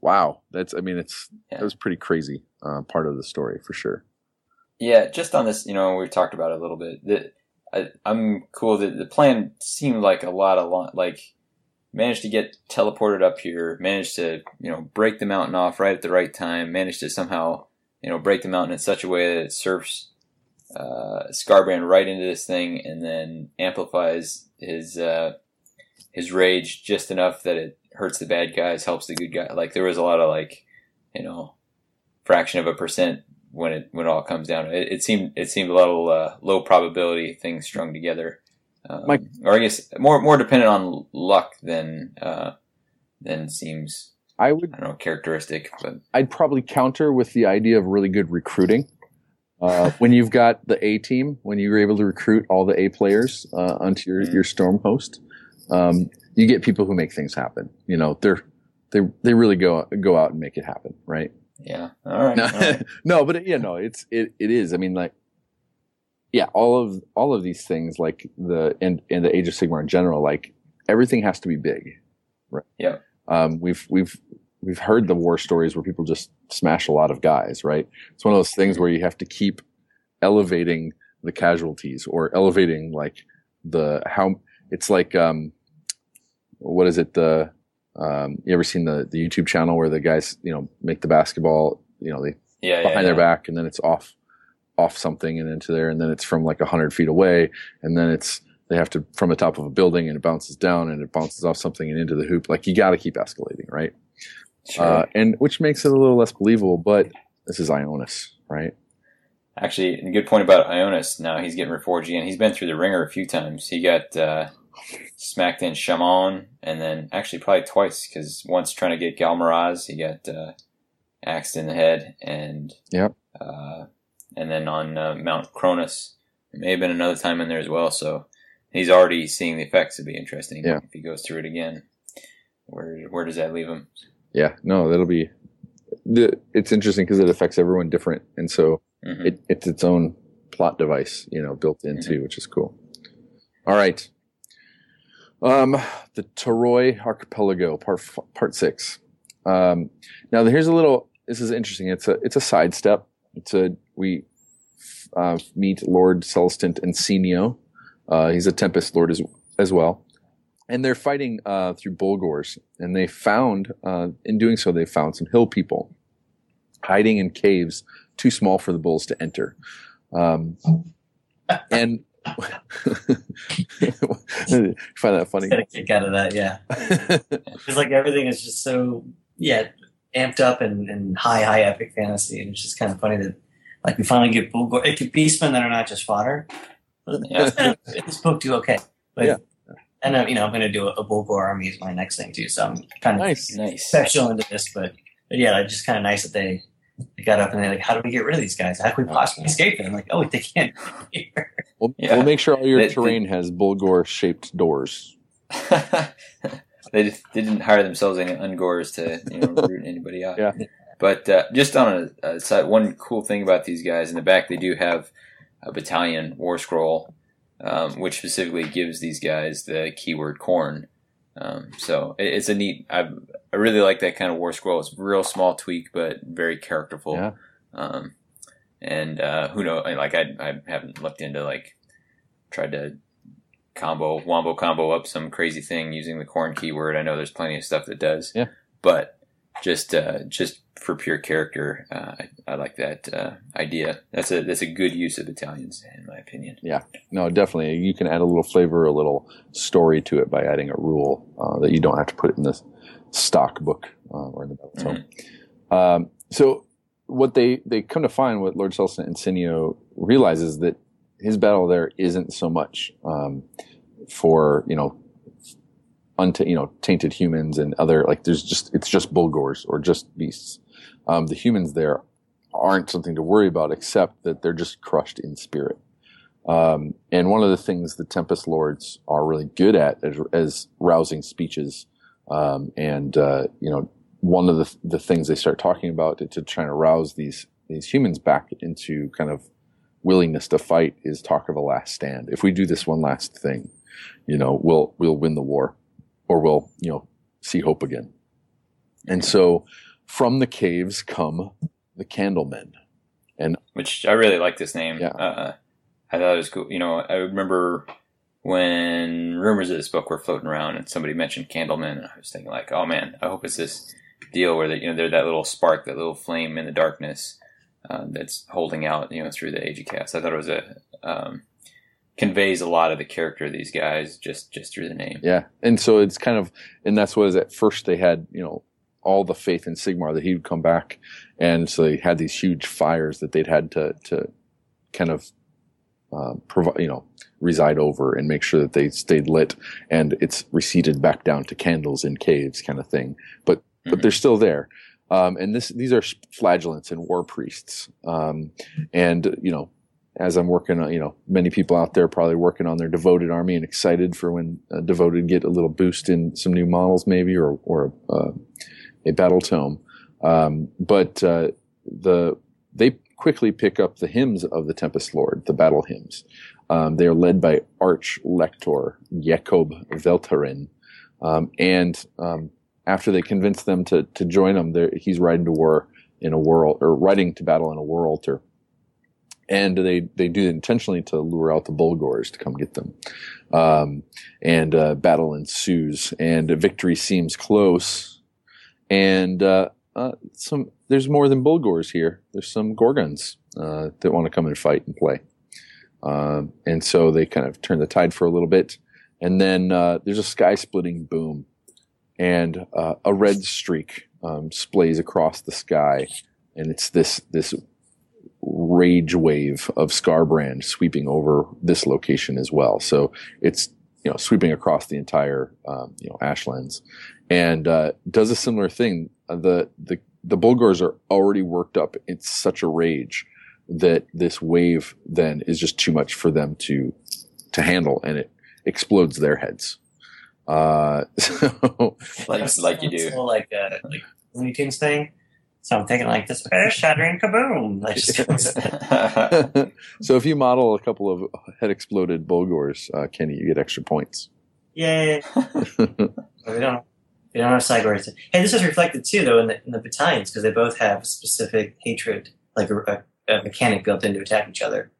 wow, that's I mean, it's Yeah. that was pretty crazy uh, part of the story for sure. Yeah, just on this, you know, we've talked about it a little bit. That I, I'm cool that the plan seemed like a lot of lo- like managed to get teleported up here, managed to you know break the mountain off right at the right time, managed to somehow you know break the mountain in such a way that it surfs uh, Skarbrand right into this thing, and then amplifies his uh, his rage just enough that it hurts the bad guys, helps the good guy. Like there was a lot of like you know fraction of a percent when it when it all comes down. It, it seemed it seemed a little uh, low probability things strung together, um, Mike- or I guess more more dependent on luck than uh, than seems I would I don't know characteristic. But I'd probably counter with the idea of really good recruiting. Uh, when you've got the A team, when you're able to recruit all the A players uh, onto your, Mhm. your storm host, um, you get people who make things happen. You know, they're they they really go go out and make it happen, right? Yeah, all right. No, all right. no, but you know, it's it it is. I mean, like, yeah, all of all of these things, like the and and the Age of Sigmar in general, like everything has to be big, right? Yeah. Um, we've we've we've heard the war stories where people just smash a lot of guys, right? It's one of those things where you have to keep elevating the casualties or elevating like the how it's like um what is it the um you ever seen the the YouTube channel where the guys you know make the basketball you know they yeah, yeah, behind yeah. their back and then it's off off something and into there and then it's from like a hundred feet away and then it's they have to from the top of a building and it bounces down and it bounces off something and into the hoop like you got to keep escalating right Sure. uh, and which makes it a little less believable. But this is Ionus, right? Actually, a good point about Ionus. Now he's getting reforged again. He's been through the ringer a few times. He got uh, smacked in Chamon, and then actually probably twice because once trying to get Ghal Maraz, he got uh, axed in the head, and Yep. uh, and then on uh, Mount Kronus, it may have been another time in there as well. So he's already seeing the effects. It'd be interesting Yeah. if he goes through it again. Where where does that leave him? Yeah, no, that'll be. The, it's interesting because it affects everyone different, and so Mhm. it, it's its own plot device, you know, built into, which is cool. All right. Um, the Toroi Archipelago, part part six. Um, now here's a little. This is interesting. It's a it's a sidestep. It's a we uh, meet Lord Celestant Ensenio. Uh, he's a Tempest Lord as as well, and they're fighting uh, through Bullgors. And they found, uh, in doing so, they found some hill people hiding in caves too small for the bulls to enter. Um, and find that funny. Get a kick out of that, yeah. It's like everything is just so yeah amped up and, and high high epic fantasy, and it's just kind of funny that like we finally get Bullgor. It could beastmen that are not just fodder. Yeah. this book do okay, but Yeah. and uh, you know I'm going to do a, a Bullgor army is my next thing too, so I'm kind of nice. Nice. special into this, but, but yeah, it's just kind of nice that they. They got up and they're like, "How do we get rid of these guys? How can we possibly escape them?" Like, "Oh, they can't." Here. We'll, Yeah. we'll make sure all your They- terrain has Bullgor shaped doors. they, just, they didn't hire themselves any ungors to you know root anybody out. Yeah. But uh, just on a, a side, one cool thing about these guys in the back, they do have a battalion war scroll, um, which specifically gives these guys the keyword corn. Um, so it, it's a neat. I I really like that kind of war scroll. It's a real small tweak, but very characterful. Yeah. Um, and uh, who knows? Like I I haven't looked into like tried to combo wombo combo up some crazy thing using the corn keyword. I know there's plenty of stuff that does. Yeah. But just uh, just for pure character, uh, I, I like that uh, idea. That's a that's a good use of battalions, in my opinion. Yeah, no, definitely. You can add a little flavor, a little story to it by adding a rule uh, that you don't have to put in the stock book uh, or in the battle tome. Um, so what they, they come to find, what Lord Celestant Insigno realizes that his battle there isn't so much um, for you know unta- you know tainted humans and other like there's just it's just bullgors or just beasts. Um, the humans there aren't something to worry about except that they're just crushed in spirit. Um, and one of the things the Tempest Lords are really good at is, is rousing speeches. Um, and, uh, you know, one of the, the things they start talking about to, to try to rouse these, these humans back into kind of willingness to fight is talk of a last stand. If we do this one last thing, you know, we'll, we'll win the war or we'll, you know, see hope again. And so from the caves come the Candlemen. and which I really like this name. Yeah. Uh, I thought it was cool. You know, I remember when rumors of this book were floating around and somebody mentioned Candleman, and I was thinking like, oh man, I hope it's this deal where they, you know they're that little spark, that little flame in the darkness uh, that's holding out, you know, through the age of cast. I thought it was a um, conveys a lot of the character of these guys just just through the name. Yeah. And so it's kind of, and that's what is at first they had, you know, all the faith in Sigmar that he would come back. And so they had these huge fires that they'd had to, to kind of, uh, provide, you know, reside over and make sure that they stayed lit and it's receded back down to candles in caves kind of thing. But, but Mhm. they're still there. Um, and this, these are flagellants and war priests. Um, and, you know, as I'm working on, you know, many people out there probably working on their devoted army and excited for when uh, devoted get a little boost in some new models maybe or, or, uh, a battle tome. Um, but, uh, the, they quickly pick up the hymns of the Tempest Lord, the battle hymns. Um, they are led by Arch Lector Jakob Veltarin. Um, and, um, after they convince them to, to join him, he's riding to war in a world or riding to battle in a war altar and they they do it intentionally to lure out the Bullgors to come get them. Um, and uh, battle ensues, and victory seems close. And uh, uh, some there's more than Bullgors here. There's some Ghorgons uh, that want to come and fight and play. Um, and so they kind of turn the tide for a little bit, and then uh, there's a sky splitting boom, and uh, a red streak um, splays across the sky, and it's this this rage wave of Skarbrand sweeping over this location as well. So it's you know sweeping across the entire um, you know Ashlands, and uh, does a similar thing. The the the Bullgors are already worked up in such a rage that this wave then is just too much for them to to handle, and it explodes their heads. Uh, so like like you do. like uh, like Looney Tunes thing. So I'm thinking like this earth shattering kaboom. Like just so if you model a couple of head exploded Bullgors, uh, Kenny, you get extra points. yay. But we don't we don't have Cygors. Hey, this is reflected too though in the in the battalions because they both have specific hatred, like a, a, a mechanic built in to attack each other.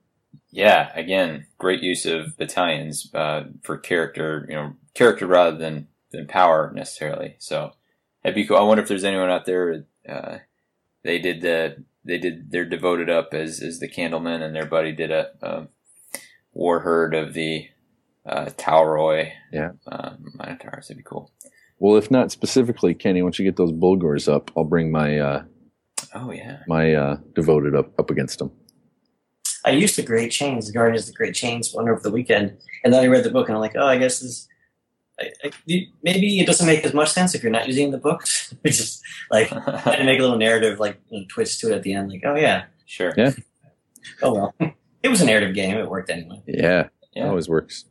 Yeah, again, great use of battalions uh, for character, you know, character rather than than power necessarily. So that'd be cool. I wonder if there's anyone out there. Uh, they did the they did their devoted up as as the Candleman, and their buddy did a, a war herd of the uh, Talroy. Yeah. um, Minotaurs. That'd be cool. Well, if not specifically, Kenny, once you get those Bullgors up, I'll bring my uh, Oh yeah. my uh, devoted up up against them. I used the Great Chains, the Guardians of the Great Chains, one over the weekend, and then I read the book, and I'm like, oh, I guess this. I, I, maybe it doesn't make as much sense if you're not using the books. It's just like I to make a little narrative, like you know, twist to it at the end. Like, oh yeah, sure. Yeah. oh well, it was a narrative game. It worked anyway. Yeah, Yeah. always works.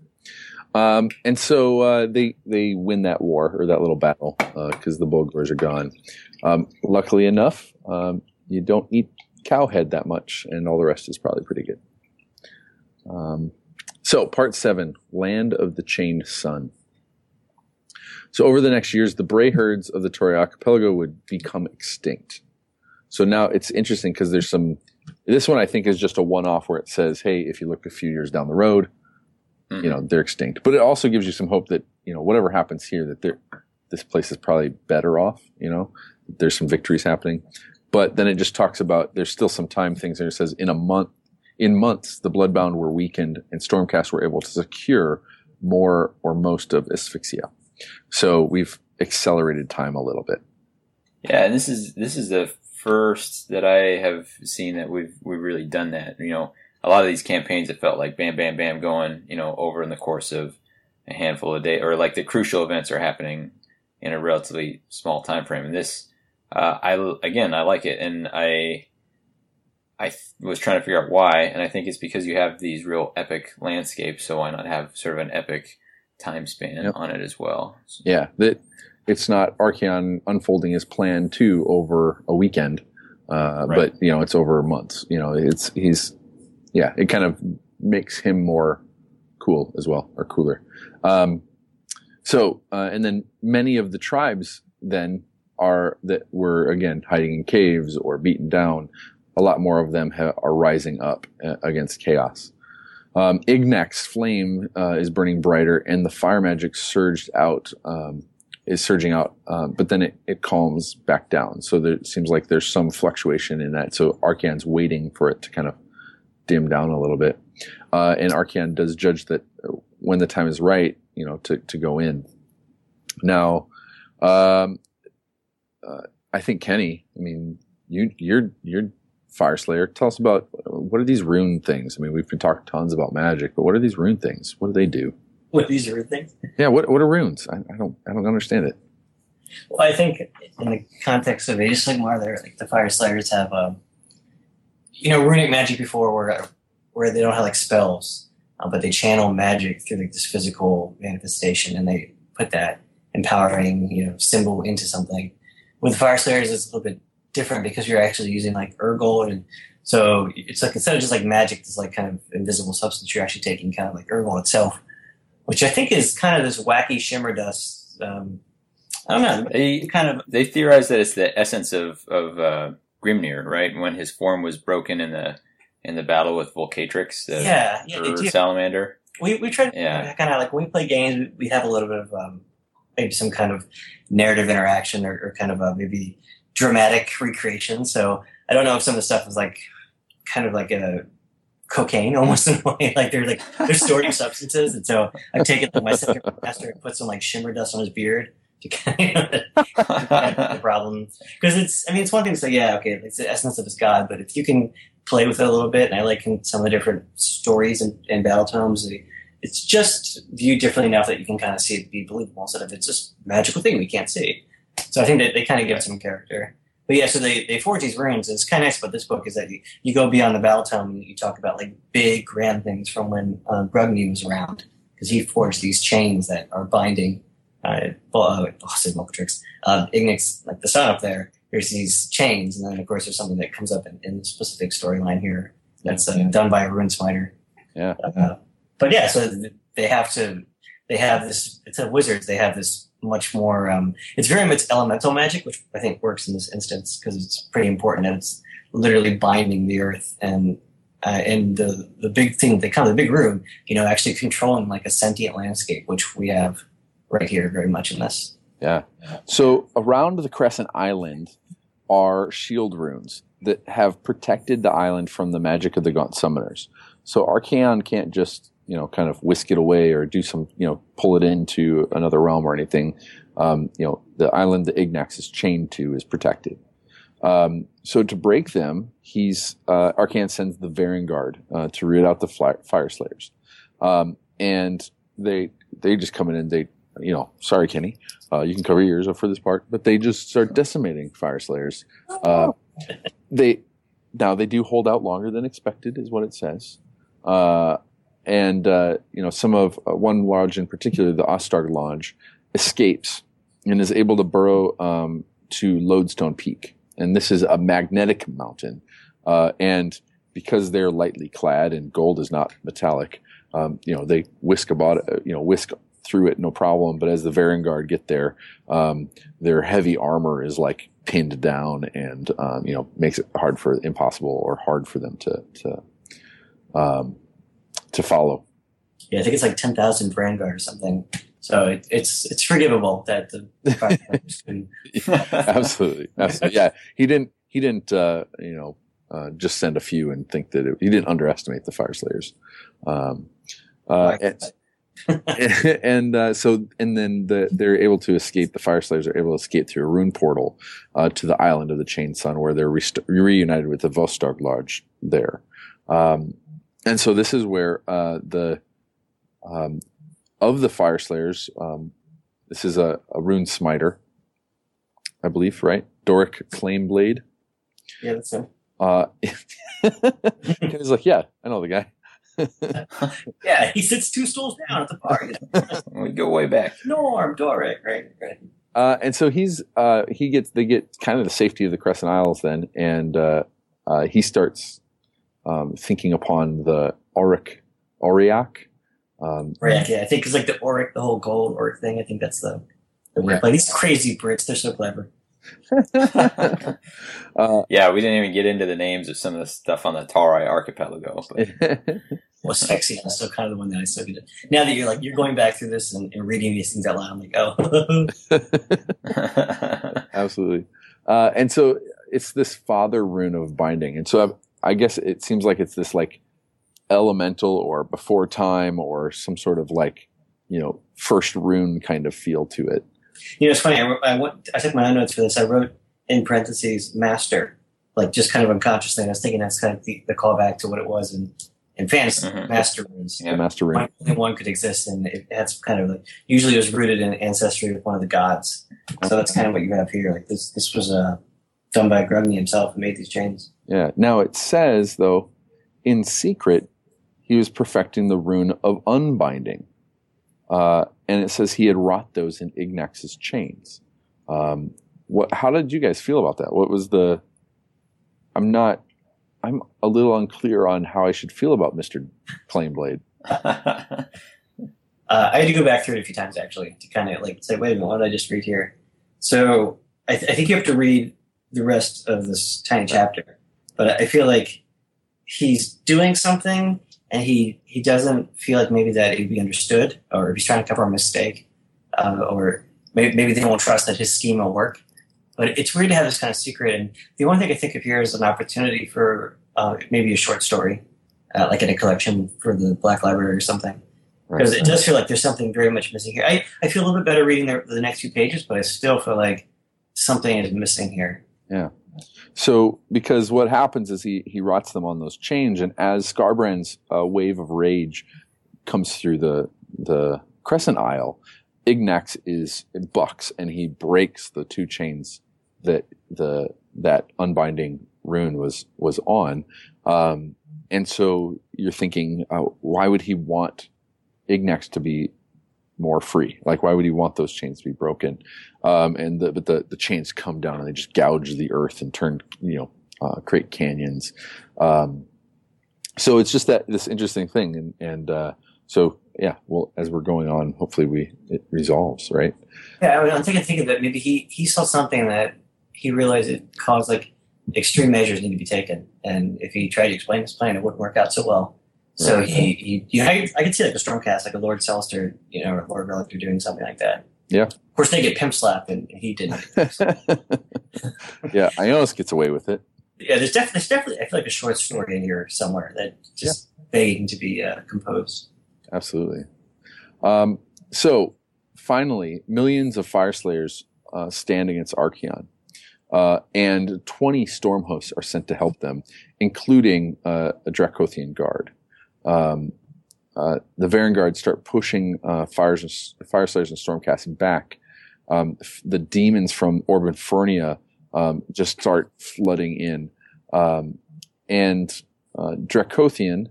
Um, and so uh, they they win that war or that little battle because the Bullgors are gone. Um, luckily enough, um, you don't eat cowhead that much, and all the rest is probably pretty good. Um, so part seven, land of the chained sun. So over the next years, the Bray herds of the Torrey Archipelago would become extinct. So now it's interesting because there's some. This one I think is just a one-off where it says, "Hey, if you look a few years down the road, Mhm. you know they're extinct." But it also gives you some hope that you know whatever happens here, that they're, this place is probably better off. You know, there's some victories happening. But then it just talks about there's still some time things there. It says in a month, in months, the Bloodbound were weakened and Stormcast were able to secure more or most of Asphyxia. So we've accelerated time a little bit. Yeah, and this is this is the first that I have seen that we've we've really done that. You know, a lot of these campaigns it felt like bam, bam, bam, going you know over in the course of a handful of days, or like the crucial events are happening in a relatively small time frame. And this, uh, I again, I like it, and I I th- was trying to figure out why, and I think it's because you have these real epic landscapes. So why not have sort of an epic time span Yep. on it as well? So- Yeah, that it's not Archaon unfolding his plan too over a weekend, uh, Right. but you know it's over months. You know, it's he's yeah, it kind of makes him more cool as well or cooler. Um, so uh, and then many of the tribes then are that were again hiding in caves or beaten down. A lot more of them ha- are rising up uh, against chaos. Um, flame uh, is burning brighter, and the fire magic surged out, um, is surging out, uh, but then it, it calms back down. So there it seems like there's some fluctuation in that. So Archaon's waiting for it to kind of dim down a little bit. Uh, and Archaon does judge that when the time is right, you know, to, to go in. Now, um, uh, I think Kenny, I mean, you, you're, you're Fyreslayer. Tell us about what are these rune things? I mean, we've been talking tons about magic, but what are these rune things? What do they do? What these rune things. Yeah, what what are runes? I, I don't I don't understand it. Well, I think in the context of Age of Sigmar, they're like the Fyreslayers have, um, you know, runic magic before where where they don't have like spells, uh, but they channel magic through like this physical manifestation, and they put that empowering you know symbol into something. With Fyreslayers, it's a little bit different because you're actually using like Urgol, and so it's like instead of just like magic, this like kind of invisible substance, you're actually taking kind of like Urgol itself, which I think is kind of this wacky shimmer dust. Um, I don't know. They Kind of they theorize that it's the essence of of uh, Grimnir, right? When his form was broken in the in the battle with Vulcatrix, the yeah, yeah, Ur salamander. We we try to Yeah. kind of like when we play games, we, we have a little bit of um, maybe some kind of narrative interaction or, or kind of a maybe dramatic recreation. So I don't know if some of the stuff is like kind of like a cocaine almost in a way. Like they're like they're stored substances, and so I've taken like my second master and put some like shimmer dust on his beard to kind of the problem because it's I mean it's one thing to say yeah okay it's the essence of his God, but if you can play with it a little bit, and I like some of the different stories and, and battle tomes. It's just viewed differently enough that you can kind of see it be believable instead of it's just magical thing we can't see. So I think that they kind of give it some character. But yeah, so they, they forge these runes. And it's kind of nice about this book is that you, you go beyond the battle tome and you talk about like big grand things from when uh, Grungni was around because he forged these chains that are binding uh, uh, Vulcatrix, uh, Ignax, like the sun up there, there's these chains, and then of course there's something that comes up in, in the specific storyline here that's uh, done by a rune spider. Yeah. Uh, but yeah, so they have to, they have this. It's a wizards. They have this much more. Um, it's very much elemental magic, which I think works in this instance because it's pretty important and it's literally binding the earth and. Uh, and the the big thing, they come the big room, you know, actually controlling like a sentient landscape, which we have right here very much in this. Yeah. So around the Crescent Island are shield runes that have protected the island from the magic of the Gaunt Summoners. So Archaon can't just, you know, kind of whisk it away or do some, you know, pull it into another realm or anything. Um, you know, the island that Ignax is chained to is protected. Um, so to break them, he's uh, Archaon sends the Varanguard uh, to root out the fly- Fyreslayers, um, and they they just come in and they you know, sorry, Kenny, uh, you can cover your ears up for this part, but they just start decimating Fyreslayers. Uh, they now they do hold out longer than expected, is what it says. Uh, and uh, you know, some of uh, one lodge in particular, the Vostarg Lodge, escapes and is able to burrow um, to Lodestone Peak, and this is a magnetic mountain, uh, and because they're lightly clad and gold is not metallic, um, you know, they whisk about, you know, whisk through it no problem. But as the Varanguard get there, um, their heavy armor is like pinned down and um, you know makes it hard for impossible or hard for them to to um, to follow. Yeah, I think it's like ten thousand Varanguard or something. So it, it's it's forgivable that the absolutely, absolutely. Yeah, he didn't he didn't uh, you know uh, just send a few and think that it, he didn't underestimate the Fyreslayers. Um, uh, and, and uh, so, and then the, they're able to escape. The Fyreslayers are able to escape through a rune portal uh, to the island of the Chain Sun, where they're rest- reunited with the Vostarg Lodge there. Um, and so, this is where uh, the um, of the Fyreslayers. Um, this is a, a rune smiter, I believe, right? Doric claim blade. Yeah, that's him. Uh, he's like, yeah, I know the guy. yeah, he sits two stools down at the party. we go way back. Norm, Doric, right, right. Uh, and so he's uh, he gets they get kind of the safety of the Crescent Isles then, and uh, uh he starts um, thinking upon the Auric Auriac. Um, right, yeah, I think it's like the Auric, the whole gold Auric thing. I think that's the, the yeah. like these crazy Brits. They're so clever. uh, yeah, we didn't even get into the names of some of the stuff on the Tarai archipelago. But. well, sexy is still kind of the one that I still get. It. Now that you're like you're going back through this and, and reading these things out loud, I'm like, oh, absolutely. Uh, and so it's this father rune of binding, and so I've, I guess it seems like it's this like elemental or before time or some sort of like you know first rune kind of feel to it you know, it's funny. I, wrote, I, went, I took my own notes for this. I wrote in parentheses master, like just kind of unconsciously. And I was thinking that's kind of the, the callback to what it was in, in fantasy, mm-hmm. master runes. Yeah, master rune. Only one could exist, and it had kind of like usually it was rooted in ancestry with one of the gods. So that's kind of what you have here. Like this, this was uh, done by Grungni himself who made these chains. Yeah. Now it says though, in secret, he was perfecting the rune of unbinding. Uh, and it says he had wrought those in Ignax's chains. Um, what? How did you guys feel about that? What was the? I'm not. I'm a little unclear on how I should feel about Mister Claimblade. uh, I had to go back through it a few times actually to kind of like say, wait a minute, what did I just read here? So I, th- I think you have to read the rest of this tiny chapter, but I feel like he's doing something and he he doesn't feel like maybe that he'd be understood, or if he's trying to cover a mistake, uh, or maybe, maybe they don't trust that his scheme will work. But it's weird to have this kind of secret. And the only thing I think of here is an opportunity for uh, maybe a short story, uh, like in a collection for the Black Library or something. because it does feel like there's something very much missing here. I, I feel a little bit better reading the, the next few pages, but I still feel like something is missing here. So, because what happens is he he rots them on those chains, and as Skarbrand's uh, wave of rage comes through the the crescent isle, Ignax is bucks and he breaks the two chains that the that unbinding rune was was on, um, and so you're thinking, uh, why would he want Ignax to be more free? Like, why would he want those chains to be broken? Um, and the, but the, the chains come down and they just gouge the earth and turn, you know, uh, create canyons. Um, so it's just that this interesting thing. And, and, uh, so yeah, well, as we're going on, hopefully we, it resolves, right? Yeah, I mean, I'm thinking, thinking that maybe he, he saw something that he realized it caused like extreme measures need to be taken. And if he tried to explain his plan, it wouldn't work out so well. So Right. he, he you know, I, I could see like a Stormcast, like a Lord Celestant, you know, or Lord Relictor doing something like that. Yeah. Of course, they get pimp slapped, and he didn't. yeah, Ionus gets away with it. yeah, there's definitely, there's definitely, I feel like a short story in here somewhere that just begging to be uh, composed. Absolutely. Um, so finally, millions of Fyreslayers uh, stand against Archaon, uh, and 20 storm hosts are sent to help them, including uh, a Dracothian guard. Um, uh, the Varanguard start pushing uh, fires and, Fyreslayers and stormcasting back. Um, the demons from Orb Infernia um, just start flooding in, um, and uh, Dracothion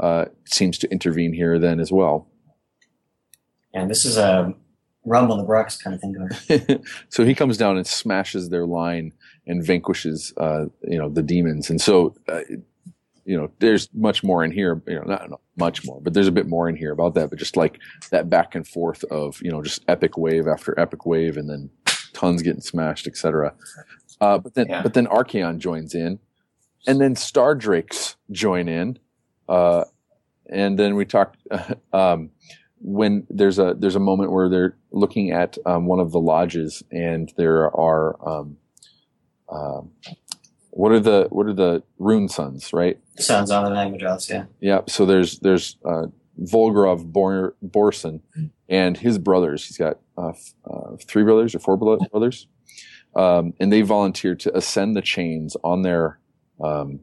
uh, seems to intervene here then as well. And this is a rumble the rocks kind of thing going. so he comes down and smashes their line and vanquishes, uh, you know, the demons. And so, uh, you know, there's much more in here. You know, not, not much more, but there's a bit more in here about that. But just like that back and forth of you know, just epic wave after epic wave, and then tons getting smashed, etc. Uh, but then, Yeah. but then Archaon joins in, and then Star Drakes join in, uh, and then we talked. um, when there's a there's a moment where they're looking at um, one of the lodges and there are um, um, what are the what are the rune sons right sons on the Magmadroths, yeah. yeah so there's there's uh, Volgrov Bor- Borson and his brothers he's got uh, f- uh, three brothers or four brothers um, and they volunteered to ascend the chains on their um,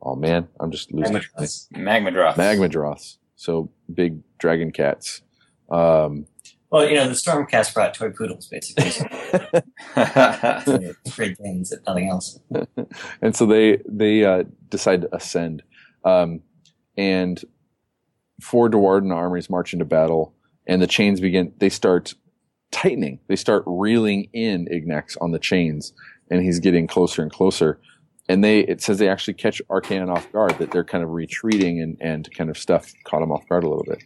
oh man I'm just losing Magmadroths. Magmadroth. Magmadroths so big dragon cats um, Well, you know, the Stormcast brought toy poodles, basically. Great Danes, if nothing else. and so they they uh, decide to ascend, um, and four Duardin armies march into battle, and the chains begin. They start tightening. They start reeling in Ignax on the chains, and he's getting closer and closer. And they it says they actually catch Archaon off guard that they're kind of retreating and and kind of stuff caught him off guard a little bit.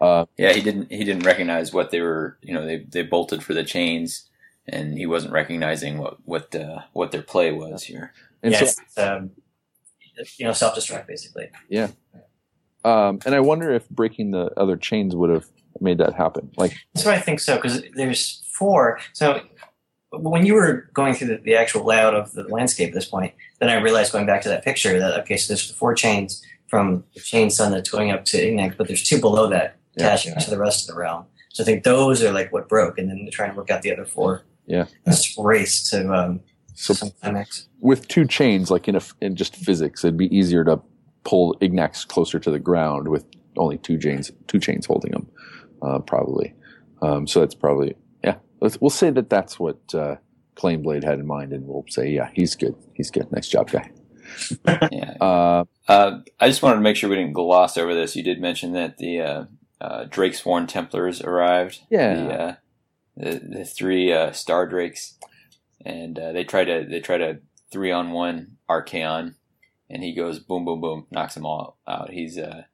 Uh, yeah, he didn't. He didn't recognize what they were. You know, they they bolted for the chains, and he wasn't recognizing what what uh, what their play was here. and yeah, so um, you know, self-destruct, basically. Yeah. Um, and I wonder if breaking the other chains would have made that happen. Like That's what I think so, because there's four. So when you were going through the, the actual layout of the landscape at this point, then I realized going back to that picture that, okay, so there's the four chains from the chain sun that's going up to Ignax, but there's two below that Yeah. to the rest of the realm. So I think those are like what broke, and then they're trying to work out the other four. Yeah. Let's race to um, so some climax. with two chains, like in a, in just physics, it'd be easier to pull Ignax closer to the ground with only two chains, two chains holding him, uh, probably. Um, so that's probably yeah. Let's, we'll say that that's what uh, Claimblade had in mind, and we'll say yeah, he's good. He's good. Nice job, guy. Yeah. Uh, Uh, I just wanted to make sure we didn't gloss over this. You did mention that the uh, Drake Sworn Templars arrived. Yeah. The, uh, the, the three uh, Star Drakes, and uh, they try to they try to three on one Archaon, and he goes boom boom boom, knocks them all out. He's uh,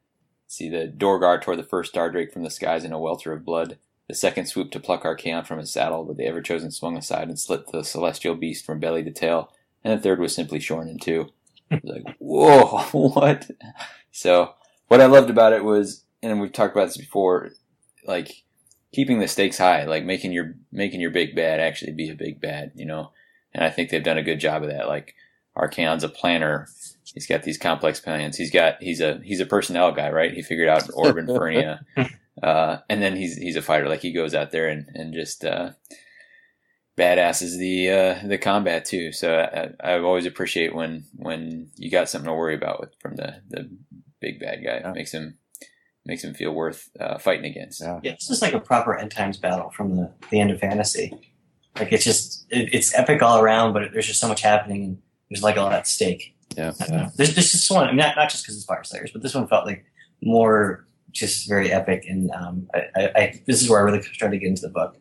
see the Dorghar tore the first Star Drake from the skies in a welter of blood. The second swooped to pluck Archaon from his saddle, but the Ever Chosen swung aside and slit the celestial beast from belly to tail. And the third was simply shorn in two. Like, whoa, what? So, what I loved about it was, and we've talked about this before, like keeping the stakes high, like making your making your big bad actually be a big bad, you know. And I think they've done a good job of that. Like Archaon's a planner. He's got these complex plans. He's got he's a he's a personnel guy, right? He figured out Orb Infernia, uh, and then he's he's a fighter. Like he goes out there and and just uh, badasses the uh, the combat too. So I, I always appreciate when when you got something to worry about with from the the big bad guy. Yeah. Makes him makes him feel worth uh, fighting against. Yeah. Yeah, it's just like a proper end times battle from the, the end of fantasy. Like it's just it, it's epic all around, but there's just so much happening and there's like a lot at stake. Yeah. I don't. There's, there's just one, I mean, not, not just because it's Fyreslayers, but this one felt like more just very epic. And um, I, I, I, this is where I really started to get into the book.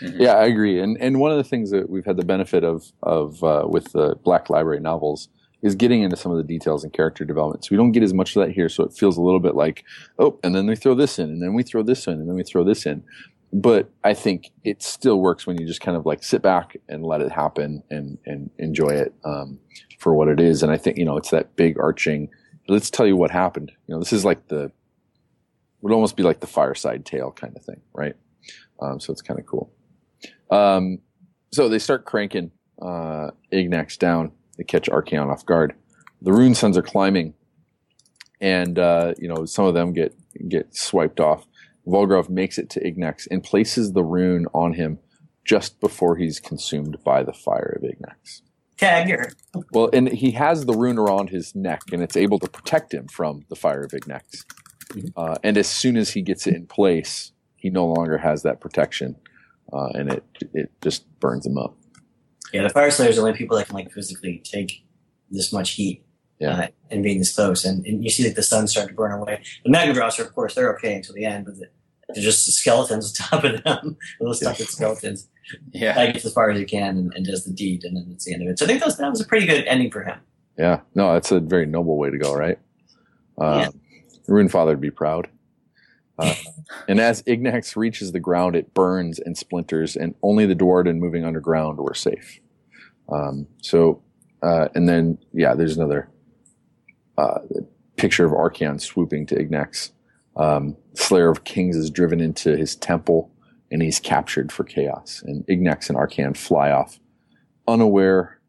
Mhm. Yeah, I agree. And and one of the things that we've had the benefit of of uh, with the Black Library novels is getting into some of the details and character development. So we don't get as much of that here. So it feels a little bit like, oh, and then we throw this in, and then we throw this in, and then we throw this in. But I think it still works when you just kind of like sit back and let it happen and and enjoy it um, for what it is. And I think you know it's that big arching. Let's tell you what happened. You know, this is like the would almost be like the fireside tale kind of thing, right? Um, so it's kind of cool. Um, so they start cranking uh, Ignax down. They catch Archaon off guard. The Rune Sons are climbing, and uh, you know some of them get get swiped off. Volgrov makes it to Ignax and places the rune on him just before he's consumed by the fire of Ignax. Tag here. Well, and he has the rune around his neck, and it's able to protect him from the fire of Ignax. Uh, and as soon as he gets it in place, he no longer has that protection, uh, and it it just burns him up. Yeah, the Fyreslayers are the only people that can like physically take this much heat. Yeah. Uh, and being this close, and, and you see like the sun start to burn away. The Magmadroths are, of course, they're okay until the end, but the, they're just skeletons on top of them. Little stuck with skeletons. Yeah. Guy gets as far as he can and, and does the deed, and then that's the end of it. So I think that was, that was a pretty good ending for him. Yeah, no, that's a very noble way to go, right? Uh, Rune Father would be proud. Uh, and as Ignax reaches the ground, it burns and splinters, and only the Duardin moving underground were safe. Um, so, uh, and then, yeah, there's another uh, picture of Archaon swooping to Ignax. Um, Slayer of Kings is driven into his temple, and he's captured for chaos. And Ignax and Archaon fly off, unaware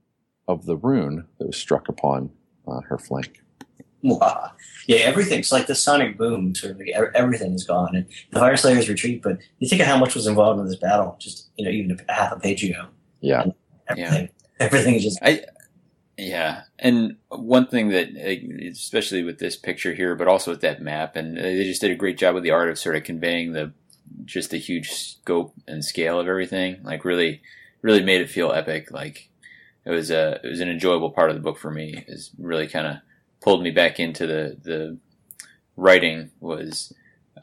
of the rune that was struck upon uh, her flank. Wow. Yeah, everything's like the sonic boom. Sort of like everything is gone, and the Fyreslayers retreat. But you think of how much was involved in this battle, just you know, even a half a page ago. Yeah, Everything, everything is just I, Yeah, and one thing that, especially with this picture here, but also with that map, and they just did a great job with the art of sort of conveying the just the huge scope and scale of everything. Like, really, really made it feel epic. Like, it was a it was an enjoyable part of the book for me. Is really kind of pulled me back into the the writing was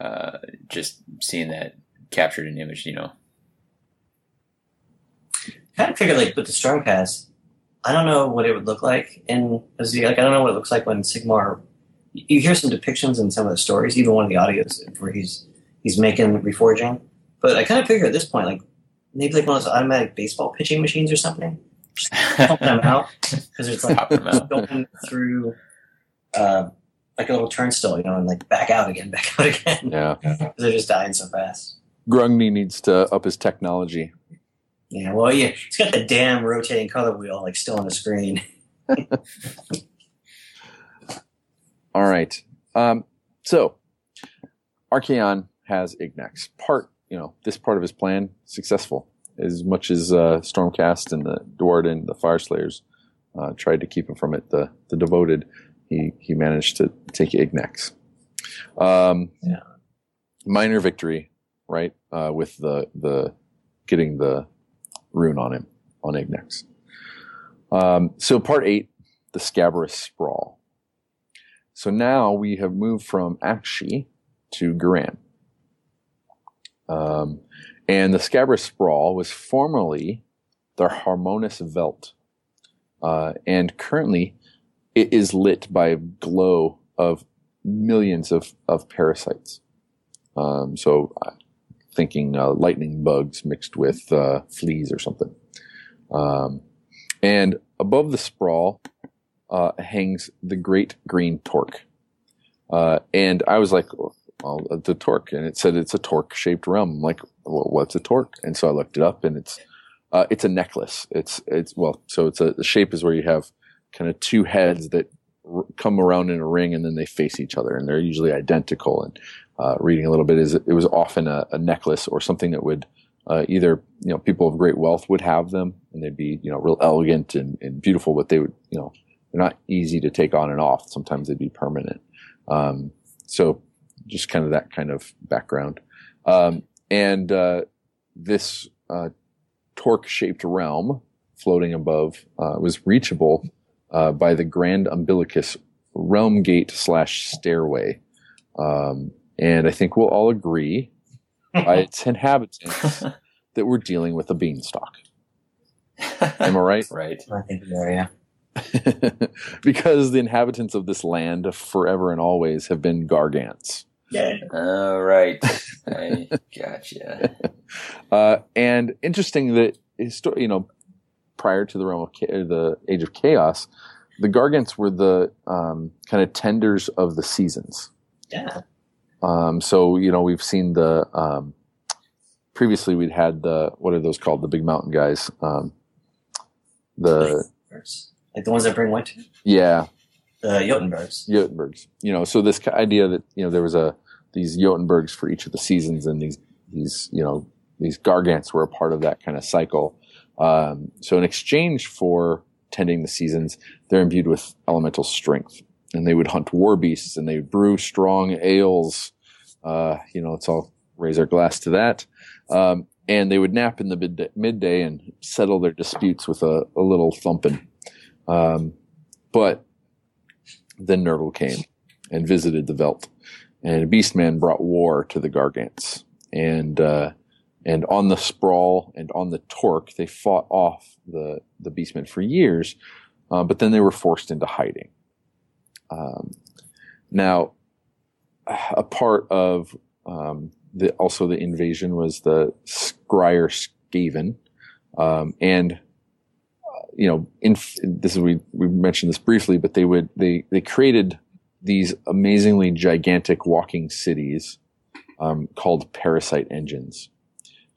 uh, just seeing that captured in image. You know, kind of figured like with the Stormcast, I don't know what it would look like in like I don't know what it looks like when Sigmar. You hear some depictions in some of the stories, even one of the audios where he's he's making reforging. But I kind of figure at this point, like maybe like one of those automatic baseball pitching machines or something, just pump them out because it's like Pop them out. going through uh, like a little turnstile, you know, and like back out again, back out again. yeah. they're just dying so fast. Grungni needs to up his technology. Yeah, well, yeah, it's got the damn rotating color wheel like still on the screen. All right. Um, so, Archaon has Ignax. Part, you know, this part of his plan successful. As much as uh, Stormcast and the Duardin, the Fyreslayers, uh, tried to keep him from it, the the devoted, he he managed to take Ignax. Um, Yeah. Minor victory, right? Uh, with the the getting the rune on him on Ignax. Um, so part eight, the Scabrous Sprawl. So now we have moved from Aqshy to Ghyran. Um, and the Scabrous Sprawl was formerly the Harmonis Velt. Uh, and currently it is lit by a glow of millions of, of parasites. Um, so uh, thinking uh, lightning bugs mixed with uh, fleas or something. Um, and above the sprawl uh, hangs the great green torque. Uh, and I was like, well, the torque, and it said it's a torque shaped realm. I'm like, well, what's a torque? And so I looked it up, and it's uh, it's a necklace. It's it's well, so it's a the shape is where you have kind of two heads that come around in a ring and then they face each other and they're usually identical. And uh, reading a little bit is it was often a, a necklace or something that would uh, either you know people of great wealth would have them and they'd be you know real elegant and, and beautiful, but they would you know they're not easy to take on and off. Sometimes they'd be permanent. Um, so just kind of that kind of background. Um, and uh, this uh, torque shaped realm floating above uh, was reachable uh, by the Grand Umbilicus realm gate slash stairway. Um, and I think we'll all agree by its inhabitants that we're dealing with a beanstalk. Am I right? right. I think we are, yeah. because the inhabitants of this land forever and always have been gargants. Yeah. All right. I gotcha. Uh, and interesting that histo- you know prior to the realm of cha- the age of chaos, the gargants were the um, kind of tenders of the seasons. Yeah. Um, so you know we've seen the um, previously we'd had the what are those called the big mountain guys um, the Like the ones that bring winter? yeah The Jotunbergs. Jotunbergs. You know, so this idea that you know there was a these Jotunbergs for each of the seasons, and these these you know these Gargants were a part of that kind of cycle. Um, so in exchange for tending the seasons, they're imbued with elemental strength, and they would hunt war beasts, and they brew strong ales. Uh, you know, let's all raise our glass to that. Um, and they would nap in the midday, midday and settle their disputes with a, a little thumping. Um, but then Nurgle came and visited the Velt, and Beastman brought war to the Gargants. And uh, and on the sprawl and on the torque, they fought off the the Beastmen for years, uh, but then they were forced into hiding. Um, now, a part of um, the also the invasion was the Skryre Skaven, um, and you know, in this is we we mentioned this briefly, but they would they they created these amazingly gigantic walking cities um, called parasite engines,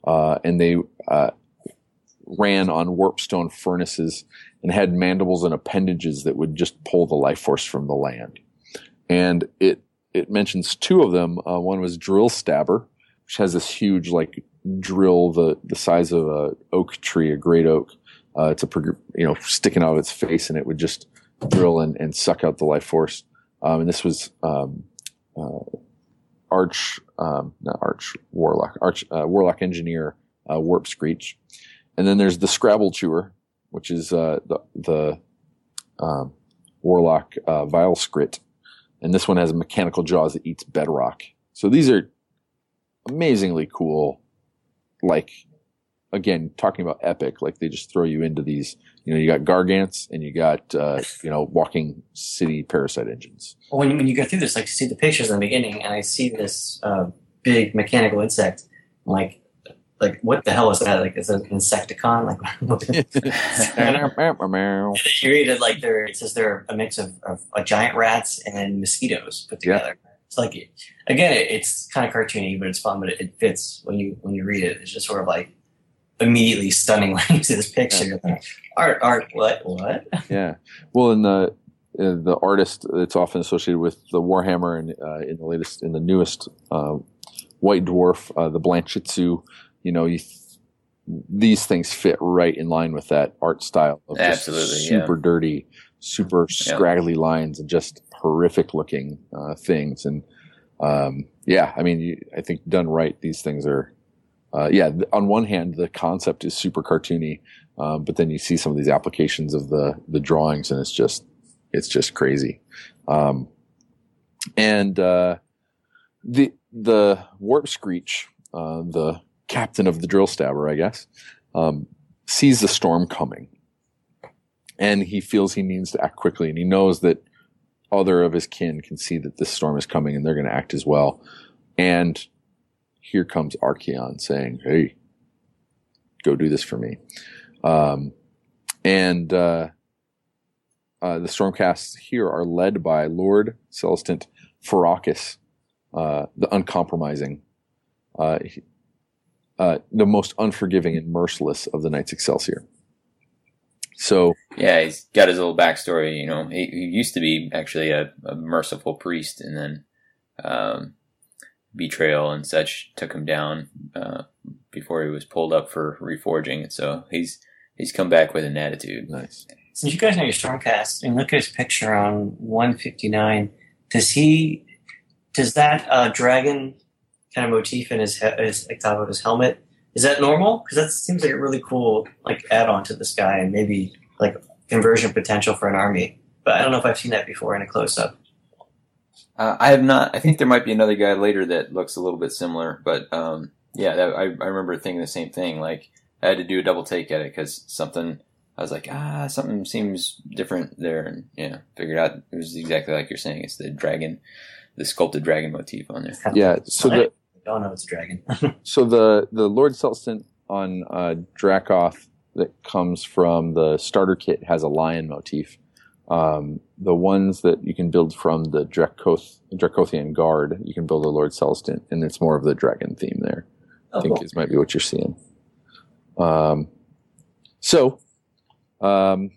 uh, and they uh, ran on warpstone furnaces and had mandibles and appendages that would just pull the life force from the land. And it it mentions two of them. Uh, one was Drill Stabber, which has this huge like drill the the size of a oak tree, a great oak. Uh, it's a you know sticking out of its face, and it would just drill and, and suck out the life force. Um, and this was um, uh, Arch, um, not Arch Warlock, Arch uh, Warlock Engineer uh, Warp Screech. And then there's the Scrabble Chewer, which is uh, the the um, Warlock uh, Vile Scrit, and this one has mechanical jaws that eats bedrock. So these are amazingly cool. Like again, talking about epic, like they just throw you into these. You know, you got gargants and you got uh, you know walking city parasite engines. When you, when you go through this, like you see the pictures in the beginning, and I see this uh, big mechanical insect. Like, like what the hell is that? Like, is it an insecticon? Like, you read it like they're it says they're a mix of, of uh, giant rats and mosquitoes put Yeah. together. It's like again, it, it's kind of cartoony, but it's fun. But it, it fits when you when you read it. It's just sort of like immediately stunning when you see this picture. Like, art, art, what, what? yeah. Well, in the uh, the artist that's often associated with the Warhammer and uh, in the latest in the newest uh, White Dwarf, uh, the Blanchitsu, you know, you th- these things fit right in line with that art style of just Absolutely, yeah. super dirty, super scraggly lines and just horrific looking uh, things. And um, yeah, I mean, you, I think done right, these things are. Uh, yeah, on one hand, the concept is super cartoony, um, but then you see some of these applications of the the drawings, and it's just it's just crazy. Um, and uh, the the warp screech, uh, the captain of the drill stabber, I guess, um, sees the storm coming, and he feels he needs to act quickly, and he knows that other of his kin can see that this storm is coming, and they're going to act as well. And here comes Archaon saying, "Hey, go do this for me." Um, and uh, uh, the Stormcasts here are led by Lord Celestant Farakis, uh, the uncompromising, uh, he- uh, the most unforgiving and merciless of the Knights Excelsior. So Yeah, he's got his little backstory. You know, he, he used to be actually a, a merciful priest, and then um, betrayal and such took him down uh, before he was pulled up for reforging. So he's he's come back with an attitude. nice. Since you guys know your Stormcast and look at his picture on 159, does he, does that uh, dragon kind of motif in his, he- his like top of his helmet, is that normal? Because that seems like a really cool like add-on to this guy and maybe like conversion potential for an army. But I don't know if I've seen that before in a close-up. Uh, I have not. I think there might be another guy later that looks a little bit similar, but um, yeah, that, I, I remember thinking the same thing. Like I had to do a double take at it because something. I was like, ah, something seems different there, and yeah, figured out it was exactly like you're saying. It's the dragon, the sculpted dragon motif on there. Yeah. So the Oh no, it's a dragon. so the the Lord Celestant on uh, Dracoth that comes from the starter kit has a lion motif. Um, the ones that you can build from the Dracoth, Dracothian Guard, you can build a Lord Celestant, and it's more of the dragon theme there. I oh, think cool. is might be what you're seeing. Um, so, um,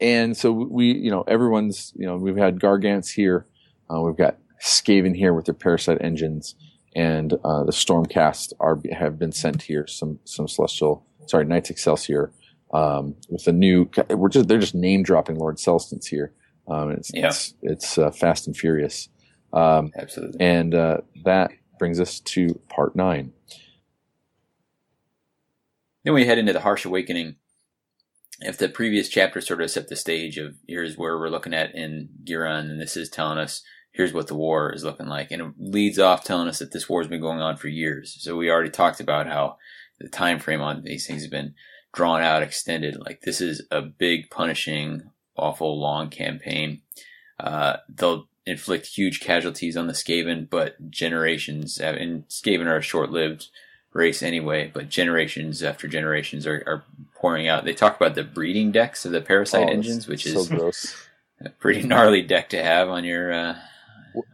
and so we, you know, everyone's, you know, we've had Gargants here, uh, we've got Skaven here with their parasite engines, and uh, the Stormcast are have been sent here. Some some celestial, sorry, Knights Excelsior, um, with a new. We're just they're just name dropping Lord Celestants here. Um, it's Yeah. it's, it's uh, fast and furious. Um, Absolutely. and uh, that brings us to part nine. Then we head into the harsh awakening. If the previous chapter sort of set the stage of here's where we're looking at in Ghyran, and this is telling us here's what the war is looking like, and it leads off telling us that this war has been going on for years. So we already talked about how the time frame on these things has been drawn out, extended. Like this is a big, punishing, awful, long campaign. Uh, they'll inflict huge casualties on the Skaven, but generations, and Skaven are a short-lived race anyway, but generations after generations are, are pouring out. They talk about the breeding decks of the parasite Oh, engines, which so is gross. a pretty gnarly deck to have on your uh,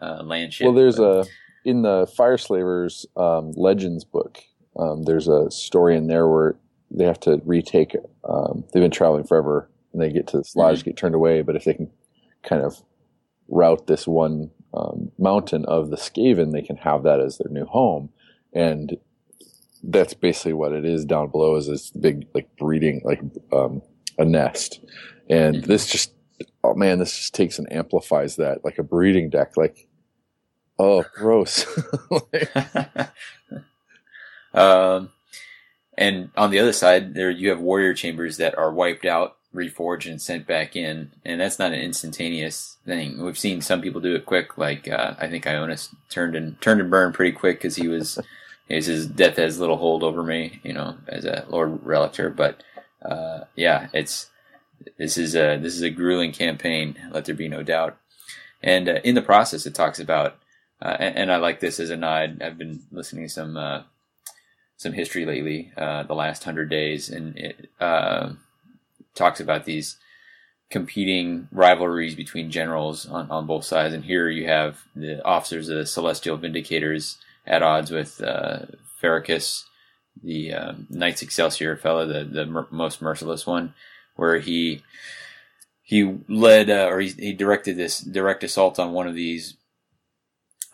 uh, land ship. Well, there's but- a in the Fyreslayers um, Legends book. Um, there's a story in there where they have to retake. Um, they've been traveling forever, and they get to this lodge, get turned away. But if they can kind of route this one um, mountain of the Skaven, they can have that as their new home, and that's basically what it is down below. Is this big like breeding like um, a nest, and Mhm. this just oh man, this just takes and amplifies that like a breeding deck. Like oh, gross. Like, um, and on the other side, there you have warrior chambers that are wiped out, reforged, and sent back in, and that's not an instantaneous thing. We've seen some people do it quick, like uh, I think Ionus turned and turned and burned pretty quick because he was his, his death has little hold over me, you know, as a Lord Relictor. But uh, yeah, it's this is a this is a grueling campaign. Let there be no doubt. And uh, in the process, it talks about, uh, and, and I like this as a nod. I've been listening to some uh, some history lately, uh, the last hundred days, and it uh, talks about these competing rivalries between generals on, on both sides. And here you have the officers of the Celestial Vindicators at odds with uh, Farrakis, the uh, Knights Excelsior fellow, the the mer- most merciless one, where he he led uh, or he, he directed this direct assault on one of these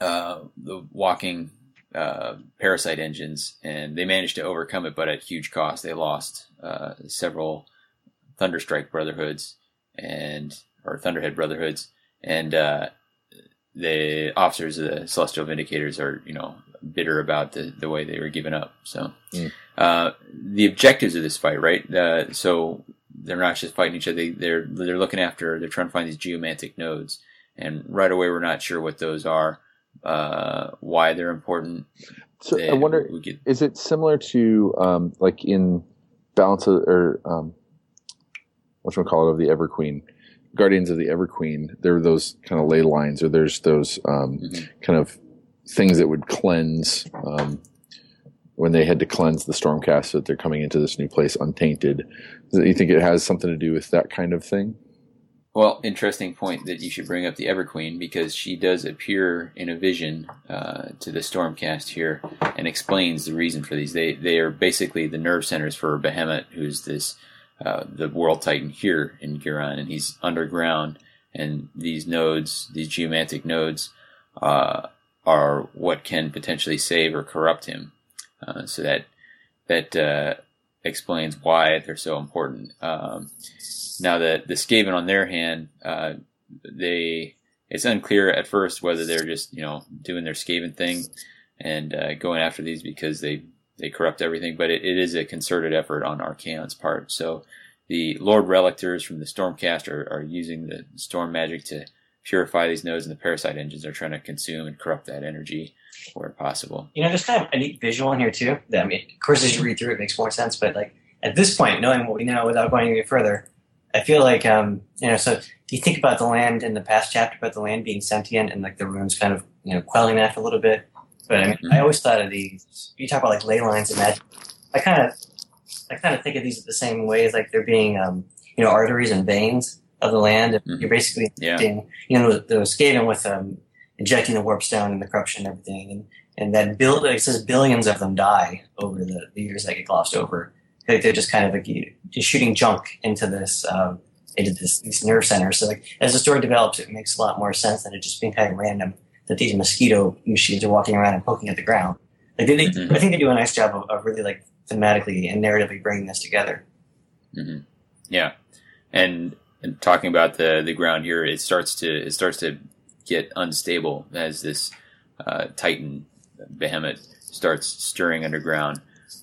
uh, the walking uh, parasite engines, and they managed to overcome it, but at huge cost. They lost uh, several Thunderstrike Brotherhoods and or Thunderhead Brotherhoods, and uh, the officers of the Celestial Vindicators are you know bitter about the the way they were given up. So Mm. uh, the objectives of this fight, right? Uh, so they're not just fighting each other; they, they're they're looking after. They're trying to find these geomantic nodes, and right away we're not sure what those are, uh, why they're important. so They- I wonder, get is it similar to um, like in Balance of, or um, what we call it of the Everqueen, Guardians of the Everqueen? There are those kind of ley lines, or there's those um, Mhm. kind of things that would cleanse um, when they had to cleanse the Stormcast, so that they're coming into this new place untainted. You think it has something to do with that kind of thing? Well, interesting point that you should bring up the Everqueen because she does appear in a vision uh, to the Stormcast here and explains the reason for these. They they are basically the nerve centers for Behemoth, who's this uh, the World Titan here in Ghyran, and he's underground. And these nodes, these geomantic nodes, uh, are what can potentially save or corrupt him. Uh, so that that uh, explains why they're so important. Um, now that the Skaven, on their hand, uh, they it's unclear at first whether they're just you know doing their Skaven thing and uh, going after these because they they corrupt everything, but it, it is a concerted effort on Archaon's part. So the Lord Relictors from the Stormcast are, are using the storm magic to purify these nodes, and the parasite engines are trying to consume and corrupt that energy where possible. You know, there's kind of a neat visual in here too. That I mean, of course, as you read through it, makes more sense. But like at this point, knowing what we know without going any further, I feel like um, you know. So you think about the land in the past chapter about the land being sentient and like the runes kind of you know quelling that a little bit? But I mean, Mhm. I always thought of these. You talk about like ley lines and magic. I kind of, I kind of think of these the same way as like they're being, um, you know, arteries and veins of the land. Mhm. You're basically Yeah. injecting, you know, the Skaven with um, injecting the warp stone and the corruption and everything, and and that build it says billions of them die over the, the years that get glossed over. Like they're just kind of like just shooting junk into this. Um, into this, these nerve centers. So, like, as the story develops, it makes a lot more sense than it just being kind of random that these mosquito machines are walking around and poking at the ground. Like they, they, Mhm. I think they do a nice job of, of really like thematically and narratively bringing this together. hmm Yeah, and and talking about the the ground here, it starts to it starts to get unstable as this uh, Titan behemoth starts stirring underground.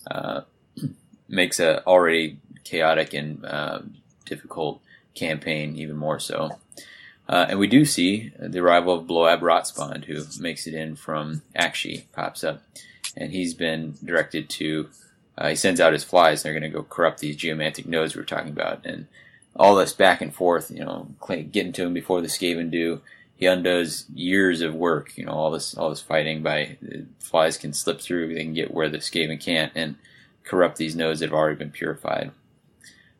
Uh, makes a already chaotic and uh, difficult campaign even more so. Uh, and we do see the arrival of Bloab Rotspawned, who makes it in from Aqshy, pops up, and he's been directed to uh, he sends out his flies. and They're going to go corrupt these geomantic nodes we were talking about, and all this back and forth. You know, getting to him before the Skaven do. He undoes years of work. You know, all this all this fighting by flies can slip through. They can get where the Skaven can't, and corrupt these nodes that have already been purified.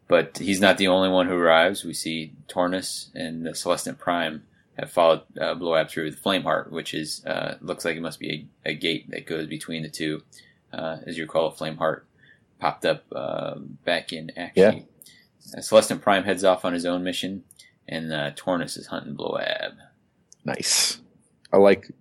But he's not the only one who arrives. We see Tornus and the Celestant Prime have followed uh, Bloab through the Flameheart, which is uh, looks like it must be a, a gate that goes between the two. Uh, as you recall, Flameheart popped up uh, back in action. Uh, Celestant Prime heads off on his own mission, and uh, Tornus is hunting Bloab. Nice. I like.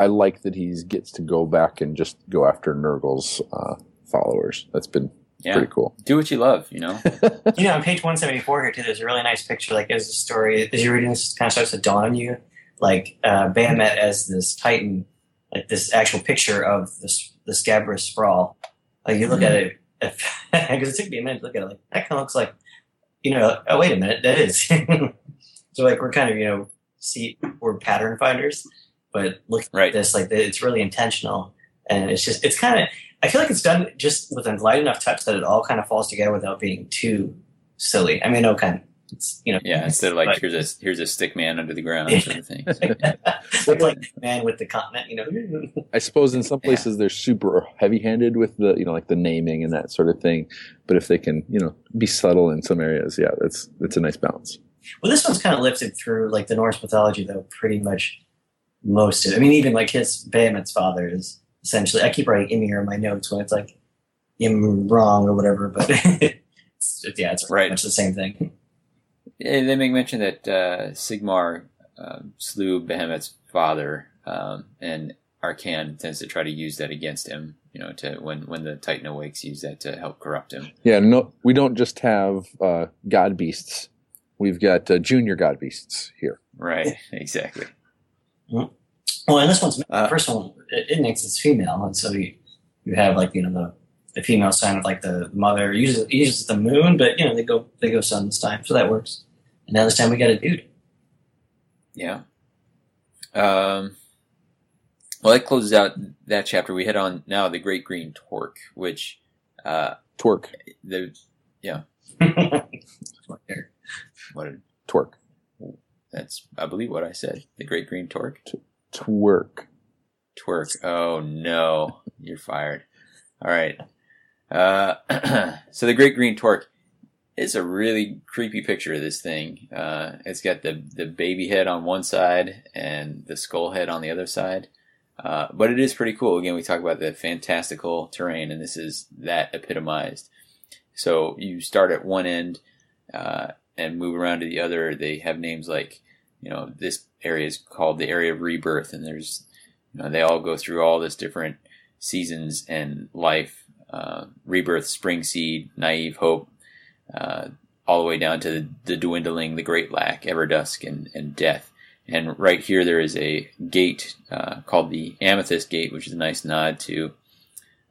I like that he gets to go back and just go after Nurgle's uh, followers. That's been Yeah, pretty cool. do what you love, you know. You know, on page 174 here, too, there's a really nice picture. Like, as the story, as you're reading this, kind of starts to dawn on you. Like, uh, Bahamut as this Titan, like this actual picture of this, the scabrous sprawl. Like, you look at it, because it took me a minute to look at it, like, that kind of looks like, you know, oh, wait a minute, that is. so, like, we're kind of, you know, see, we're pattern finders, but look Right. at this, like, it's really intentional. And it's just, it's kind of, I feel like it's done just with a light enough touch that it all kind of falls together without being too silly. I mean, no, kind of, it's, you know, Yeah, instead of like but- here's a here's a stick man under the ground sort of thing. look like man with the continent, you know. I suppose in some Yeah. places they're super heavy-handed with the you know like the naming and that sort of thing. But if they can you know be subtle in some areas, yeah, that's that's a nice balance. Well, this one's kind of lifted through like the Norse mythology, though. Pretty much most of it. I mean, even like his Behemoth's father is essentially. I keep writing Ymir in my notes when it's like I'm wrong or whatever, but it's, yeah, it's pretty Right. much the same thing. Yeah, they make mention that uh, Sigmar um, slew Behemoth's father, um, and Archaon tends to try to use that against him. You know, to when when the Titan awakes, use that to help corrupt him. Yeah, no, we don't just have uh, god beasts. We've got uh, junior god beasts here. Right, exactly. Well, and this one's Uh, the first one. It, it makes it's female, and so you you have like you know the the female sign of like the mother uses uses the moon, but you know they go they go sun this time, so that works. And now this time we got a dude. Yeah. Um, well, that closes out that chapter. We head on now the Great Green Torque, which uh, Twerk, the Right there. a twerk, that's I believe what I said. The Great Green Torque. twerk. Twerk. Oh no, you're fired. All right. Uh, so the Great Green Torque is a really creepy picture of this thing. Uh, it's got the the baby head on one side and the skull head on the other side. Uh, but it is pretty cool. Again, we talk about the fantastical terrain, and this is that epitomized. So you start at one end uh, and move around to the other. They have names like, you know, this area is called the area of rebirth, and there's, you know, they all go through all this different seasons and life, uh, rebirth, spring seed, naive hope, uh, all the way down to the, the dwindling, the great lack, ever dusk, and, and death. And right here, there is a gate uh, called the Amethyst Gate, which is a nice nod to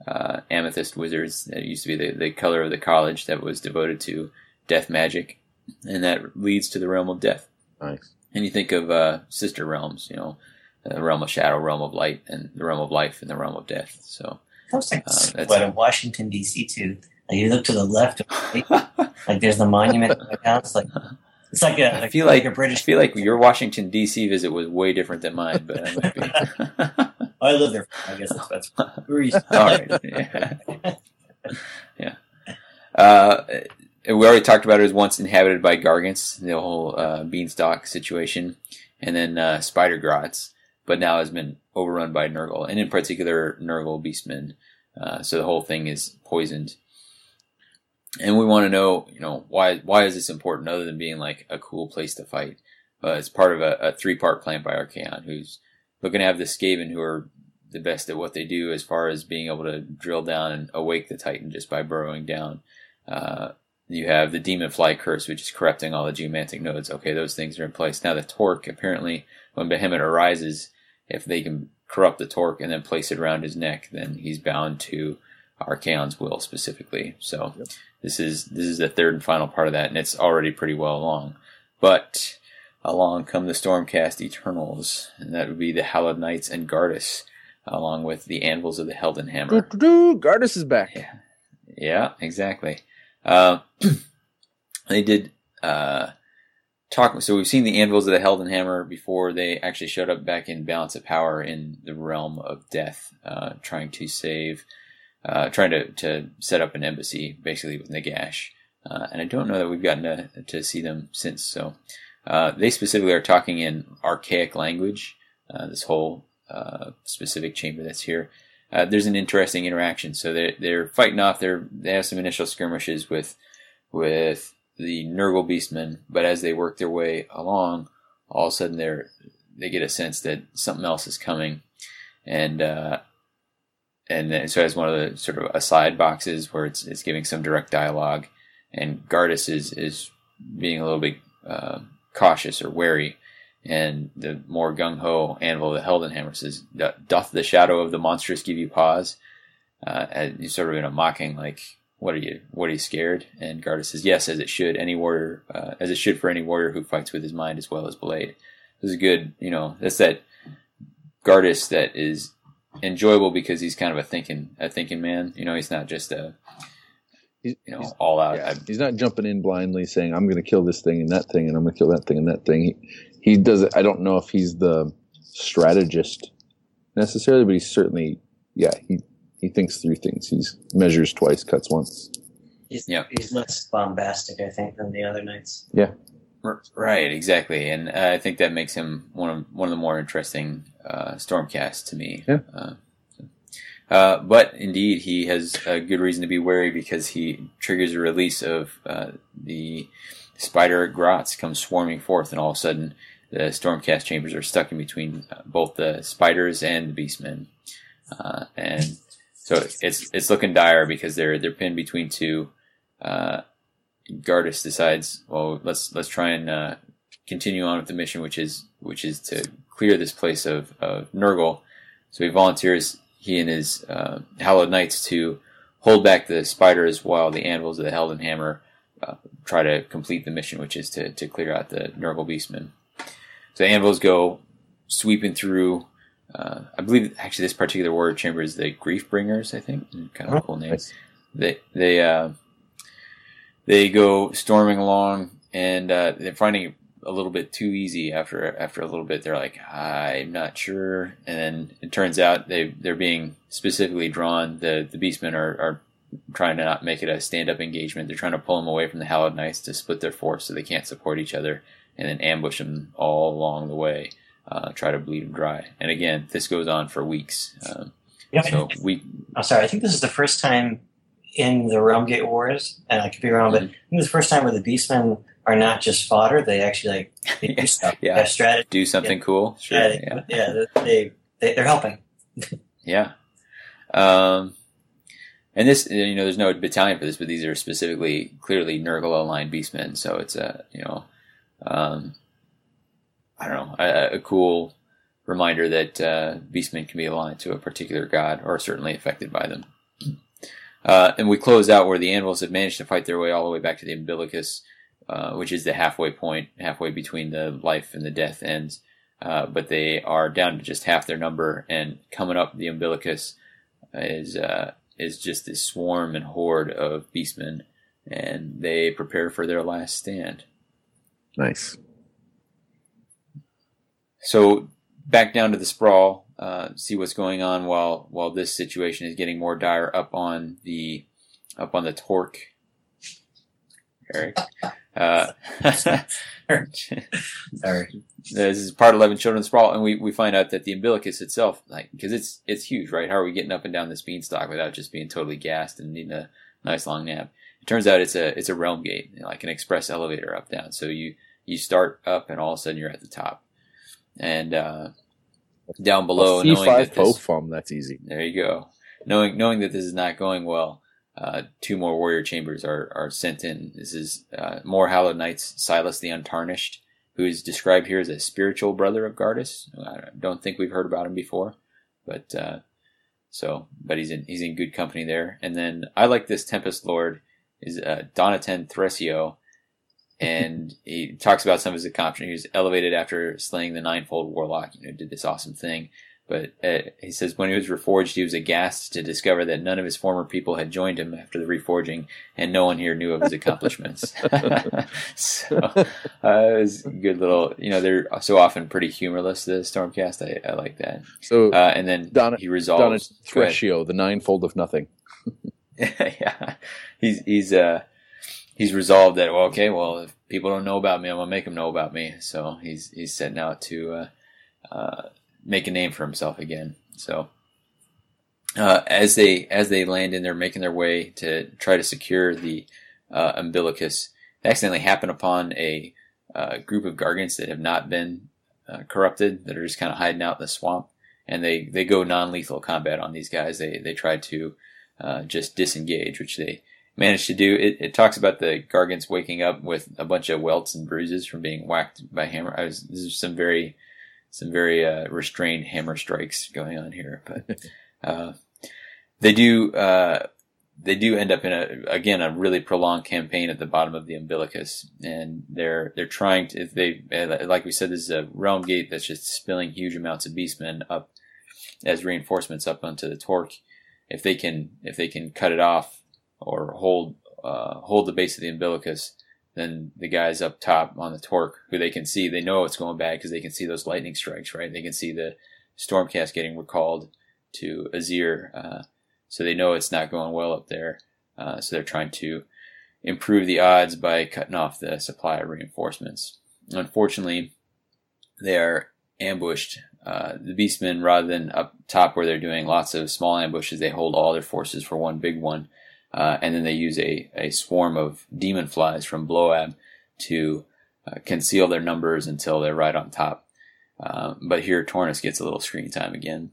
uh, Amethyst Wizards. That used to be the, the color of the college that was devoted to death magic, and that leads to the realm of death. Nice. And you think of uh, sister realms, you know, the realm of shadow, realm of light, and the realm of life, and the realm of death. So, Sounds like Uh, that's- what in Washington D.C. too. Like you look to the left, right, like there's the monument. in the house. Like it's like a. I feel like a I British. feel like your Washington D.C. visit was way different than mine, but I might be. I live there. I guess that's that's. Where you, All right. Yeah. yeah. Uh, we already talked about it was once inhabited by gargants, the whole uh, beanstalk situation, and then uh, spider grots, but now has been overrun by Nurgle, and in particular Nurgle beastmen. Uh, so the whole thing is poisoned. And we want to know, you know, why why is this important other than being like a cool place to fight? Uh, it's part of a, a three part plan by Archaon, who's looking to have the Skaven, who are the best at what they do as far as being able to drill down and awake the Titan just by burrowing down. Uh, you have the Demon Fly Curse, which is corrupting all the geomantic nodes. Okay, those things are in place. Now the Torque, apparently, when Behemoth arises, if they can corrupt the Torque and then place it around his neck, then he's bound to Archaon's will specifically. So Yep. this is this is the third and final part of that, and it's already pretty well along. But along come the Stormcast Eternals, and that would be the Hallowed Knights and Gardus, along with the Anvils of the Heldenhammer. Doo-doo-doo, Gardus is back. Yeah. Yeah, exactly. Uh, they did uh, talk. So we've seen the anvils of the Heldenhammer before they actually showed up back in Balance of Power in the realm of death, uh, trying to save, uh, trying to, to set up an embassy basically with Nagash. Uh, and I don't know that we've gotten to, to see them since. So uh, they specifically are talking in archaic language. This whole specific chamber that's here uh, there's an interesting interaction. So they're they're fighting off. They're they have some initial skirmishes with with the Nurgle Beastmen, but as they work their way along, all of a sudden they're they get a sense that something else is coming, and uh, and then so as one of the sort of aside boxes where it's it's giving some direct dialogue, and Gardus is is being a little bit uh, cautious or wary. And the more gung ho anvil, the Heldenhammer says, "Doth the shadow of the monstrous give you pause?" Uh, and he's sort of in a mocking, like, "What are you? What are you scared?" And Gardus says, "Yes, as it should. Any warrior, uh, as it should for any warrior who fights with his mind as well as blade." This is good. You know, that's that Gardus that is enjoyable because he's kind of a thinking, a thinking man. You know, he's not just a, you know, all out. yeah, he's not jumping in blindly saying, I'm going to kill this thing and that thing, and I'm going to kill that thing and that thing. He, he does it. I don't know if he's the strategist necessarily, but he's certainly, yeah, he, he thinks through things. He measures twice, cuts once. He's, Yeah. he's less bombastic, I think, than the other knights. Yeah. Right, exactly, and uh, I think that makes him one of one of the more interesting uh, Stormcasts to me. Yeah. Uh, so- uh, but indeed, he has a good reason to be wary because he triggers a release of uh, the spider grots come swarming forth, and all of a sudden, the Stormcast chambers are stuck in between uh, both the spiders and the beastmen, uh, and so it's it's looking dire because they're they're pinned between two. Uh, Gardus decides, well, let's let's try and uh, continue on with the mission, which is which is to clear this place of, of Nurgle. So he volunteers, he and his uh, Hallowed Knights, to hold back the spiders while the anvils of the Heldenhammer uh, try to complete the mission, which is to, to clear out the Nurgle Beastmen. So the anvils go sweeping through. Uh, I believe actually this particular warrior chamber is the Grief Bringers. I think kind of a cool name Nice. they they uh, they go storming along and uh, they're finding it a little bit too easy after after a little bit they're like I'm not sure and then it turns out they they're being specifically drawn the the beastmen are, are trying to not make it a stand up engagement they're trying to pull them away from the hallowed knights to split their force so they can't support each other and then ambush them all along the way uh, try to bleed them dry and again this goes on for weeks um, Yeah, so we I'm sorry. I think this is the first time in the Realm Gate Wars, and I could be wrong, but Mhm. I think it's the first time where the Beastmen are not just fodder; they actually like they do stuff. Yeah. Strategy. Do something cool. Sure. Yeah, Yeah. they, yeah, they, they they're helping. Yeah. Um, and this, you know, there's no battalion for this, but these are specifically clearly Nurgle aligned beastmen. So it's a, you know, um, I don't know, a, a cool reminder that uh, beastmen can be aligned to a particular god or certainly affected by them. Uh, and we close out where the anvils have managed to fight their way all the way back to the umbilicus, uh, which is the halfway point, halfway between the life and the death ends. Uh, but they are down to just half their number, and coming up the umbilicus is uh, is just this swarm and horde of beastmen, and they prepare for their last stand. Nice. So back down to the sprawl, uh, see what's going on while while this situation is getting more dire up on the up on the torque. Eric. Uh, Sorry. this is part 11 children's sprawl and we, we find out that the umbilicus itself like because it's it's huge right how are we getting up and down this beanstalk without just being totally gassed and needing a nice long nap it turns out it's a it's a realm gate you know, like an express elevator up down so you you start up and all of a sudden you're at the top and uh down below knowing that this, fum. That's easy. there you go. Knowing knowing that this is not going well, uh, two more warrior chambers are, are sent in. This is uh, more hallowed knights. Silas the Untarnished, who is described here as a spiritual brother of Gardus. I don't think we've heard about him before, but uh, so but he's in he's in good company there. And then I like this Tempest Lord is uh, Donaten Thresio, and he talks about some of his accomplishments. He was elevated after slaying the Ninefold Warlock. You know, did this awesome thing. But uh, he says when he was reforged, he was aghast to discover that none of his former people had joined him after the reforging, and no one here knew of his accomplishments. so uh, it was a good little, you know, they're so often pretty humorless. The Stormcast, I, I like that. So Uh, and then Donna- he resolves. Ahead. The ninefold of nothing. yeah, he's he's uh he's resolved that well, okay, well, if people don't know about me, I'm gonna make them know about me. So he's he's setting out to uh, uh, make a name for himself again. So uh, as they as they land in, they're making their way to try to secure the uh, umbilicus. They accidentally happen upon a uh, group of gargants that have not been uh, corrupted, that are just kind of hiding out in the swamp, and they they go non lethal combat on these guys. They they try to just disengage, which they managed to do. It, it talks about the gargants waking up with a bunch of welts and bruises from being whacked by hammer. I was, this is some very, some very uh, restrained hammer strikes going on here, but uh, they do. Uh, they do end up in a again a really prolonged campaign at the bottom of the umbilicus, and they're they're trying to. If they like we said, this is a realm gate that's just spilling huge amounts of beastmen up as reinforcements up onto the torque if they can if they can cut it off or hold uh, hold the base of the umbilicus, then the guys up top on the torque, who they can see, they know it's going bad because they can see those lightning strikes, right? They can see the stormcast getting recalled to Azyr, uh, so they know it's not going well up there. Uh, so they're trying to improve the odds by cutting off the supply of reinforcements. Unfortunately, they are ambushed uh, the beastmen, rather than up top where they're doing lots of small ambushes, they hold all their forces for one big one, uh, and then they use a, a swarm of demon flies from Bloab to uh, conceal their numbers until they're right on top. Uh, but here, Tornus gets a little screen time again.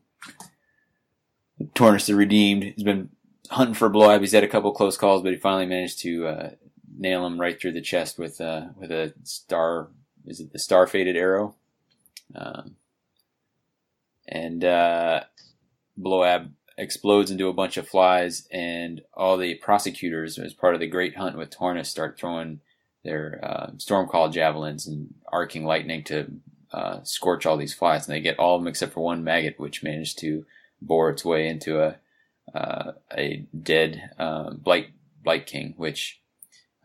Tornus the Redeemed has been hunting for Bloab. He's had a couple close calls, but he finally managed to uh, nail him right through the chest with uh, with a star. Is it the star fated arrow? Um, and uh, Bloab explodes into a bunch of flies, and all the prosecutors, as part of the great hunt with Tornus, start throwing their uh, Stormcall javelins and arcing lightning to uh, scorch all these flies, and they get all of them except for one maggot, which managed to bore its way into a uh, a dead uh, blight blight king, which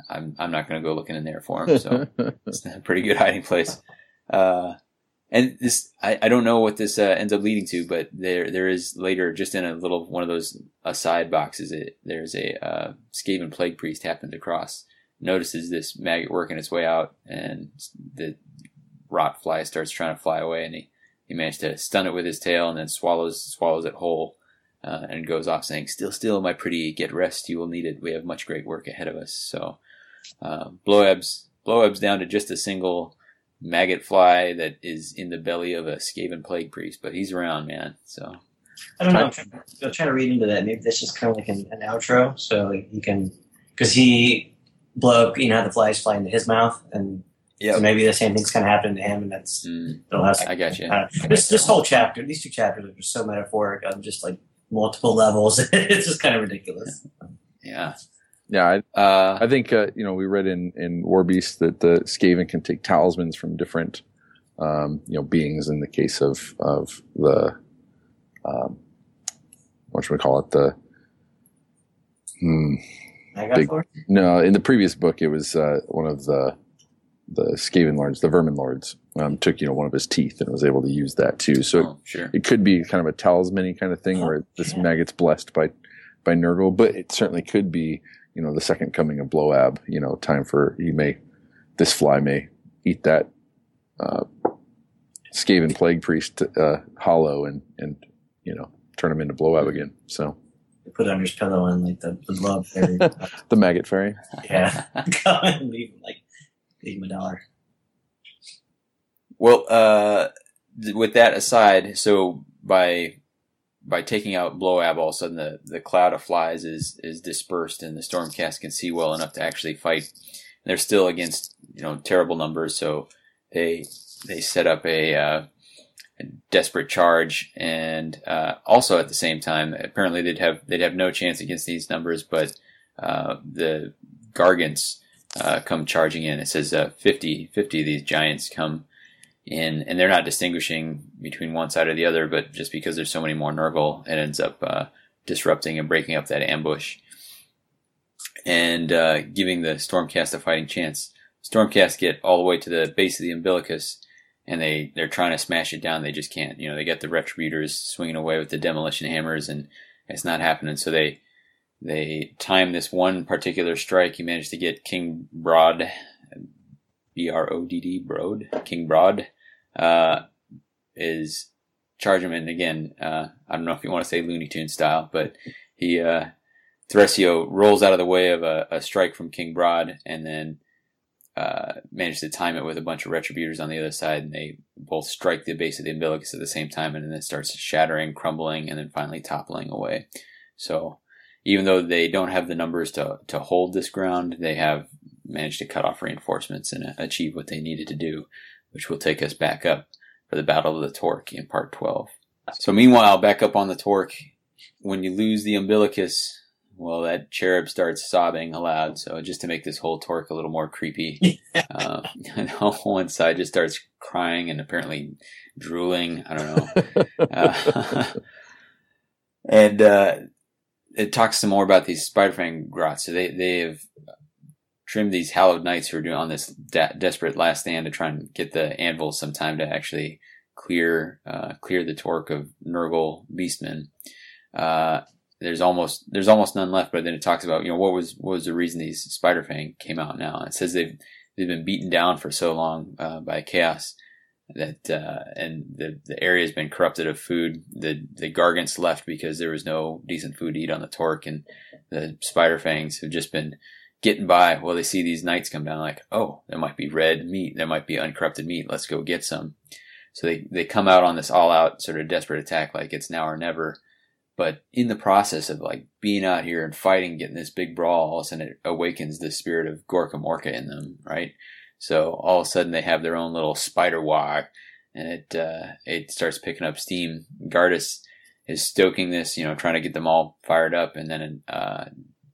I'm I'm not going to go looking in there for him. So it's a pretty good hiding place. Uh, and this, I, I don't know what this uh, ends up leading to, but there there is later, just in a little one of those aside boxes, it, there's a uh, Skaven plague priest happens across, notices this maggot working its way out, and the rot fly starts trying to fly away, and he, he managed to stun it with his tail, and then swallows swallows it whole. uh, and goes off saying, "Still, still, my pretty, get rest. You will need it. We have much great work ahead of us." So, uh, Bloab's Bloab's down to just a single maggot fly that is in the belly of a Skaven plague priest, but he's around, man. So I don't know. I'm trying, I'm trying to read into that. Maybe that's just kind of like an, an outro, so he can because he blow up. You know how the flies fly into his mouth, and yeah, so maybe the same thing's kind of happening to him, and that's mm, it'll have. I got you. Uh, this this whole chapter, these two chapters are just so metaphoric on just like multiple levels. it's just kind of ridiculous. Yeah, Yeah, I, uh, I think uh, you know we read in in War Beast that the Skaven can take talismans from different um, you know beings. In the case of of the um, what should we call it? The hmm, Big- no, in the previous book it was uh, one of the the Skaven lords, the Vermin lords, um, took you know one of his teeth and was able to use that too. So oh, sure. it could be kind of a talisman kind of thing where this Okay. maggot's blessed by by Nurgle, but it certainly could be you know the second coming of Bloab. You know, time for he may this fly may eat that uh, Skaven plague priest uh, hollow and and you know turn him into Bloab again. So put it under his pillow and like the, the glove fairy. the maggot fairy. yeah, go and leave him, like leave him a dollar. Well, uh, th- with that aside, so by by taking out Bloab, all of a sudden the, the cloud of flies is is dispersed, and the Stormcast can see well enough to actually fight. They're still against you know terrible numbers, so they they set up a, uh, a desperate charge, and uh, also at the same time, apparently they'd have they'd have no chance against these numbers, but uh, the Gargants uh, come charging in. It says uh, 50, 50 of these giants come in, and they're not distinguishing between one side or the other, but just because there's so many more Nurgle, it ends up uh, disrupting and breaking up that ambush and uh, giving the Stormcast a fighting chance. Stormcast get all the way to the base of the umbilicus, and they they're trying to smash it down. They just can't. You know, they get the retributors swinging away with the demolition hammers, and it's not happening. So they they time this one particular strike. He managed to get King Broad, B R O D D, Broad, King Broad, uh, is charge him. And again, uh, I don't know if you want to say Looney Tune style, but he, uh, Thresio rolls out of the way of a, a strike from King Broad and then, uh, managed to time it with a bunch of retributors on the other side, and they both strike the base of the umbilicus at the same time, and then it starts shattering, crumbling, and then finally toppling away. So, even though they don't have the numbers to, to hold this ground, they have managed to cut off reinforcements and achieve what they needed to do, which will take us back up for the Battle of the Torque in part 12. So meanwhile, back up on the Torque, when you lose the umbilicus, well, that cherub starts sobbing aloud. So just to make this whole Torque a little more creepy, uh, one side just starts crying and apparently drooling. I don't know. Uh, and uh, it talks some more about these Spiderfang grots. So they they have trimmed these hallowed knights who are doing on this de- desperate last stand to try and get the anvil some time to actually clear uh, clear the torque of Nurgle beastmen. Uh, there's almost there's almost none left, but then it talks about you know what was what was the reason these Spiderfang came out now. It says they've they've been beaten down for so long uh, by chaos that uh, and the the area has been corrupted of food. The the Gargants left because there was no decent food to eat on the Torque, and the Spiderfangs have just been getting by. Well, they see these knights come down, like, oh, there might be red meat, there might be uncorrupted meat. Let's go get some. So they they come out on this all out sort of desperate attack, like it's now or never. But in the process of like being out here and fighting, getting this big brawl, all of a sudden it awakens the spirit of Gorka Morka in them, right? So all of a sudden they have their own little spider war, and it uh, it starts picking up steam. Gardus is stoking this, you know, trying to get them all fired up, and then uh,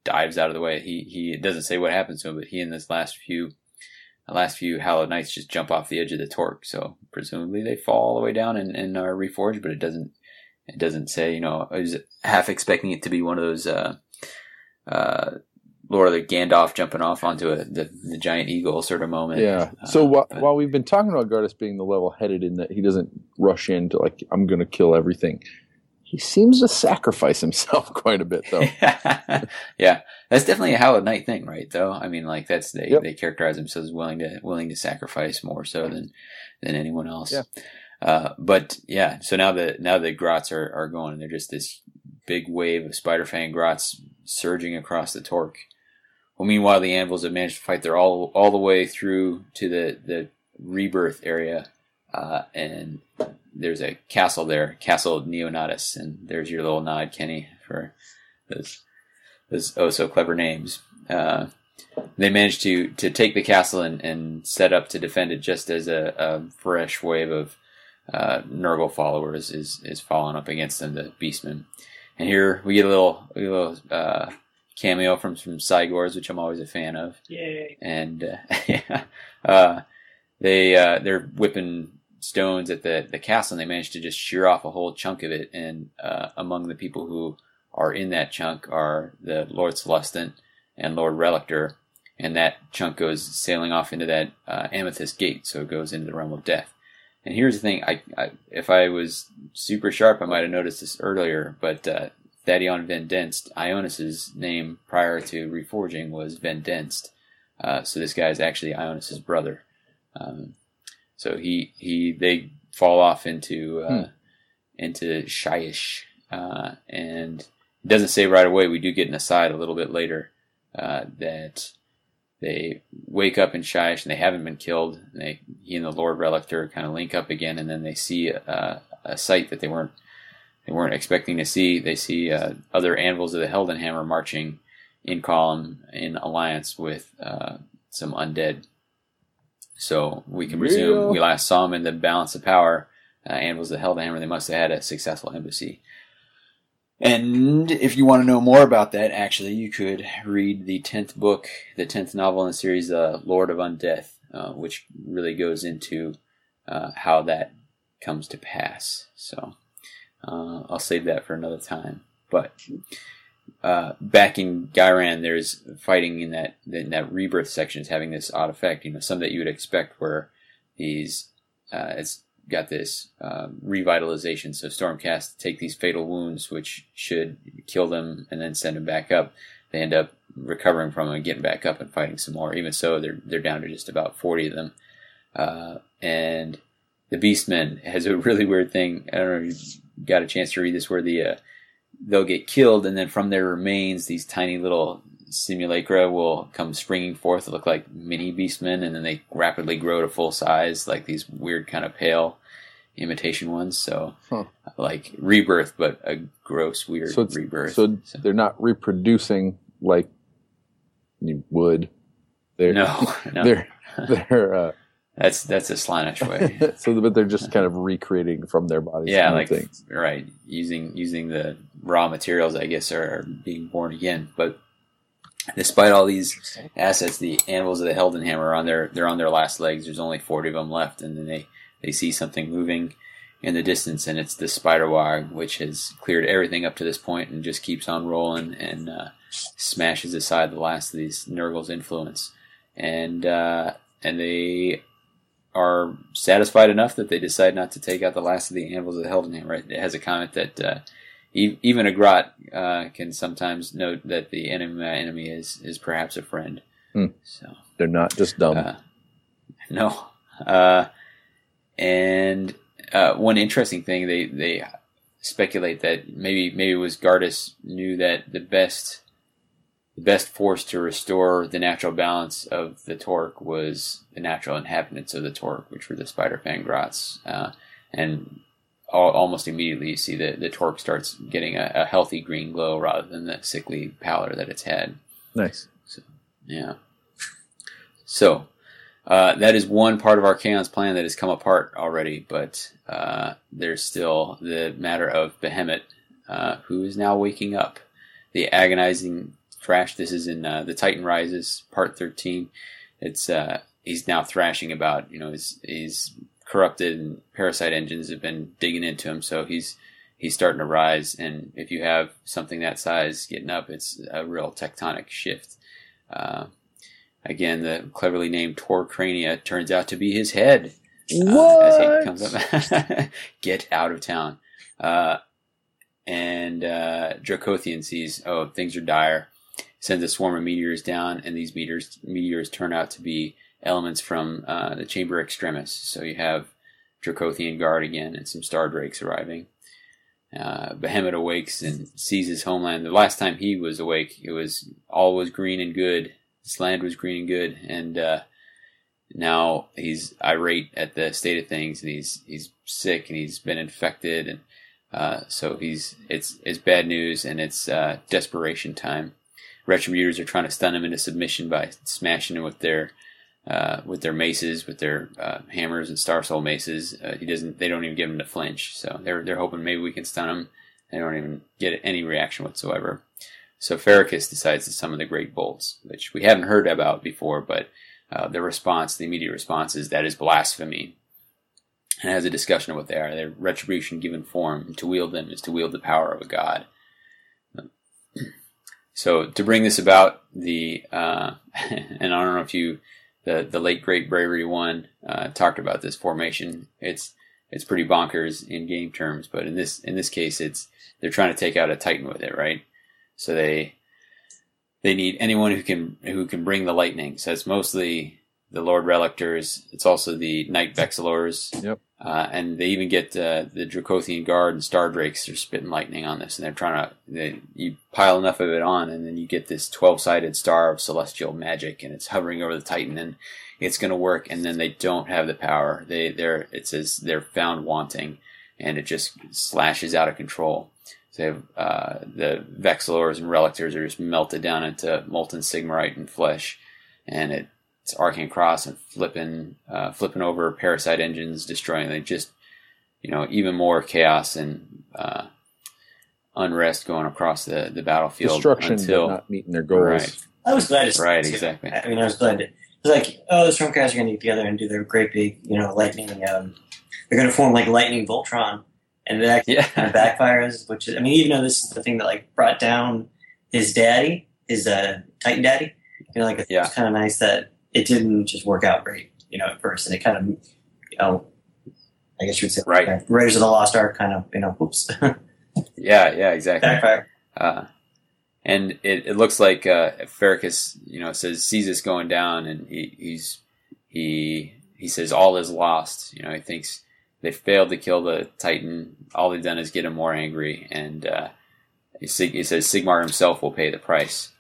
dives out of the way. He he it doesn't say what happens to him, but he and this last few last few Hallowed Knights just jump off the edge of the torque. So presumably they fall all the way down and, and are reforged, but it doesn't it doesn't say. You know, I was half expecting it to be one of those. Uh, uh, Lord of the Gandalf jumping off onto a, the, the giant eagle sort of moment. Yeah. Uh, So wh- but- while we've been talking about Gardus being the level-headed in that he doesn't rush into like I'm going to kill everything, he seems to sacrifice himself quite a bit, though. yeah, that's definitely a Hallowed Knight thing, right? Though I mean, like that's they, Yep. they characterize themselves as willing to willing to sacrifice more so than than anyone else. Yeah. Uh, but yeah, so now the now the Grots are, are going, and they're just this big wave of spider fang grots surging across the torque. Well, meanwhile, the anvils have managed to fight their all all the way through to the the rebirth area, uh, and there's a castle there, Castle Neonatus, and there's your little nod, Kenny, for those those oh so clever names. Uh, they managed to to take the castle and, and set up to defend it just as a, a fresh wave of uh, Nurgle followers is is falling up against them, the Beastmen. And here we get a little a little uh, cameo from some Cygors, which I'm always a fan of. Yay! And uh, yeah, uh, they uh, they're whipping stones at the the castle, and they manage to just shear off a whole chunk of it. And uh, among the people who are in that chunk are the Lord Celestant and Lord Relictor, and that chunk goes sailing off into that uh, amethyst gate, so it goes into the realm of death. And here's the thing: I, I if I was super sharp, I might have noticed this earlier, but uh, Thadion Vendenst, Ionus's name prior to reforging was Vendenst. Uh, so this guy is actually Ionus's brother. Um, so he he they fall off into uh, Hmm. into Shyish, uh, and it doesn't say right away. We do get an aside a little bit later uh, that they wake up in Shyish and they haven't been killed. And they he and the Lord Relictor kind of link up again, and then they see a, a sight that they weren't they weren't expecting to see. They see uh, other anvils of the Heldenhammer marching in column in alliance with uh, some undead. So we can presume Yeah. we last saw them in the balance of power. Uh, anvils the Heldenhammer. They must have had a successful embassy. And if you want to know more about that, actually, you could read the tenth book, the tenth novel in the series, uh, Lord of Undeath, uh, which really goes into uh, how that comes to pass. So uh, I'll save that for another time. But uh, back in Ghyran, there's fighting in that in that rebirth section is having this odd effect. You know, some that you would expect where these uh, it's got this uh, revitalization. So Stormcast take these fatal wounds, which should kill them, and then send them back up. They end up recovering from them getting back up and fighting some more. Even so, they're they're down to just about forty of them. Uh, and the Beastmen has a really weird thing. I don't know if you got a chance to read this, where the uh, they'll get killed, and then from their remains, these tiny little simulacra will come springing forth, look like mini beastmen, and then they rapidly grow to full size, like these weird kind of pale imitation ones. So, Huh. like rebirth, but a gross, weird So rebirth. So they're not reproducing like you would. They're, no, no, They're they're uh, that's that's a Slaanesh way. so, but they're just kind of recreating from their bodies. yeah, like things. right, using using the raw materials, I guess, are being born again. But despite all these assets, the animals of the Heldenhammer are on their they're on their last legs. There's only forty of them left, and then they they see something moving in the distance, and it's the spider wag, which has cleared everything up to this point and just keeps on rolling and uh, smashes aside the last of these Nurgle's influence, and uh, and they are satisfied enough that they decide not to take out the last of the anvils of the Heldenhammer. It has a comment that. Uh, even a grot uh, can sometimes note that the enemy, enemy is, is perhaps a friend. Hmm. So They're not just dumb. uh, no. Uh, and uh, one interesting thing they they speculate that maybe maybe it was Gardus knew that the best the best force to restore the natural balance of the torque was the natural inhabitants of the torque, which were the spider fang grots. Uh, and al- almost immediately you see the, the torque starts getting a, a healthy green glow rather than the sickly pallor that it's had. nice. Yeah. So uh, that is one part of our chaos plan that has come apart already, but uh, there's still the matter of Behemoth, uh, who is now waking up. The agonizing thrash. This is in uh, the Titan Rises, part thirteen. It's uh, he's now thrashing about. You know, he's he's corrupted and parasite engines have been digging into him, so he's he's starting to rise. And if you have something that size getting up, it's a real tectonic shift. Uh, again, the cleverly named Torcrania turns out to be his head. uh, as he comes up. Get out of town. Uh, and uh, Dracothion sees, oh, things are dire. Sends a swarm of meteors down, and these meteors meteors turn out to be elements from uh, the Chamber Extremis. So you have Dracothian Guard again, and some Star Drakes arriving. uh, Behemoth awakes and sees his homeland. The last time he was awake, it was all was green and good. This land was green and good, and uh, now he's irate at the state of things, and he's he's sick and he's been infected, and uh, so he's it's it's bad news and it's uh, desperation time. Retributors are trying to stun him into submission by smashing him with their uh, with their maces, with their uh, hammers and star soul maces. Uh, he doesn't. They don't even give him to flinch. So they're they're hoping maybe we can stun him. They don't even get any reaction whatsoever. So Farrakis decides to summon the Great Bolts, which we haven't heard about before, but uh, the response, the immediate response, is that is blasphemy. And has a discussion of what they are. They're retribution given form. To wield them is to wield the power of a god. So to bring this about, the uh, and I don't know if you the the late great Bravery one uh, talked about this formation. It's it's pretty bonkers in game terms, but in this in this case, it's they're trying to take out a Titan with it, right? So they they need anyone who can who can bring the lightning. So it's mostly the Lord Relictors. It's also the Knight Vexillors. Yep. Uh, and they even get uh, the Dracothian Guard and Star Drakes are spitting lightning on this, and they're trying to. They, you pile enough of it on, and then you get this twelve-sided star of celestial magic, and it's hovering over the Titan, and it's going to work. And then they don't have the power. They they're it says they're found wanting, and it just slashes out of control. So uh, the Vexillors and Relictors are just melted down into molten Sigmarite and flesh, and it it's arcing across and flipping uh, flipping over parasite engines, destroying. They just you know even more chaos and uh, unrest going across the, the battlefield. Destruction, until, not meeting their goals. Right. I was glad to see Right, exactly. I mean, I was glad. To, it was like, oh, the Stormcast are going to get together and do their great big, you know, lightning. Um, they're going to form like lightning Voltron, and it actually Yeah. kind of backfires. Which is, I mean, even though this is the thing that like brought down his daddy, his uh, Titan daddy, you know, like Yeah. it's kind of nice that it didn't just work out great, you know, at first, and it kind of, you know, I guess you would say, Right. uh, Raiders of the Lost Ark, kind of, you know, oops, yeah, yeah, exactly. backfire. Uh, and it, it looks like uh, Farrakis, you know, says sees this going down, and he, he's he he says all is lost. You know, he thinks they failed to kill the Titan. All they've done is get him more angry, and uh, he, he says Sigmar himself will pay the price.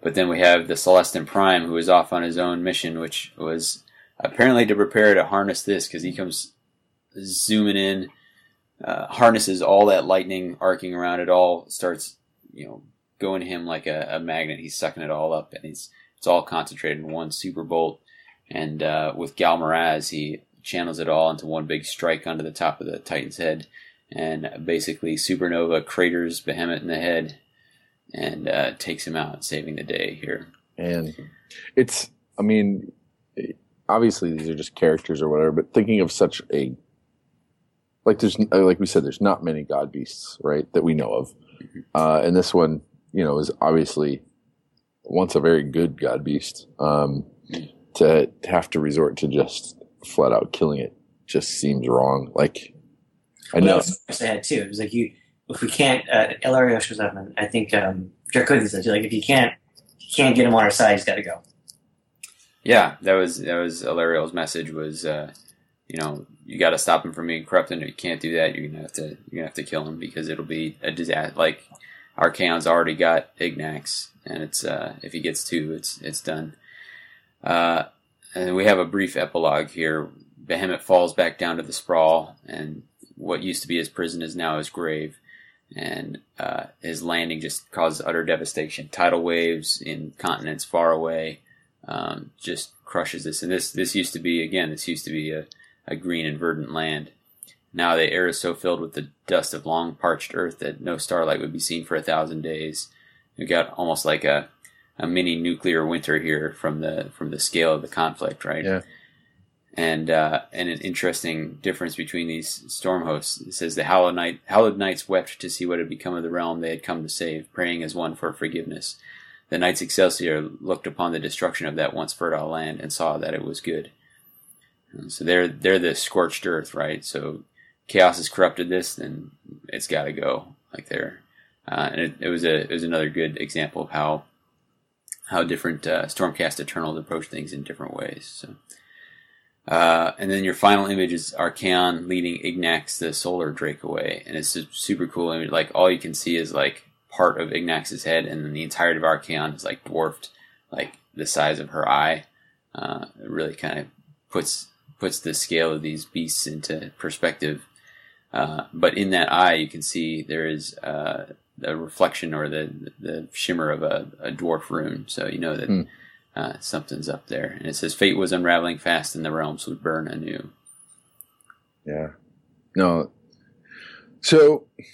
But then we have the Celestant Prime, who is off on his own mission, which was apparently to prepare to harness this, because he comes zooming in, uh, harnesses all that lightning arcing around it all, starts you know going to him like a, a magnet. He's sucking it all up, and he's it's all concentrated in one super bolt. And uh, with Ghal Maraz, he channels it all into one big strike onto the top of the Titan's head, and basically Supernova craters Behemoth in the head and uh, takes him out, saving the day here. And it's, I mean, obviously these are just characters or whatever, but thinking of such a, like there's, like we said, there's not many god beasts, right, that we know of. Uh, and this one, you know, is obviously once a very good god beast. Um, to have to resort to just flat out killing it just seems wrong. Like, I know. They had too. It was like you, if we can't, uh, shows up, and I think um, Dracodi said, like, if you can't, you can't get him on our side, he's got to go. Yeah, that was that was Alarielle's message was, uh, you know, you got to stop him from being corrupted. If you can't do that, you're gonna have to you're gonna have to kill him because it'll be a disaster. Like Archaon's already got Ignax, and it's uh, if he gets two, it's it's done. Uh, and we have a brief epilogue here. Behemoth falls back down to the sprawl, and what used to be his prison is now his grave. And uh, his landing just causes utter devastation. Tidal waves in continents far away um, just crushes this. And this this used to be again, this used to be a, a green and verdant land. Now the air is so filled with the dust of long parched earth that no starlight would be seen for a thousand days. We got almost like a a mini nuclear winter here from the from the scale of the conflict, right? Yeah. And uh, and an interesting difference between these storm hosts. It says the hallowed, hallowed knights wept to see what had become of the realm they had come to save, praying as one for forgiveness. The knights Excelsior looked upon the destruction of that once fertile land and saw that it was good. And so they're they're the scorched earth, right? So chaos has corrupted this, then it's got to go. Like they're, uh, and it, it was a it was another good example of how how different uh, Stormcast Eternals approach things in different ways. So, Uh, and then your final image is Archaon leading Ignax, the solar drake, away, and it's a super cool image. Like all you can see is like part of Ignax's head, and then the entirety of Archaon is like dwarfed, like the size of her eye. Uh, it really kind of puts puts the scale of these beasts into perspective. Uh, but in that eye, you can see there is uh, the reflection or the the shimmer of a, a dwarf rune, so you know that Hmm. Uh, something's up there. And it says, "Fate was unraveling fast, and the realms would burn anew." Yeah. No. So, I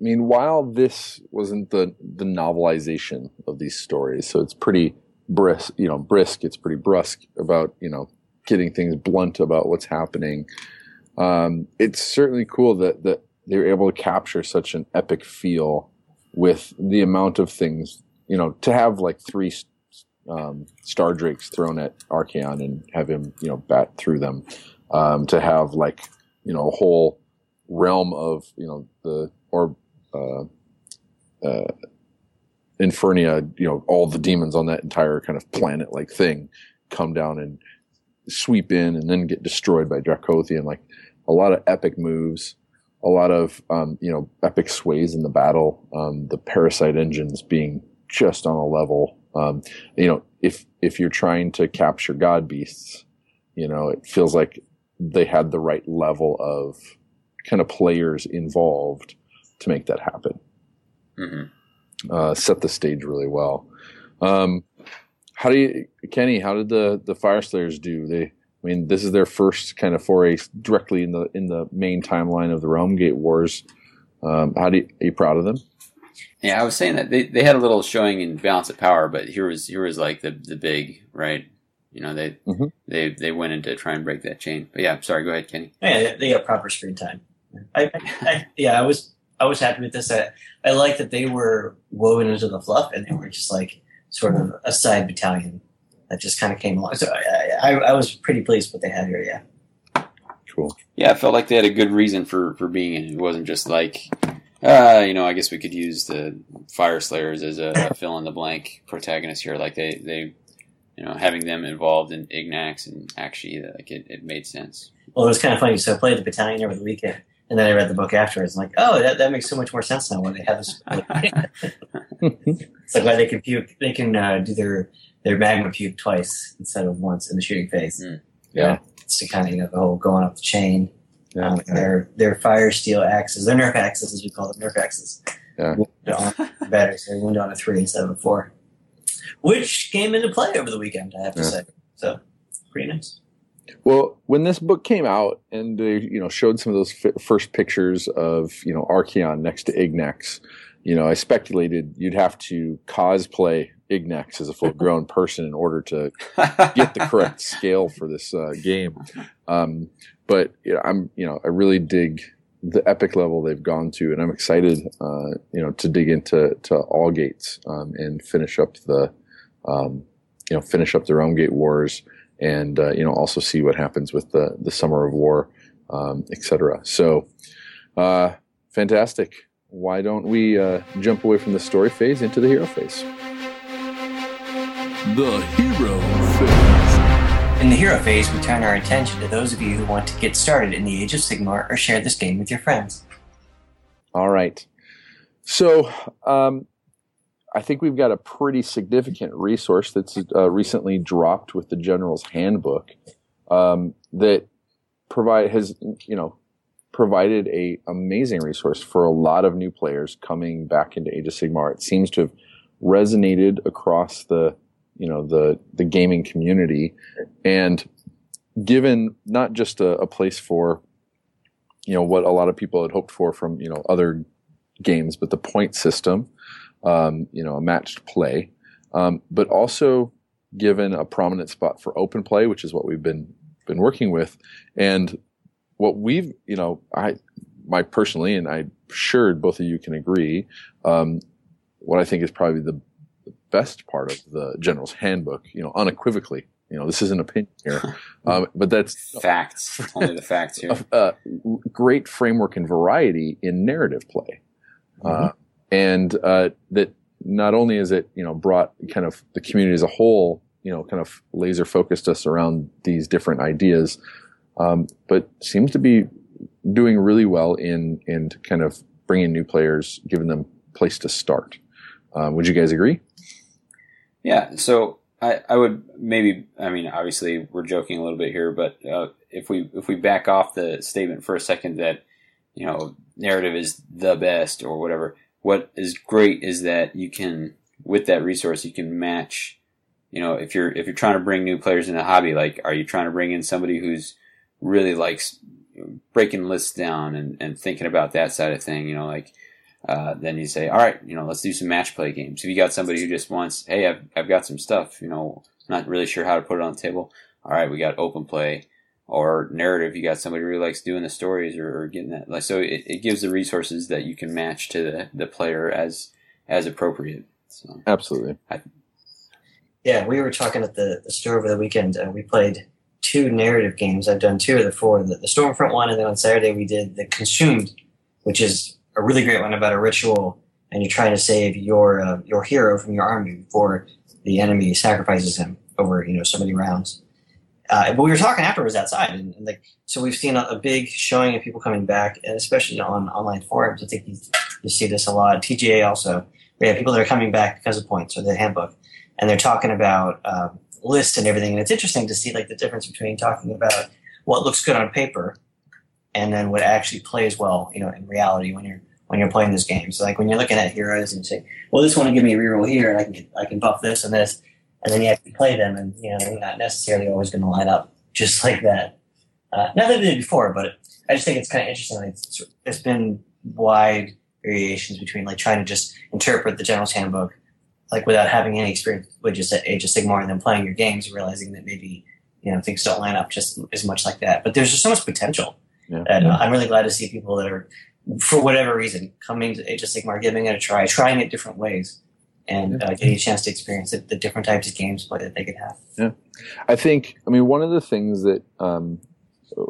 mean, while this wasn't the the novelization of these stories, so it's pretty brisk, you know, brisk. It's pretty brusque about you know getting things blunt about what's happening. Um, it's certainly cool that that they were able to capture such an epic feel with the amount of things, you know, to have like three um, star drakes thrown at Archaon and have him, you know, bat through them. Um, to have like you know, a whole realm of, you know, the, or, uh, uh, Infernia, you know, all the demons on that entire kind of planet like thing come down and sweep in and then get destroyed by Dracothion. Like a lot of epic moves, a lot of, um, you know, epic sways in the battle, um, the parasite engines being just on a level. Um, you know, if, if you're trying to capture god beasts, you know, it feels like they had the right level of kind of players involved to make that happen. hmm Uh, set the stage really well. Um, how do you, Kenny? How did the the Fyreslayers do? They, I mean, this is their first kind of foray directly in the in the main timeline of the Realmgate Wars. Um, how do you, are you proud of them? Yeah, I was saying that they, they had a little showing in balance of power, but here was here was like the the big right. You know they Mhm. they they went in to try and break that chain. But yeah, sorry. Go ahead, Kenny. Yeah, they- they got proper screen time. I, I, yeah, I was I was happy with this. I, I like that they were woven into the fluff, and they were just like sort of a side battalion that just kind of came along. So I, I, I was pretty pleased with what they had here. Yeah, Cool. Yeah, I felt like they had a good reason for for being in. It wasn't just like, uh, you know, I guess we could use the Fyreslayers as a, a fill in the blank protagonist here. Like they they, you know, having them involved in Ignax and actually like it, it made sense. well, it was kind of funny. So I played the battalion over the weekend, and then I read the book afterwards. I'm like, oh, that, that makes so much more sense now. Why they have this? it's like why they can puke. They can uh, do their their magma puke twice instead of once in the shooting phase. Mm. Yeah. it's to kind of you know the whole going up the chain. Yeah. Um, their their Fyresteel axes, their nerf axes as we call them, nerf axes. Yeah. On better, so they wound on a three instead of a four, which came into play over the weekend. I have to Yeah. say, so pretty nice. Well, when this book came out and they, you know, showed some of those f- first pictures of, you know, Archaon next to Ignax, you know, I speculated you'd have to cosplay Ignax as a full grown person in order to get the correct scale for this uh, game. Um, but you know, I'm, you know, I really dig the epic level they've gone to, and I'm excited, uh, you know, to dig into to All-Gates um, and finish up the, um, you know, finish up the Realmgate Wars, and uh, you know, also see what happens with the the Summer of War, um, etc. So, uh, fantastic. Why don't we uh, jump away from the story phase into the hero phase? The hero. In the hero phase, we turn our attention to those of you who want to get started in the Age of Sigmar or share this game with your friends. All right. So, um, I think we've got a pretty significant resource that's uh, recently dropped with the General's Handbook um, that provide has you know provided a amazing resource for a lot of new players coming back into Age of Sigmar. It seems to have resonated across the you know the the gaming community. And given not just a, a place for you know what a lot of people had hoped for from you know other games, but the point system, um, you know, a matched play, um, but also given a prominent spot for open play, which is what we've been been working with, and what we've you know I my personally and I'm sure both of you can agree, um, what I think is probably the, best part of the General's Handbook, you know, unequivocally. You know, this is an opinion here, um, but that's facts. Only the facts here. a, a great framework and variety in narrative play. Uh, and uh, that not only is it you know brought kind of the community as a whole you know, kind of laser focused us around these different ideas, um, but seems to be doing really well in in kind of bringing new players, giving them place to start. Um, would you guys agree? Yeah. So I, I would maybe. I mean, obviously, we're joking a little bit here, but uh, if we if we back off the statement for a second that you know narrative is the best or whatever, what is great is that you can with that resource you can match. You know, if you're if you're trying to bring new players in the hobby, like, are you trying to bring in somebody who's really likes breaking lists down and, and thinking about that side of thing? You know, like uh, then you say, all right, you know, let's do some match play games. If you got somebody who just wants, hey, I've, I've got some stuff, you know, not really sure how to put it on the table. All right, we got open play or narrative. You got somebody who really likes doing the stories or, or getting that. Like, so it, it gives the resources that you can match to the, the player as, as appropriate. So absolutely. I, yeah, we were talking at the, the store over the weekend. Uh, we played two narrative games. I've done two of the four. The, the Stormfront one, and then on Saturday we did the Consumed, which is a really great one about a ritual, and you're trying to save your uh, your hero from your army before the enemy sacrifices him over you know so many rounds. Uh, but we were talking afterwards outside, and, and like so we've seen a, a, big showing of people coming back, and especially on online forums. I think you, you see this a lot. TGA also, we have people that are coming back because of points or the handbook, and they're talking about uh, lists and everything. And it's interesting to see like the difference between talking about what looks good on paper and then what actually plays well, you know, in reality when you're when you're playing this game. So like when you're looking at heroes and you say, well, this one will give me a reroll here, and I can I can buff this and this, and then you have to play them, and you know they're not necessarily always going to line up just like that. Uh, not that they did before, but I just think it's kind of interesting. Like it's, it's been wide variations between like trying to just interpret the general's handbook, like without having any experience with just Age of Sigmar, and then playing your games, realizing that maybe you know things don't line up just as much like that. But there's just so much potential yeah. And uh, I'm really glad to see people that are, for whatever reason, coming to Age of Sigmar, giving it a try, trying it different ways, and uh, getting a chance to experience the, the, different types of gameplay that they could have. Yeah, I think. I mean, one of the things that um,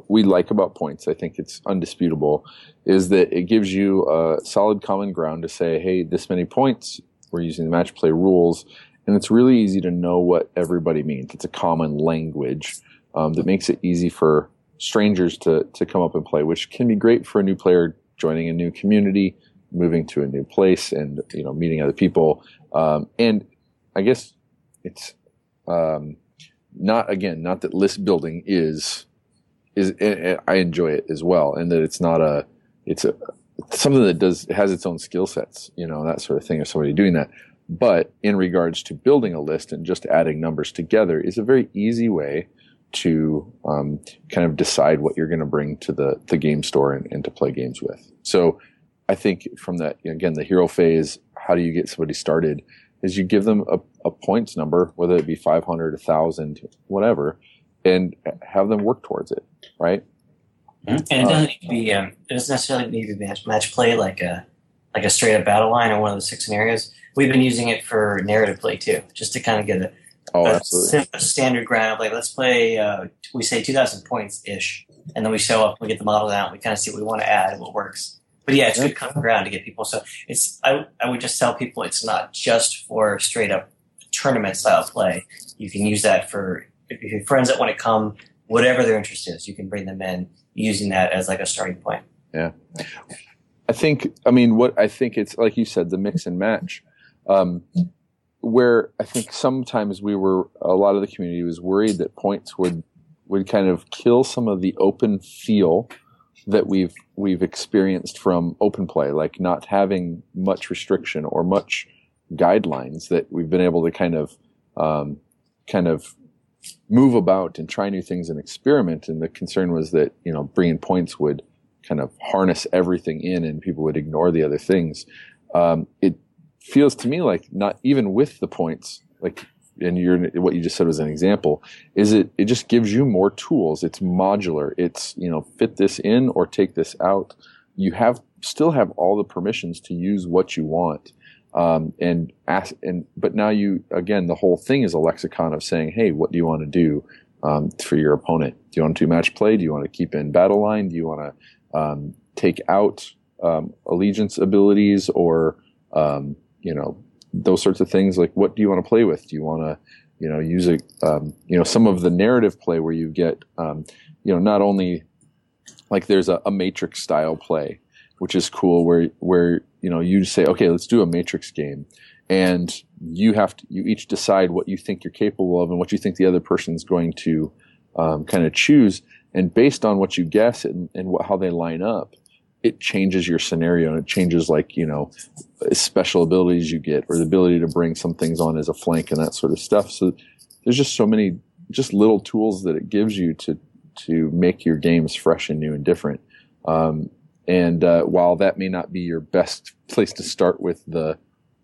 we like about points, I think it's undisputable, is that it gives you a solid common ground to say, "Hey, this many points. We're using the match play rules." And it's really easy to know what everybody means. It's a common language um, that makes it easy for strangers to to come up and play, which can be great for a new player joining a new community, moving to a new place, and you know meeting other people. Um, and I guess it's um, not again not that list building is is I enjoy it as well, and that it's not a it's a something that does has its own skill sets, you know that sort of thing. Of somebody doing that. But in regards to building a list and just adding numbers together is a very easy way to um, kind of decide what you're going to bring to the, the game store and, and, to play games with. So I think from that, again, the hero phase, how do you get somebody started is you give them a, a points number, whether it be 500, 1000, whatever, and have them work towards it. Right. And it doesn't need to be, um, it doesn't necessarily need to be match, match play like a, like a straight up battle line or one of the six scenarios. We've been using it for narrative play too, just to kind of get a, Oh, absolutely. A standard ground like let's play. Uh, we say two thousand points ish, and then we show up. We get the model out. We kind of see what we want to add and what works. But yeah, it's good common ground to get people. So it's I, I would just tell people it's not just for straight up tournament style play. You can use that for if you have friends that want to come, whatever their interest is, you can bring them in using that as like a starting point. Yeah. I think, I mean, what I think it's like you said, the mix and match. Um, where I think sometimes we were a lot of the community was worried that points would would kind of kill some of the open feel that we've we've experienced from open play, like not having much restriction or much guidelines that we've been able to kind of um, kind of move about and try new things and experiment. And the concern was that you know bringing points would kind of harness everything in, and people would ignore the other things. Um, it feels to me like not even with the points, like and you're what you just said was an example is it it just gives you more tools. It's modular. It's you know fit this in or take this out. You have still have all the permissions to use what you want. Um, and ask and but now you again the whole thing is a lexicon of saying hey what do you want to do um, for your opponent? Do you want to match play? Do you want to keep in battle line? Do you want to um, take out um, allegiance abilities or um, you know those sorts of things like what do you want to play with do you want to you know, use a, um, you know, some of the narrative play where you get, um, you know, not only like there's a, a matrix style play, which is cool where, where, you know, you say, okay, let's do a matrix game. And you have to, you each decide what you think you're capable of and what you think the other person's going to, um, kind of choose. And based on what you guess and, and what, how they line up, it changes your scenario and it changes like you know special abilities you get or the ability to bring some things on as a flank and that sort of stuff. So there's just so many just little tools that it gives you to to make your games fresh and new and different. Um, and uh, while that may not be your best place to start with the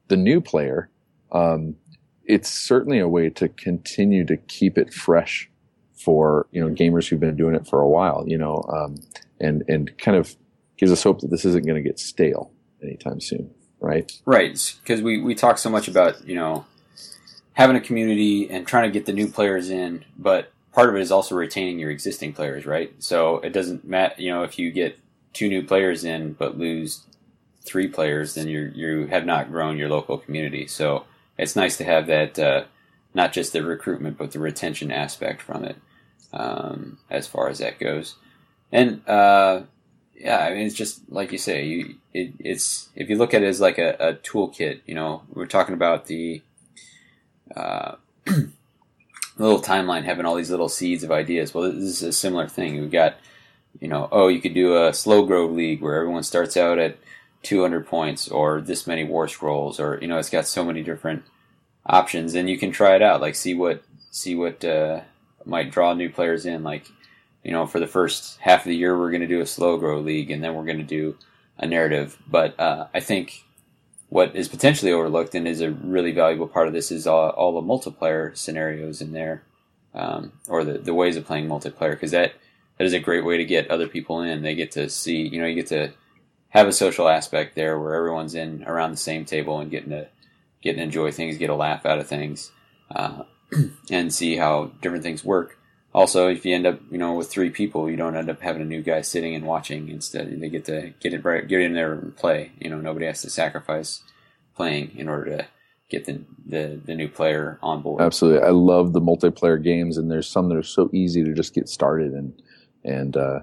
the new player um, it's certainly a way to continue to keep it fresh for you know gamers who've been doing it for a while you know um, and and kind of gives us hope that this isn't going to get stale anytime soon, right? Right, because we we talk so much about you know having a community and trying to get the new players in, but part of it is also retaining your existing players, right? So it doesn't matter, you know, if you get two new players in but lose three players, then you you have not grown your local community. So it's nice to have that uh, not just the recruitment but the retention aspect from it um, as far as that goes. And uh, yeah, I mean, it's just like you say. You, it, it's if you look at it as like a, a toolkit. You know, we're talking about the uh, little timeline having all these little seeds of ideas. Well, this is a similar thing. We've got, you know, oh, you could do a slow grow league where everyone starts out at 200 points or this many war scrolls, or you know, it's got so many different options, and you can try it out. Like see what see what uh, might draw new players in. Like you know, for the first half of the year, we're going to do a slow grow league, and then we're going to do a narrative. But uh, I think what is potentially overlooked and is a really valuable part of this is all, all the multiplayer scenarios in there, um, or the, the ways of playing multiplayer, because that that is a great way to get other people in. They get to see, you know, you get to have a social aspect there where everyone's in around the same table and getting to getting to enjoy things, get a laugh out of things, uh, and see how different things work also, if you end up, you know, with three people, you don't end up having a new guy sitting and watching. Instead, they get to get it right, get in there and play. You know, nobody has to sacrifice playing in order to get the, the the new player on board. Absolutely, I love the multiplayer games, and there's some that are so easy to just get started and and uh,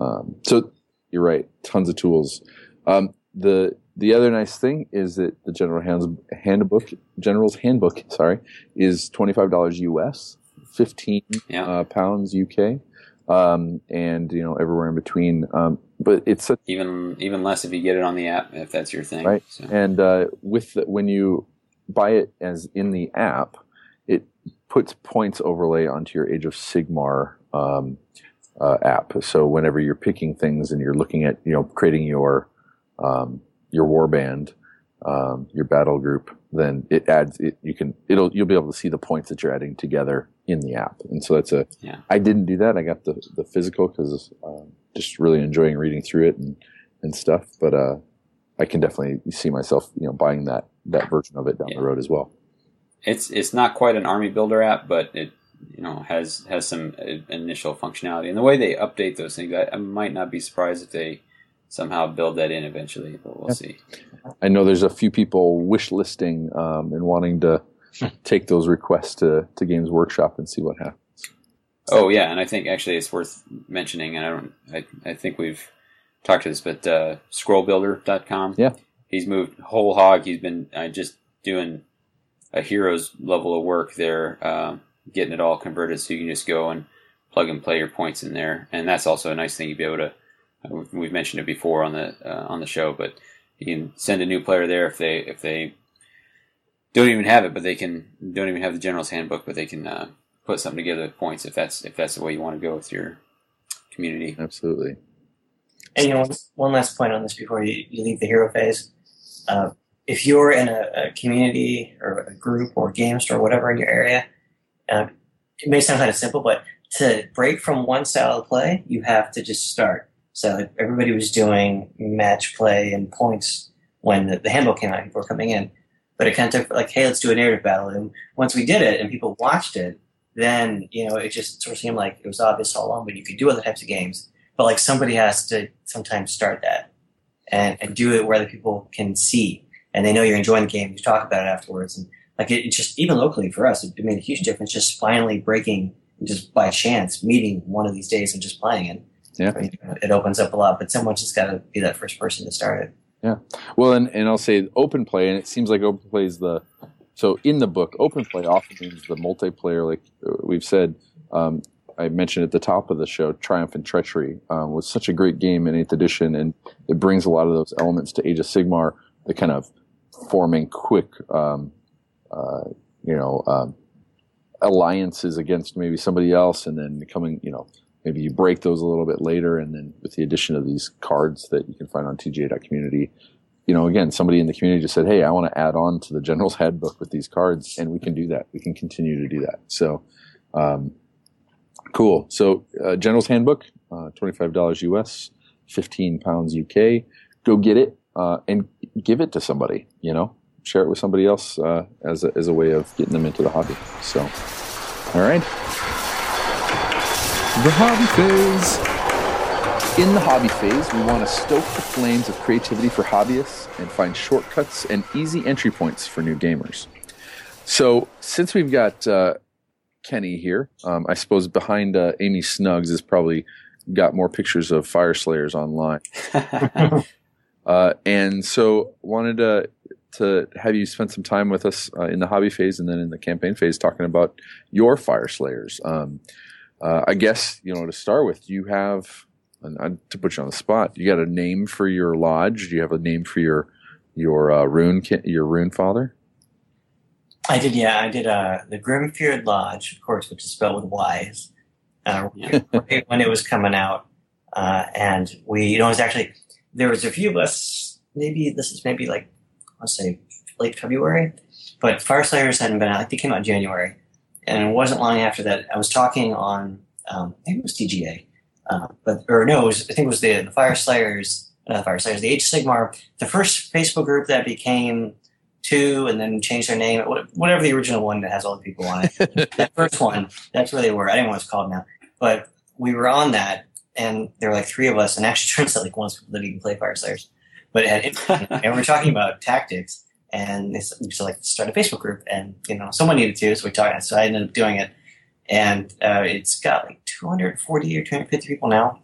um, so you're right, tons of tools. Um, the the other nice thing is that the general hands, handbook, general's handbook, sorry, is twenty five dollars US 15 yeah. uh, pounds UK, um, and you know everywhere in between. Um, but it's a, even even less if you get it on the app if that's your thing. Right. So. And uh, with the, when you buy it as in the app, it puts points overlay onto your Age of Sigmar um, uh, app. So whenever you're picking things and you're looking at you know creating your um, your warband, um, your battle group, then it adds it. You can it'll you'll be able to see the points that you're adding together in the app. And so that's a. Yeah. I didn't do that. I got the the physical because uh, just really enjoying reading through it and and stuff. But uh, I can definitely see myself you know buying that that version of it down yeah. the road as well. It's it's not quite an army builder app, but it you know has has some uh, initial functionality. And the way they update those things, I, I might not be surprised if they somehow build that in eventually, but we'll yeah. see. I know there's a few people wish listing um, and wanting to take those requests to, to Games Workshop and see what happens. Oh yeah, and I think actually it's worth mentioning, and I don't, I, I think we've talked to this, but uh, scrollbuilder.com. Yeah. He's moved whole hog. He's been uh, just doing a hero's level of work there, uh, getting it all converted so you can just go and plug and play your points in there. And that's also a nice thing you'd be able to We've mentioned it before on the uh, on the show, but you can send a new player there if they if they don't even have it, but they can don't even have the general's handbook, but they can uh, put something together with points if that's if that's the way you want to go with your community. Absolutely. And you know, one last point on this before you, you leave the hero phase. Uh, if you're in a, a, community or a group or a game store, or whatever in your area, uh, it may sound kind of simple, but to break from one style of play, you have to just start. So everybody was doing match play and points when the, the came out. People were coming in, but it kind of took like, hey, let's do a narrative battle. And once we did it and people watched it, then you know it just sort of seemed like it was obvious all along. But you could do other types of games, but like somebody has to sometimes start that and, and do it where the people can see and they know you're enjoying the game. You talk about it afterwards, and like it, it just even locally for us, it made a huge difference. Just finally breaking, just by chance, meeting one of these days and just playing it. Yeah. It opens up a lot, but someone's just got to be that first person to start it. Yeah. Well, and, and I'll say open play, and it seems like open play is the so in the book, open play often means the multiplayer. Like uh, we've said, um, I mentioned at the top of the show, Triumph and Treachery um, was such a great game in Eighth Edition, and it brings a lot of those elements to Age of Sigmar. The kind of forming quick, um, uh, you know, um, alliances against maybe somebody else, and then coming, you know, maybe you break those a little bit later, and then with the addition of these cards that you can find on TGA.community, you know, again, somebody in the community just said, "Hey, I want to add on to the General's Handbook with these cards," and we can do that. We can continue to do that. So, um, cool. So, uh, General's Handbook, uh, twenty-five dollars US, fifteen pounds UK. Go get it uh, and give it to somebody. You know, share it with somebody else uh, as a, as a way of getting them into the hobby. So, all right. The hobby phase. In the hobby phase, we want to stoke the flames of creativity for hobbyists and find shortcuts and easy entry points for new gamers. So, since we've got uh, Kenny here, um, I suppose behind uh, Amy Snuggs is probably got more pictures of Fyreslayers online. Uh, and so, wanted to to have you spend some time with us uh, in the hobby phase and then in the campaign phase, talking about your Fyreslayers. Um, uh, I guess you know to start with, do you have and I, to put you on the spot, you got a name for your lodge? Do you have a name for your your uh, rune ki- your rune father? I did, yeah. I did uh, the Grimfeared Lodge, of course, which is spelled with Y's, uh, right when it was coming out. Uh, and we, you know, it was actually, there was a few of us, maybe this is maybe like, let's say late February, but Fyreslayers hadn't been out, like they came out in January. And it wasn't long after that, I was talking on, um, maybe it was TGA, uh, but, or no, it was, I think it was the, the Fyreslayers, not the Fyreslayers, the Age of Sigmar, the first Facebook group that became two and then changed their name, whatever the original one that has all the people on it. that first one, that's where they were. I don't know what it's called now. But we were on that, and there were like three of us, and actually turns out like one of us didn't even play Fyreslayers. But had, and we were talking about tactics, and they said, like, start a Facebook group, and, you know, someone needed to, so we talked, so I ended up doing it. And uh, it's got like 240 or 250 people now.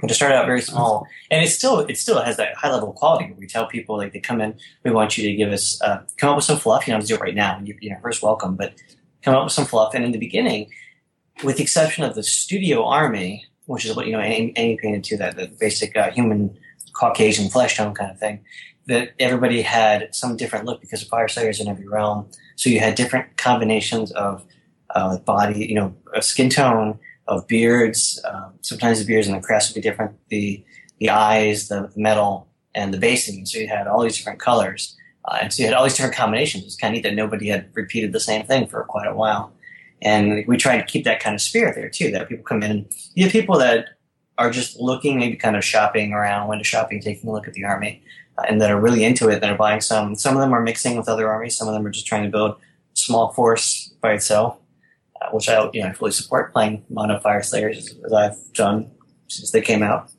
But It started out very small, and it still it still has that high level quality. Where we tell people like they come in, we want you to give us uh, come up with some fluff. You don't have to do it right now. You, you're first welcome, but come up with some fluff. And in the beginning, with the exception of the studio army, which is what you know Amy painted to that the basic uh, human Caucasian flesh tone kind of thing, that everybody had some different look because of Fyreslayers in every realm. So you had different combinations of uh, body, you know, skin tone, of beards. Um, sometimes the beards and the crest would be different. The the eyes, the metal, and the basing. So you had all these different colors, uh, and so you had all these different combinations. It's kind of neat that nobody had repeated the same thing for quite a while. And we try to keep that kind of spirit there too. That people come in, and you have people that are just looking, maybe kind of shopping around, window shopping, taking a look at the army, and that are really into it. That are buying some. Some of them are mixing with other armies. Some of them are just trying to build small force by itself uh, which I you know fully support playing Mono Fyreslayers as I've done since they came out.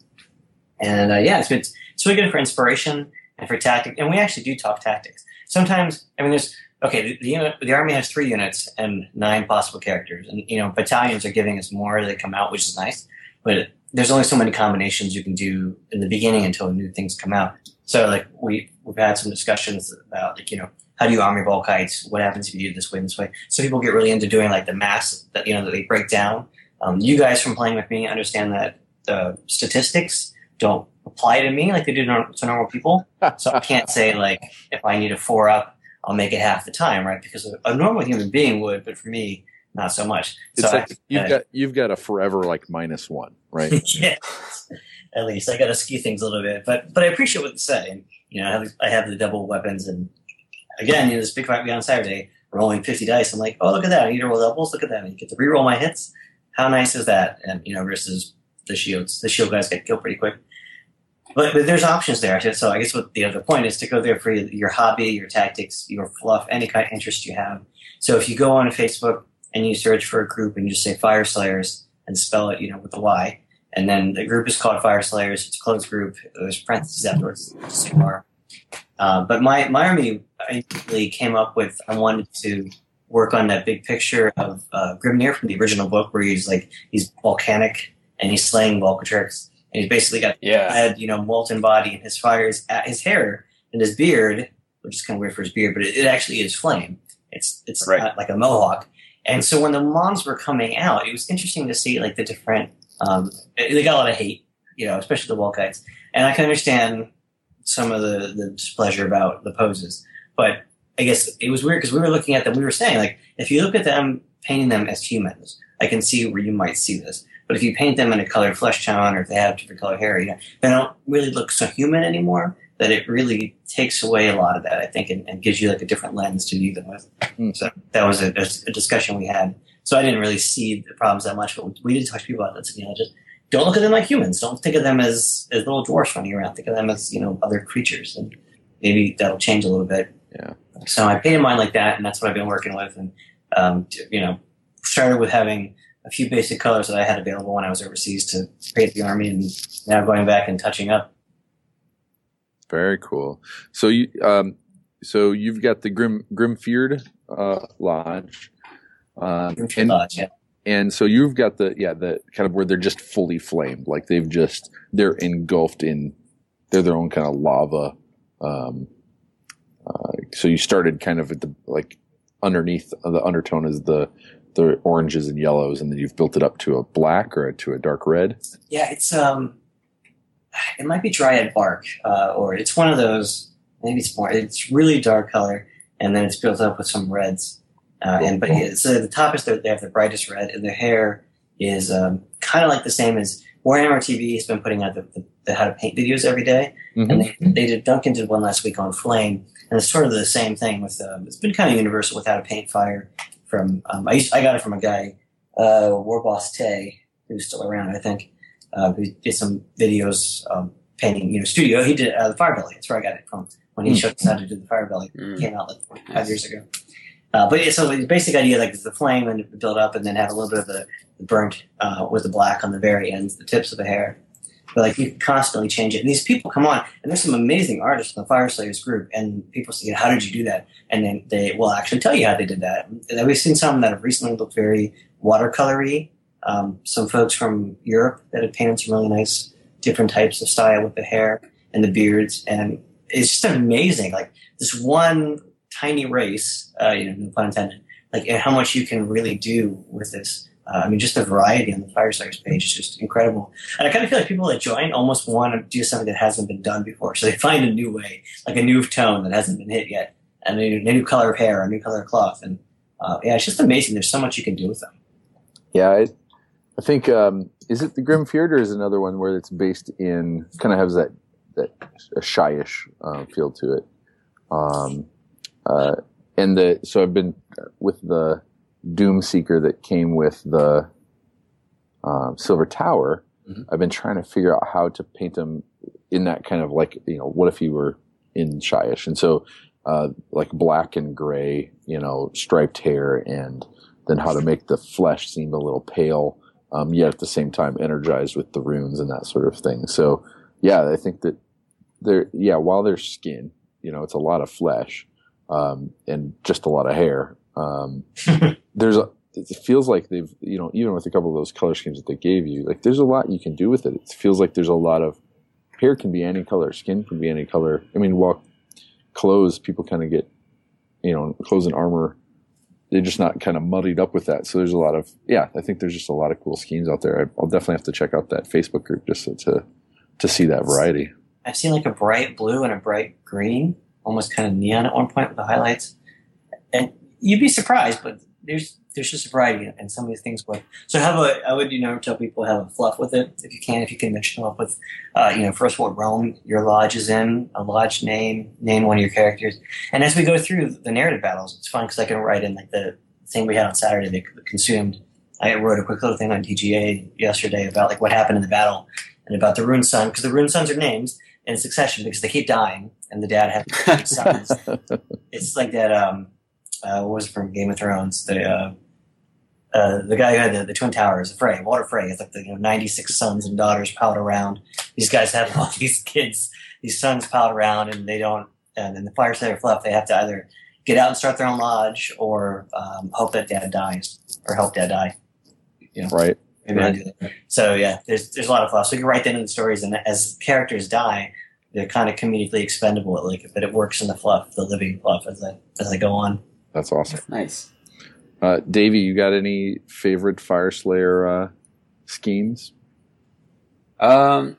And uh, yeah, it's been it's really good for inspiration and for tactic. And we actually do talk tactics. Sometimes I mean, there's okay. The, the unit, the army has three units and nine possible characters, and you know battalions are giving us more they come out, which is nice. But there's only so many combinations you can do in the beginning until new things come out. So like we we've had some discussions about like you know how do you army bulk heights? What happens if you do it this way and this way? So people get really into doing like the mass that you know that they break down. Um, you guys from playing with me understand that the statistics don't apply to me like they do to normal people. So I can't say like if I need a four up, I'll make it half the time, right? Because a, a normal human being would, but for me, not so much. It's so like I- you've uh, got you've got a forever like minus one, right? yeah, at least I got to ski things a little bit, but but I appreciate what you say. You know, I have, I have the double weapons, and again, you know, this big fight we on Saturday, rolling fifty dice. I'm like, oh look at that! I need to roll doubles. Look at that! I get to re-roll my hits. How nice is that? And you know, versus the shields, the shield guys get killed pretty quick. But, but there's options there. So I guess what the other point is to go there for your, your hobby, your tactics, your fluff, any kind of interest you have. So if you go on Facebook and you search for a group and you just say Fyreslayers and spell it, you know, with the Y, and then the group is called Fyreslayers. It's a closed group. There's parentheses afterwards. Sigmar. Uh, but my my army basically came up with I wanted to work on that big picture of uh, Grimnir from the original book where he's like he's volcanic and he's slaying Vulcatrix and he's basically got Yeah. had you know molten body and his fires at his hair and his beard, which is kind of weird for his beard, but it, it actually is flame. It's it's Right. uh, like a mohawk. And so when the Mons were coming out, it was interesting to see like the different. Um, they got a lot of hate, you know, especially the Vulkites, and I can understand some of the the displeasure about the poses, but I guess it was weird because we were looking at them. We were saying like, if you look at them painting them as humans, I can see where you might see this. But if you paint them in a colored flesh tone, or if they have different color hair, you know, they don't really look so human anymore. That it really takes away a lot of that, I think, and, and gives you like a different lens to view them with. Hmm. So that was a, a discussion we had. So I didn't really see the problems that much, but we did talk to people about that. So you know, just don't look at them like humans. Don't think of them as as little dwarfs running around. Think of them as you know other creatures, and maybe that'll change a little bit. Yeah. So I painted mine like that, and that's what I've been working with. And um, you know, started with having a few basic colors that I had available when I was overseas to paint the army, and now going back and touching up. Very cool. So you um so you've got the Grim Grimfeared uh lodge. Um and, yeah. and so you've got the yeah, the kind of where they're just fully flamed. Like they've just they're engulfed in they're their own kind of lava. Um uh, so you started kind of at the like underneath uh, the undertone is the the oranges and yellows and then you've built it up to a black or to a dark red. Yeah, it's um, it might be dryad bark, uh, or it's one of those. Maybe it's more. It's really dark color, and then it's built up with some reds. Uh, and but yeah, so the top is the, they have the brightest red, and their hair is um, kind of like the same as Warhammer TV has been putting out the, the, the how to paint videos every day, Mhm. and they, they did Duncan did one last week on flame, and it's sort of the same thing with um, it's been kind of universal with how to paint fire. From um, I used, I got it from a guy, uh, War Boss Tay, who's still around, I think uh, who did some videos um, painting, you know, studio. He did uh, the Fire Belly. That's where I got it from when he Hmm. showed us how to do the Fire Belly. It Mm. came out like four- five years ago. Uh, but so the basic idea, like, the flame and build up, and then have a little bit of the, the burnt uh, with the black on the very ends, the tips of the hair. But like you constantly change it. And these people come on, and there's some amazing artists in the Fyreslayers group, and people say, "How did you do that?" And then they will actually tell you how they did that. And we've seen some that have recently looked very watercolory. Um, some folks from Europe that have painted some really nice different types of style with the hair and the beards, and it's just amazing. Like this one tiny race, uh, you know, no pun intended. Like how much you can really do with this. Uh, I mean, just the variety on the Firestar's page is just incredible. And I kind of feel like people that join almost want to do something that hasn't been done before, so they find a new way, like a new tone that hasn't been hit yet, and a new, a new color of hair, a new color of cloth, and uh, yeah, it's just amazing. There's so much you can do with them. Yeah, I, I think um, is it the Grimfeared or is another one where it's based in kind of has that that a shyish uh, feel to it. Um, uh, and the so I've been with the Doom Seeker that came with the um, Silver Tower. Mhm. I've been trying to figure out how to paint them in that kind of like you know what if he were in shyish and so uh, like black and gray you know striped hair and then how to make the flesh seem a little pale, um, yet at the same time energized with the runes and that sort of thing. So, yeah, I think that they're yeah, while they're skin, you know, it's a lot of flesh um, and just a lot of hair. Um, there's a, it feels like they've you know even with a couple of those color schemes that they gave you, like there's a lot you can do with it. It feels like there's a lot of hair can be any color, skin can be any color. I mean, while clothes people kind of get you know clothes and armor they're just not kind of muddied up with that. So there's a lot of yeah. I think there's just a lot of cool schemes out there. I- I'll definitely have to check out that Facebook group just to to, to see that variety. I've seen like a bright blue and a bright green, almost kind of neon at one point with the highlights. And you'd be surprised, but there's there's just a variety, and some of these things work. So have a I would you know tell people have a fluff with it if you can, if you can mix them up with, uh, you know, first what realm your lodge is in, a lodge name, name one of your characters, and as we go through the narrative battles, it's fun because I can write in like the thing we had on Saturday that consumed. I wrote a quick little thing on TGA yesterday about like what happened in the battle and about the rune sun because the rune sons are names in succession because they keep dying and the dad eight sons. It's like that. Um, uh, what was it from Game of Thrones? The uh, uh, the guy who had the, the twin towers, Frey, Walder Frey, has like the you know, ninety six sons and daughters piled around. These guys have all these kids, these sons piled around, and they don't and in the Fyreslayer fluff, they have to either get out and start their own lodge or um, hope that dad dies or help dad die. Right. Maybe I do that. So yeah, there's there's a lot of fluff. So you can write that into the stories, and as characters die, they're kind of comedically expendable. Like, but it works in the fluff, the living fluff, as I as I go on. That's awesome. Nice. Uh, Davy, you got any favorite Fyreslayer uh, schemes? Um,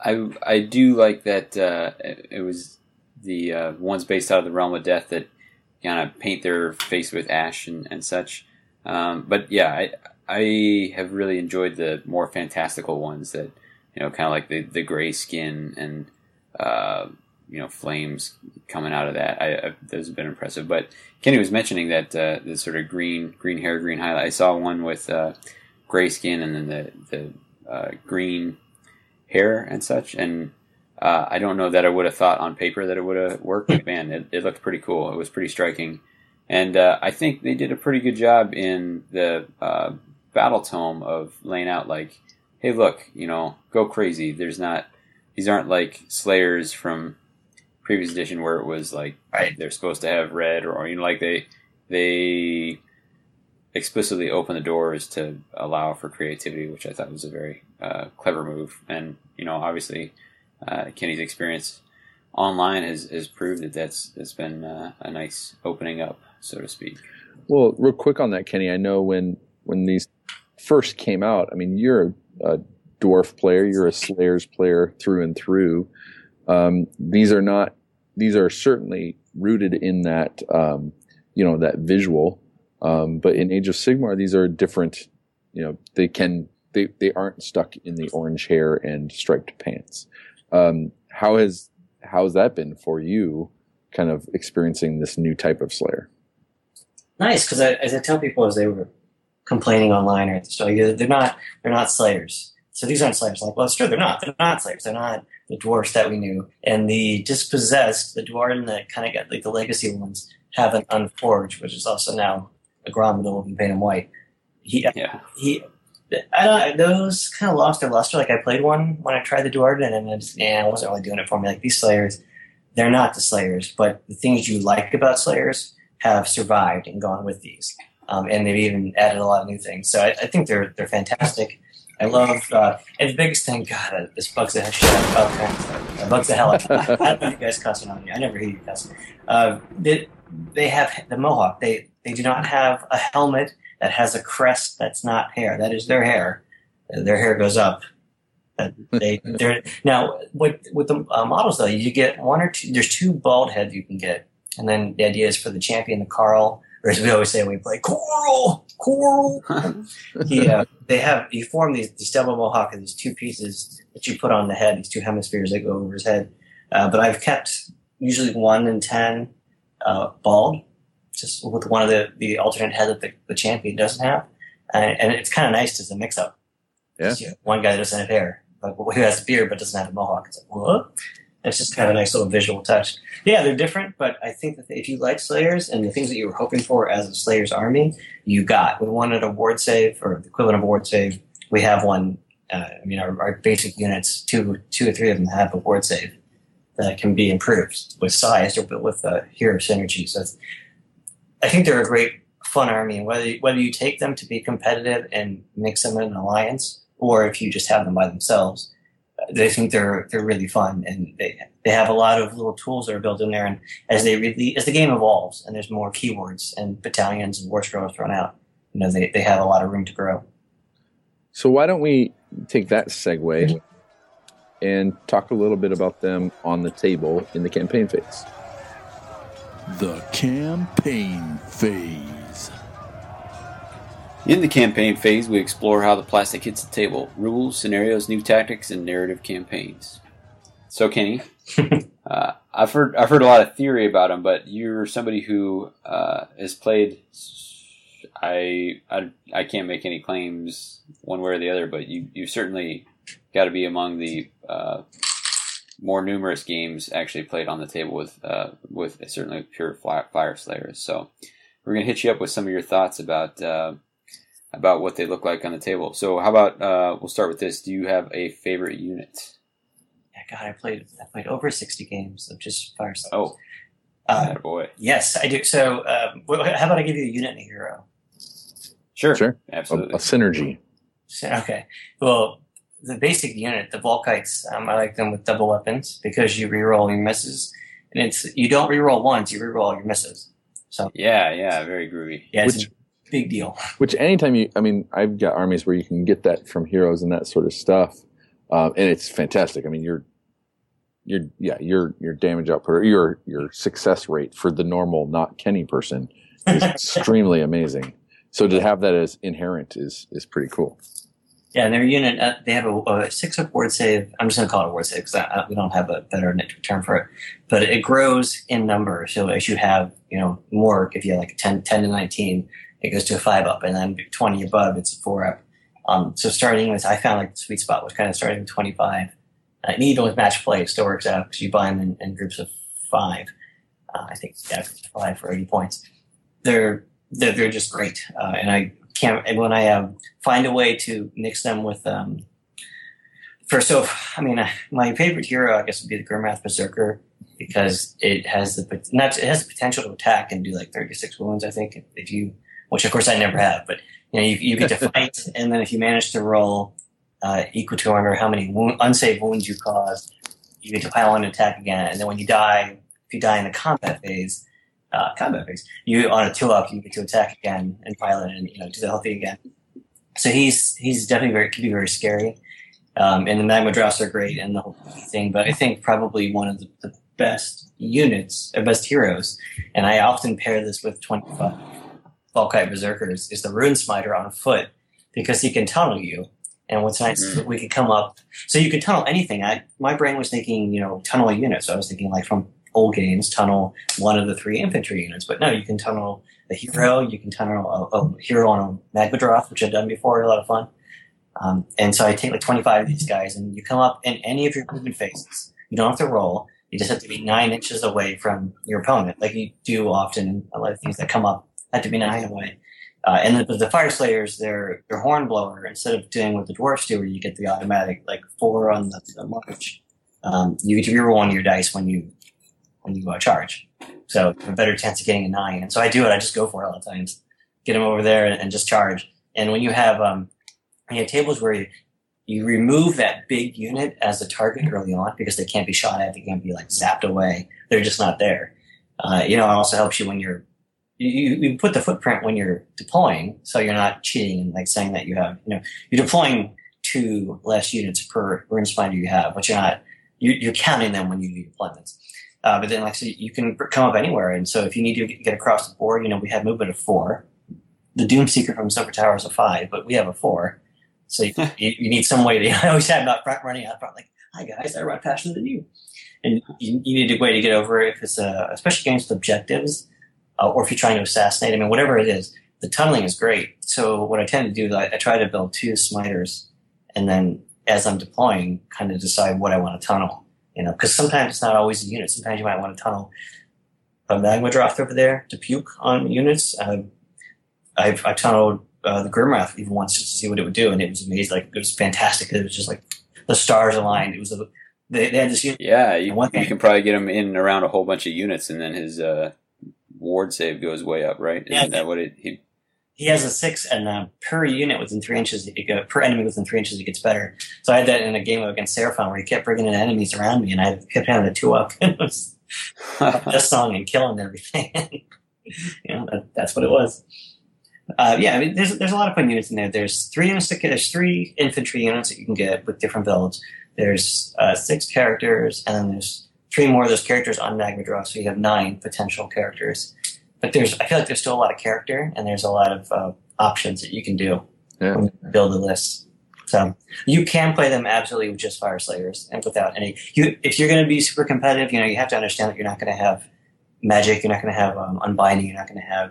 I I do like that. Uh, it, it was the uh, ones based out of the realm of death that kind of paint their face with ash and, and such. Um, but yeah, I I have really enjoyed the more fantastical ones that you know, kind of like the the gray skin and uh, you know flames coming out of that. I, I, those have been impressive. But Kenny was mentioning that uh, the sort of green green hair, green highlight. I saw one with uh, gray skin and then the the uh, green hair and such. And uh, I don't know that I would have thought on paper that it would have worked, but man, it, it looked pretty cool. It was pretty striking. And uh, I think they did a pretty good job in the uh, battle tome of laying out like, hey, look, you know, go crazy. There's not, these aren't like Slayers from previous edition where it was like Right. they're supposed to have red or, you know, like they, they explicitly open the doors to allow for creativity, which I thought was a very uh, clever move. And you know, obviously, uh, Kenny's experience online has, has proved that that's that's been uh, a nice opening up, so to speak. Well, real quick on that, Kenny. I know when when these first came out. I mean, you're a, a dwarf player. You're a Slayers player through and through. Um, these are not. These are certainly rooted in that. Um, you know that visual. Um, but in Age of Sigmar, these are different. You know, they can they they aren't stuck in the orange hair and striped pants. Um, how has how has that been for you? Kind of experiencing this new type of Slayer. Nice, because as I tell people as they were complaining online or store, they're not they're not slayers. So these aren't slayers. Like, well, it's true, they're not. They're not slayers. They're not the dwarfs that we knew. And the dispossessed, the dwarven that kind of got like the legacy ones, have an unforged, which is also now a Gromidal and paint him white. He Yeah, he. I don't. Those kind of lost their luster. Like I played one when I tried the Dwarven, and I just, yeah, it wasn't really doing it for me. Like these Slayers, they're not the Slayers, but the things you like about Slayers have survived and gone with these, um, and they've even added a lot of new things. So I, I think they're they're fantastic. I love, uh, and the biggest thing, God, uh, this bugs the shit out of okay, bugs the hell out. of me. I don't know if you guys cussing on me. I never hear you cussing. Uh, they, they have the mohawk. They they do not have a helmet that has a crest that's not hair. That is their hair. Their hair goes up. Uh, they they're now with with the uh, models though you get one or two. There's two bald heads you can get, and then the idea is for the champion, the Karl, or as we always say we play Coral, Coral. he, uh, they have you form these these double mohawk and these two pieces that you put on the head. These two hemispheres that go over his head. Uh, but I've kept usually one in ten uh, bald, just with one of the, the alternate head that the, the champion doesn't have. And, and it's kind of nice as a mix up. Yeah. One guy that doesn't have hair, like who has a beard but doesn't have a mohawk. It's like, what? It's just kind of a nice little visual touch. Yeah, they're different, but I think that if you like Slayers and the things that you were hoping for as a Slayers army, you got. We wanted a ward save or the equivalent of a ward save. We have one. Uh, I mean, our, our basic units, two, two or three of them have a ward save that can be improved with size or with uh, hero synergy. So I think they're a great fun army, and whether whether you take them to be competitive and mix them in an alliance, or if you just have them by themselves, I think they're they're really fun, and they they have a lot of little tools that are built in there. And as they really as the game evolves, and there's more keywords and battalions and war scrolls thrown out, you know they, they have a lot of room to grow. So why don't we take that segue and talk a little bit about them on the table in the campaign phase? The campaign phase. In the campaign phase, we explore how the plastic hits the table, rules, scenarios, new tactics, and narrative campaigns. So, Kenny, uh, I've heard I've heard a lot of theory about him, but you're somebody who uh, has played. I, I I can't make any claims one way or the other, but you you certainly got to be among the uh, more numerous games actually played on the table with uh, with certainly pure fire, Fyreslayers. So we're gonna hit you up with some of your thoughts about uh, about what they look like on the table. So how about uh, we'll start with this? Do you have a favorite unit? Yeah, God, I played I played over sixty games of just Fyreslayers. Oh, uh, boy. yes, I do. So, um, how about I give you a unit and a hero? Sure. Sure. A, Absolutely. a synergy. So, okay. Well, the basic unit, the Vulkites, um, I like them with double weapons because you reroll your misses, and it's you don't reroll once, you reroll your misses. So yeah, yeah, very groovy. yeah, Which- a big deal. Which anytime you, I mean, I've got armies where you can get that from heroes and that sort of stuff, um, and it's fantastic. I mean, your, your, yeah, your your damage output, or your your success rate for the normal, not Kenny person, is extremely amazing. So to have that as inherent is is pretty cool. Yeah, and their unit, uh, they have a, a six up ward save. I'm just going to call it a ward save because we don't have a better term for it. But it grows in number. So as you have, you know, more, if you have like a 10, 10 to 19, it goes to a five up. And then 20 above, it's a four up. Um, so starting with, I found like the sweet spot was kind of starting with 25. Uh, and even with match play, it still works out because you buy them in, in groups of five. Uh, I think, yeah, five for 80 points. They're, they're, they're just great. Uh, and I can't, and when I um, find a way to mix them with, um, for so, I mean, uh, my favorite hero, I guess, would be the Grimwrath Berserker because it has the not it has the potential to attack and do like 36 wounds. I think if you, which of course I never have, but you know, you, you get to fight, and then if you manage to roll uh, equal to or how many wound, unsaved wounds you caused, you get to pile on and attack again. And then when you die, if you die in the combat phase, uh, combat phase, you on a two up, you get to attack again and pile it and you know do the whole thing again. So he's he's definitely very can be very scary. Um, and the Magmadroths are great and the whole thing, but I think probably one of the, the best units, or best heroes, and I often pair this with 25 Vulkite Berserkers, is the Rune Smiter on foot because he can tunnel you. And what's nice is we could come up, so you could tunnel anything. I, my brain was thinking, you know, tunnel a unit. So I was thinking like from old games, tunnel one of the three infantry units. But no, you can tunnel a hero, you can tunnel a, a hero on a Magmadroth, which I've done before, a lot of fun. Um, and so I take like 25 of these guys, and you come up in any of your movement phases. You don't have to roll. You just have to be nine inches away from your opponent, like you do often in a lot of things that come up. Have to be nine away. Uh, and the, the Fyreslayers, they're, they're hornblower. Instead of doing what the dwarfs do, where you get the automatic like four on the, the march, um, you get to reroll one of your dice when you when you uh, charge. So a better chance of getting a nine. And so I do it. I just go for it a lot of times. Get them over there and, and just charge. And when you have um, when you have tables where you, you remove that big unit as a target early on because they can't be shot at, they can't be like zapped away. They're just not there. Uh, you know, it also helps you when you're you, you put the footprint when you're deploying, so you're not cheating and like saying that you have, you know, you're deploying two less units per rune smiter you have, but you're not, you, you're counting them when you do deployments. Uh, but then, like, so you can come up anywhere, and so if you need to get across the board, you know, we have movement of four. The Doom Seeker from Silver Tower is a five, but we have a four. So you, you, need some way to. I always had about front running out front, like, "Hi guys, I run faster than you," and you, you need a way to get over it if it's uh, especially against objectives, uh, or if you're trying to assassinate. I mean, whatever it is, the tunneling is great. So what I tend to do is I, I try to build two smiters, and then as I'm deploying, kind of decide what I want to tunnel. You know, because sometimes it's not always a unit. Sometimes you might want to tunnel a Magmadroth over there to puke on units. Uh, I've, I tunneled uh, the Grimwrath even once just to see what it would do, and it was amazing. Like it was fantastic. It was just like the stars aligned. It was a, they, they had this unit. Yeah, you, One you can probably get him in and around a whole bunch of units, and then his uh, ward save goes way up, right? Yeah. Isn't that what it? He, He has a six, and uh, per unit within three inches, it go, per enemy within three inches, it gets better. So I had that in a game against Seraphon where he kept bringing in enemies around me, and I kept having a two up. and was this song and killing everything. you know, that, that's what it was. Uh, yeah, I mean, there's there's a lot of fun units in there. There's three units. To, there's three infantry units that you can get with different builds. There's uh, six characters, and then there's three more of those characters on Magmadroth, so you have nine potential characters. But there's, I feel like there's still a lot of character, and there's a lot of uh, options that you can do Yeah. when you build a list. So you can play them absolutely with just Fyreslayers and without any. You, if you're going to be super competitive, you know you have to understand that you're not going to have magic, you're not going to have um, unbinding, you're not going to have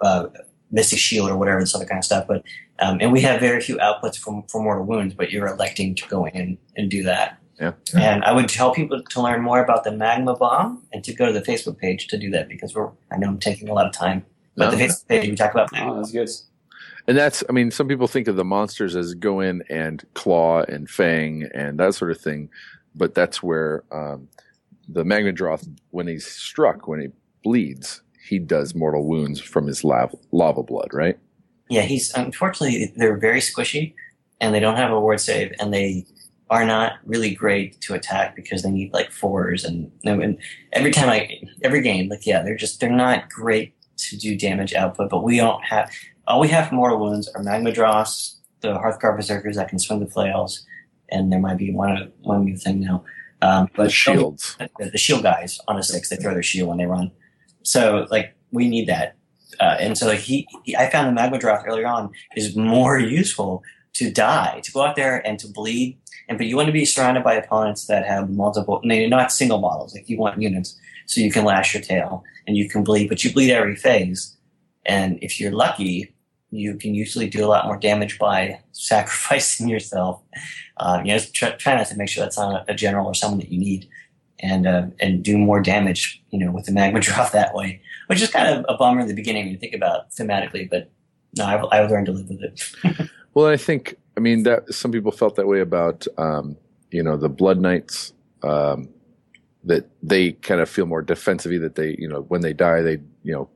uh, Mystic Shield or whatever this other kind of stuff. But um, and we have very few outputs for for mortal wounds, but you're electing to go in and do that. Yeah. And I would tell people to learn more about the Magmadroth and to go to the Facebook page to do that because we're I know I'm taking a lot of time. But the Facebook page we talk about Oh, that's good. And that's, I mean, some people think of the monsters as go in and claw and fang and that sort of thing. but that's where um, the Magmadroth, when he's struck, when he bleeds, he does mortal wounds from his lava, lava blood, right? Yeah, he's unfortunately they're very squishy, and they don't have a ward save, and they are not really great to attack because they need like fours and, and every time I every game like yeah they're just they're not great to do damage output, but we don't have all we have for mortal wounds are Magmadroths the Hearthguard Berserkers that can swing the flails, and there might be one one new thing now. Um, but The shields. the, the shield guys on a six, they throw their shield when they run. So like we need that, uh, and so like he, he, I found the Magmadroths earlier on is more useful to die, to go out there and to bleed. And but you want to be surrounded by opponents that have multiple, no, not single models. Like you want units, so you can lash your tail and you can bleed, but you bleed every phase. And if you're lucky, you can usually do a lot more damage by sacrificing yourself. Uh, you know, try, try not to make sure that's not a, a general or someone that you need, and uh, and do more damage. You know, with the magma drop that way, which is kind of a bummer in the beginning when you think about thematically. But no, I've, I've learned to live with it. Well, I think I mean that some people felt that way about um, you know the Blood Knights um, that they kind of feel more defensively that they you know when they die they you know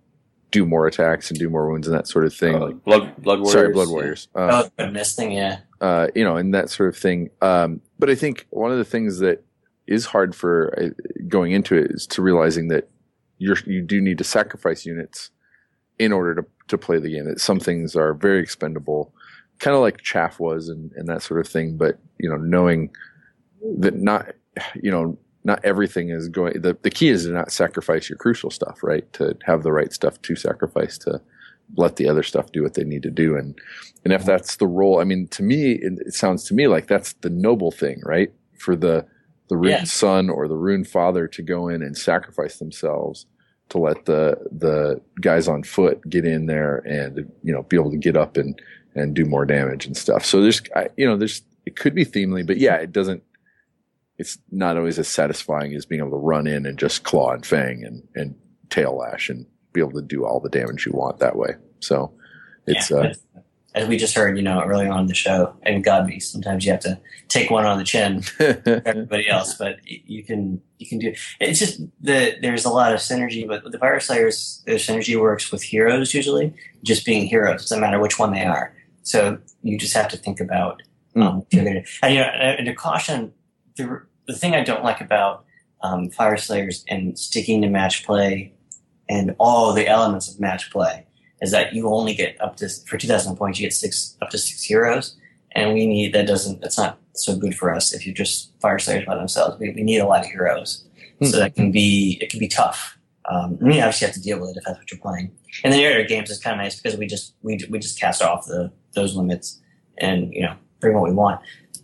do more attacks and do more wounds and that sort of thing. Uh, like blood, blood warriors. sorry, Blood yeah. Warriors. Uh, oh, goodness thing, yeah. uh, you know, and that sort of thing. Um, but I think one of the things that is hard for uh, going into it is to realizing that you're you do need to sacrifice units in order to to play the game. That some things are very expendable, kind of like chaff was and, and that sort of thing. But you know, knowing that not you know not everything is going. The the key is to not sacrifice your crucial stuff, right? To have the right stuff to sacrifice to let the other stuff do what they need to do and and if that's the role i mean to me it, it sounds to me like that's the noble thing right for the the rune son or the rune father to go in and sacrifice themselves to let the the guys on foot get in there and you know be able to get up and and do more damage and stuff so there's I, you know there's it could be themely but yeah it doesn't it's not always as satisfying as being able to run in and just claw and fang and and tail lash and be able to do all the damage you want that way so it's Yeah, uh as we just heard, you know, earlier on in the show, and Godbeast, sometimes you have to take one on the chin for everybody else, but you can you can do. It's just the there's a lot of synergy, but the Fyreslayers, their synergy works with heroes usually, just being heroes. Doesn't matter which one they are. So you just have to think about um, what you're gonna. And you know, and to caution, the the thing I don't like about um, Fyreslayers and sticking to match play and all the elements of match play is that you only get up to for 2000 points you get six up to six heroes. And we need that doesn't that's not so good for us if you're just Fyreslayers by themselves. We, we need a lot of heroes. So that can be it can be tough. Um, mean, obviously have to deal with it if that's what you're playing. And the area games is kind of nice because we just we, we just cast off the those limits and you know bring what we want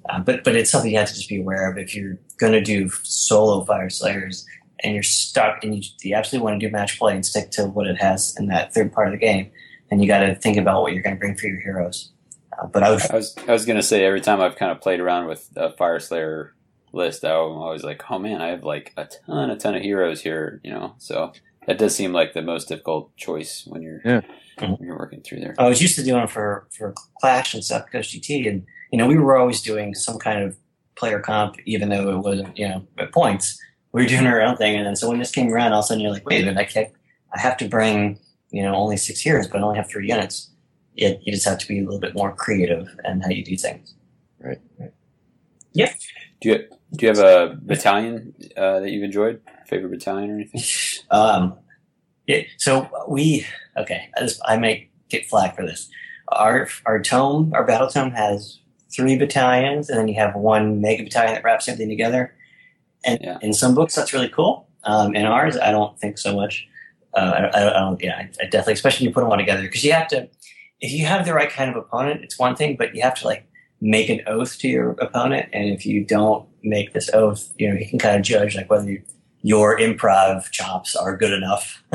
uh, but but it's something you have to just be aware of if you're going to do solo Fyreslayers and you're stuck and you, you absolutely want to do match play and stick to what it has in that third part of the game, and you got to think about what you're going to bring for your heroes. Uh, but I would, I was I was gonna say every time I've kind of played around with a Fyreslayer list, I'm always like, oh man, I have like a ton, a ton of heroes here, you know. So that does seem like the most difficult choice when you're Yeah. When you're working through there. I was used to doing it for for Clash and South Coast GT, and you know we were always doing some kind of player comp, even though it wasn't you know at points. We were doing our own thing, and then so when this came around, all of a sudden you're like, wait a minute, I can't, I have to bring you know only six heroes, but I only have three units. It, you just have to be a little bit more creative in how you do things. right? Yeah. Do you do you have a battalion uh, that you've enjoyed? Favorite battalion or anything? Um, yeah, so we okay. I, just, I may get flack for this. Our our tome, our battle tome has three battalions, and then you have one mega battalion that wraps everything together. And Yeah. in some books, that's really cool. Um, in ours, I don't think so much. Uh, I, I, I don't. Yeah, I, I definitely, especially when you put them all together, because you have to. If you have the right kind of opponent, it's one thing, but you have to like make an oath to your opponent, and if you don't make this oath, you know he can kind of judge like whether you, your improv chops are good enough.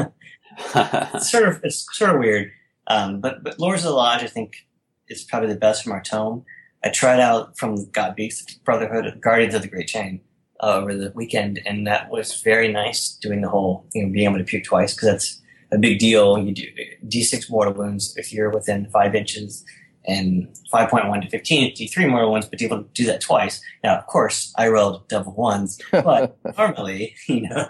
it's sort of it's sort of weird. Um, but but Lords of the Lodge, I think, is probably the best from our tome. I tried out from God Beast Brotherhood Guardians of the Great Chain uh, over the weekend, and that was very nice. Doing the whole you know being able to puke twice because that's a big deal. You do D6 mortal wounds if you're within five inches, and 5.1 to 15 do three mortal wounds, but able to do that twice. Now, of course, I rolled double ones, but normally, you know,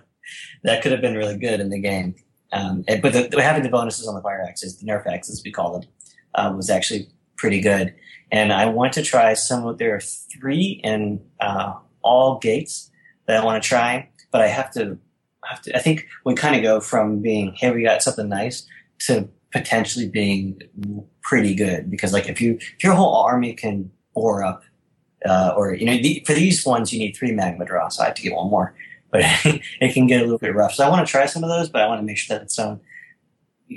that could have been really good in the game. Um, and, but the, having the bonuses on the fire axes, the nerf axes we call them, um, was actually pretty good. And I want to try some of there are three in uh, all gates that I want to try, but I have to have to. I think we kind of go from being hey we got something nice to potentially being pretty good because like if you if your whole army can bore up uh, or you know the, for these ones you need three Magmadroths so I have to get one more but it can get a little bit rough. So I want to try some of those but I want to make sure that it's done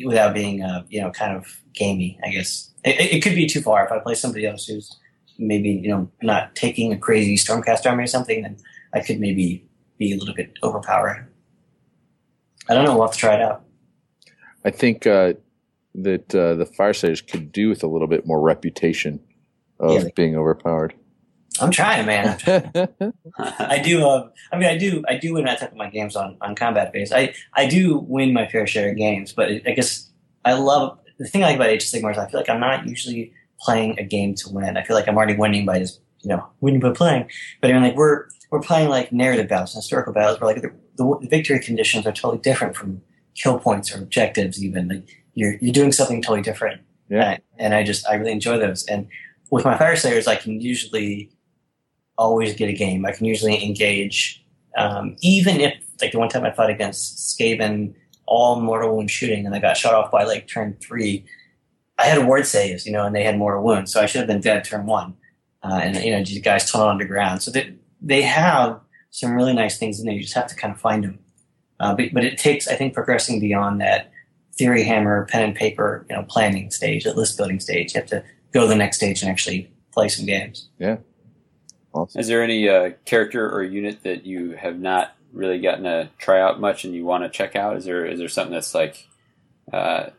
without being uh, you know kind of gamey I guess. It, it, could be too far. If I play somebody else who's maybe you know not taking a crazy stormcast army or something then I could maybe be a little bit overpowered. I don't know. We'll have to try it out. I think uh, that uh, the Fyreslayers could do with a little bit more reputation of yeah. being overpowered. I'm trying, man. I do. Uh, I mean, I do. I do win that type of my games on on combat base. I I do win my fair share of games, but I guess I love the thing I like about Age of Sigmar is I feel like I'm not usually playing a game to win. I feel like I'm already winning by just you know winning by playing. But I mean, like we're we're playing like narrative battles, historical battles, where like the, the, the victory conditions are totally different from kill points or objectives. Even like you're you're doing something totally different. Yeah. And, and I just I really enjoy those. And with my Fyreslayers, I can usually always get a game. I can usually engage, um, even if like the one time I fought against Skaven, all mortal wound shooting, and I got shot off by like turn three. I had ward saves, you know, and they had mortal wounds, so I should have been dead turn one. Uh, and you know, these guys tunnel underground, so they they have some really nice things in there. You just have to kind of find them. Uh, but, but it takes, I think, progressing beyond that theory hammer, pen and paper, you know, planning stage, that list building stage. You have to go to the next stage and actually play some games. Yeah. Awesome. Is there any uh, character or unit that you have not really gotten to try out much and you want to check out? Is there is there something that's like uh,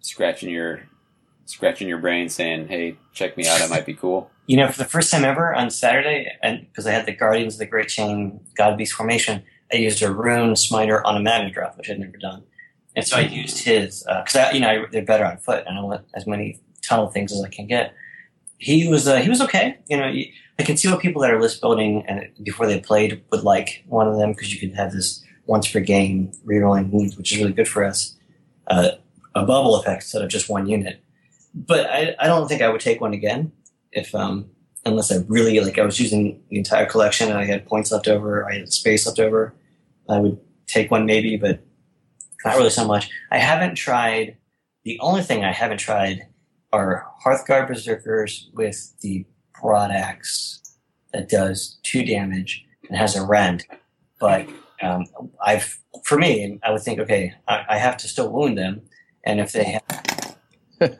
scratching your scratching your brain, saying, "Hey, check me out. I might be cool." You know, for the first time ever on Saturday, and because I had the Guardians of the Great Chain God Beast formation, I used a Rune Smiter on a Magmadroth, which I'd never done. And so I used his because uh, you know I, they're better on foot, and I want as many tunnel things as I can get. He was uh, he was okay. You know, I can see what people that are list building and before they played would like one of them because you could have this once per game rerolling wounds, which is really good for us. Uh, a bubble effect instead of just one unit. But I, I don't think I would take one again if um, unless I really like I was using the entire collection and I had points left over, I had space left over. I would take one maybe, but not really so much. I haven't tried. The only thing I haven't tried are Hearthguard Berserkers with the broad axe that does two damage and has a rend. But um, I've, for me, I would think, okay, I, I, have to still wound them, and if they have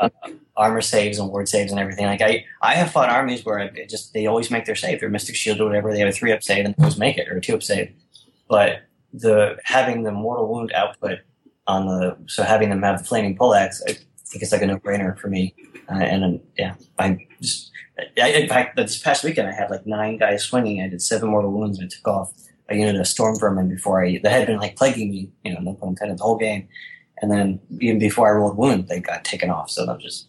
uh, armor saves and ward saves and everything, like I, I have fought armies where I just they always make their save, their Mystic Shield or whatever. They have a three up save and they always make it or a two up save. But the having the mortal wound output on the so having them have the flaming poleaxe, I think it's like a no brainer for me. Uh, and yeah, I just I, in fact this past weekend I had like nine guys swinging. I did seven mortal wounds and I took off a unit of Stormvermin before I that had been like plaguing me, you know, no pun intended, the whole game. And then even before I rolled wound, they got taken off. So was just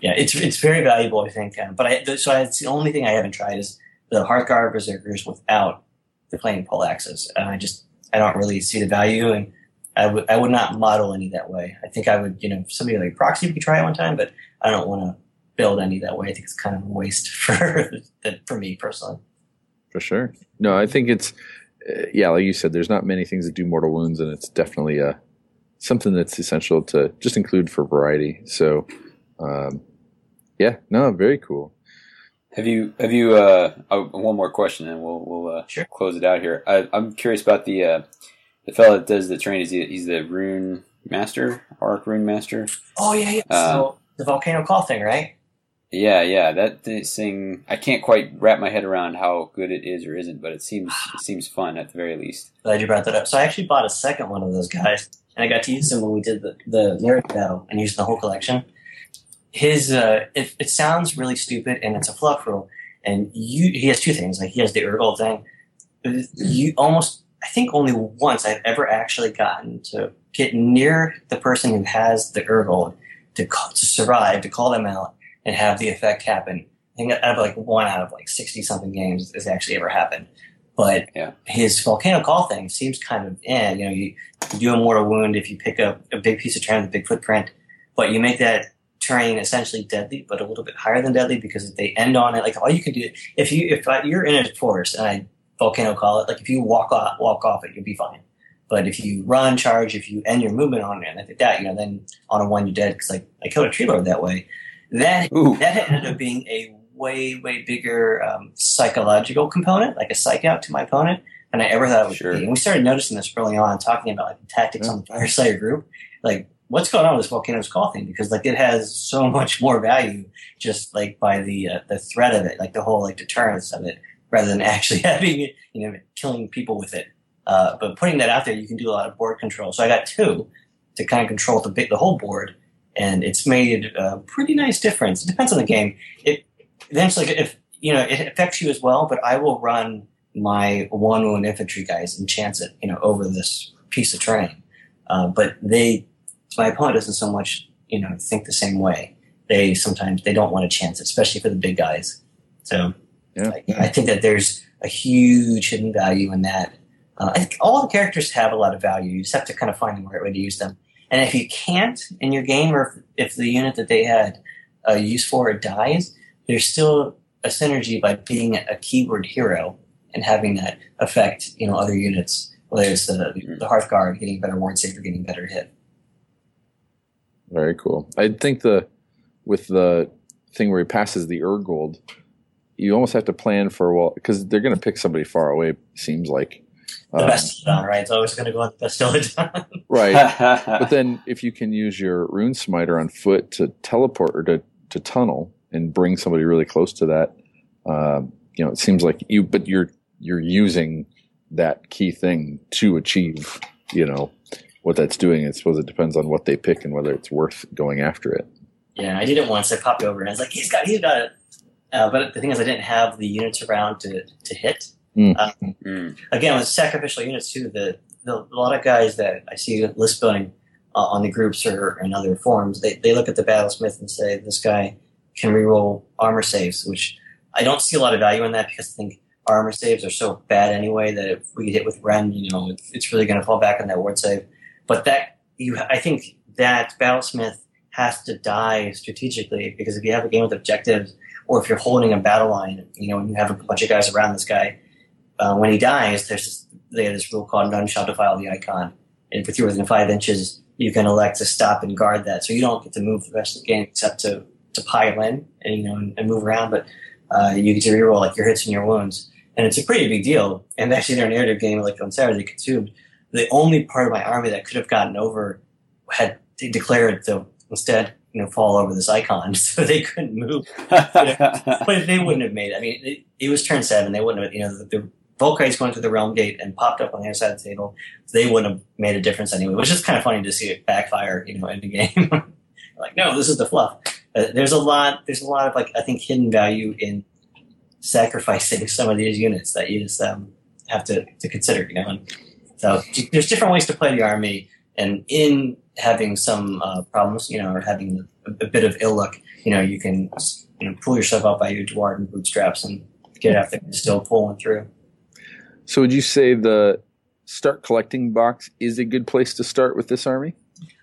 yeah, it's it's very valuable, I think. Uh, but I so I, it's the only thing I haven't tried is the Hearthguard Berserkers without the flaming poleaxes. And I just I don't really see the value and I would I would not model any that way. I think I would, you know, somebody like Proxy could try it one time, but I don't want to build any that way. I think it's kind of a waste for for me personally. For sure. No, I think it's uh, yeah, like you said, there's not many things that do mortal wounds, and it's definitely a uh, something that's essential to just include for variety. So, um, yeah, no, very cool. Have you have you uh, oh, one more question and we'll we'll uh, sure. close it out here. I, am curious about the uh, the fellow that does the train is he, he's the rune master, Auric rune master. Oh yeah, yeah. Uh, so the volcano call thing, right? Yeah, yeah. That thing, I can't quite wrap my head around how good it is or isn't, but it seems it seems fun at the very least. Glad you brought that up. So I actually bought a second one of those guys, and I got to use them when we did the the lyric battle and used the whole collection. His uh, it, it sounds really stupid, and it's a fluff rule. And you, he has two things. Like he has the Urgold thing. You almost I think only once I've ever actually gotten to get near the person who has the Urgold to, call, to survive, to call them out, and have the effect happen. I think out of like one out of like sixty something games has actually ever happened. But Yeah. his volcano call thing seems kind of eh, you know, you, you do a mortal wound if you pick up a big piece of terrain with a big footprint, but you make that terrain essentially deadly, but a little bit higher than deadly because if they end on it, like all you can do if you if you're in a forest and I volcano call it, like if you walk off walk off it, you'll be fine. But if you run, charge, if you end your movement on it, and I think that, you know, then on a one you're dead because like I killed a tree lord that way. That Ooh. that ended up being a way way bigger um, psychological component, like a psych out to my opponent, than I ever thought it would Sure. be. And we started noticing this early on, talking about like tactics on the Fyreslayer group, like what's going on with this volcano's call thing because like it has so much more value just like by the uh, the threat of it, like the whole like deterrence of it, rather than actually having it, you know, killing people with it. Uh, but putting that out there, you can do a lot of board control. So I got two to kind of control the big, the whole board, and it's made a pretty nice difference. It depends on the game. It eventually, if you know, it affects you as well. But I will run my one wound infantry guys and chance it, you know, over this piece of terrain. Uh, but they, my opponent doesn't so much, you know, think the same way. They sometimes they don't want to chance it, especially for the big guys. So Yeah. I, I think that there's a huge hidden value in that. Uh, I think all the characters have a lot of value. You just have to kind of find the right way to use them. And if you can't in your game, or if, if the unit that they had uh, use for it dies, there's still a synergy by being a keyword hero and having that affect you know other units. Whether it's the the Hearthguard getting better ward save or getting better hit. Very cool. I think the with the thing where he passes the Urgold, you almost have to plan for well because they're going to pick somebody far away. Seems like The Um, best on right? It's always going to go on the best Bastiladon. right. but then if you can use your rune smiter on foot to teleport or to, to tunnel and bring somebody really close to that, um, you know, it seems like you, but you're you're using that key thing to achieve, you know, what that's doing. I suppose it depends on what they pick and whether it's worth going after it. Yeah, I did it once. I popped over and I was like, he's got, he's got it. Uh, but the thing is, I didn't have the units around to, to hit. Mm. Um, Mm. again, with sacrificial units too, the, the a lot of guys that I see list building uh, on the groups or in other forums, they, they look at the battlesmith and say, this guy can reroll armor saves, which I don't see a lot of value in that because I think armor saves are so bad anyway that if we get hit with rend, you know, it's, it's really going to fall back on that ward save. But that you, I think that battlesmith has to die strategically because if you have a game with objectives, or if you're holding a battle line, you know, and you have a bunch of guys around this guy, uh, when he dies, there's this, they have this rule called none shall defile the icon. And if you're within five inches, you can elect to stop and guard that. So you don't get to move the rest of the game except to, to pile in and, you know, and, and move around, but uh, you get to reroll like your hits and your wounds. And it's a pretty big deal. And actually, in their narrative game, like on Saturday, consumed the only part of my army that could have gotten over had declared to instead, you know, fall over this icon, so they couldn't move but they wouldn't have made it. I mean, it, it was turn seven. They wouldn't have, you know, the, the Vulkites going through the realm gate and popped up on the other side of the table. They wouldn't have made a difference anyway. Was just kind of funny to see it backfire, you know, in the game. like, no, this is the fluff. Uh, there's a lot. There's a lot of like I think hidden value in sacrificing some of these units that you just um, have to, to consider, you know. And so there's different ways to play the army, and in having some uh, problems, you know, or having a, a bit of ill luck, you know, you can you know pull yourself up by your dwarven bootstraps and get after it and still pulling through. So would you say the start collecting box is a good place to start with this army?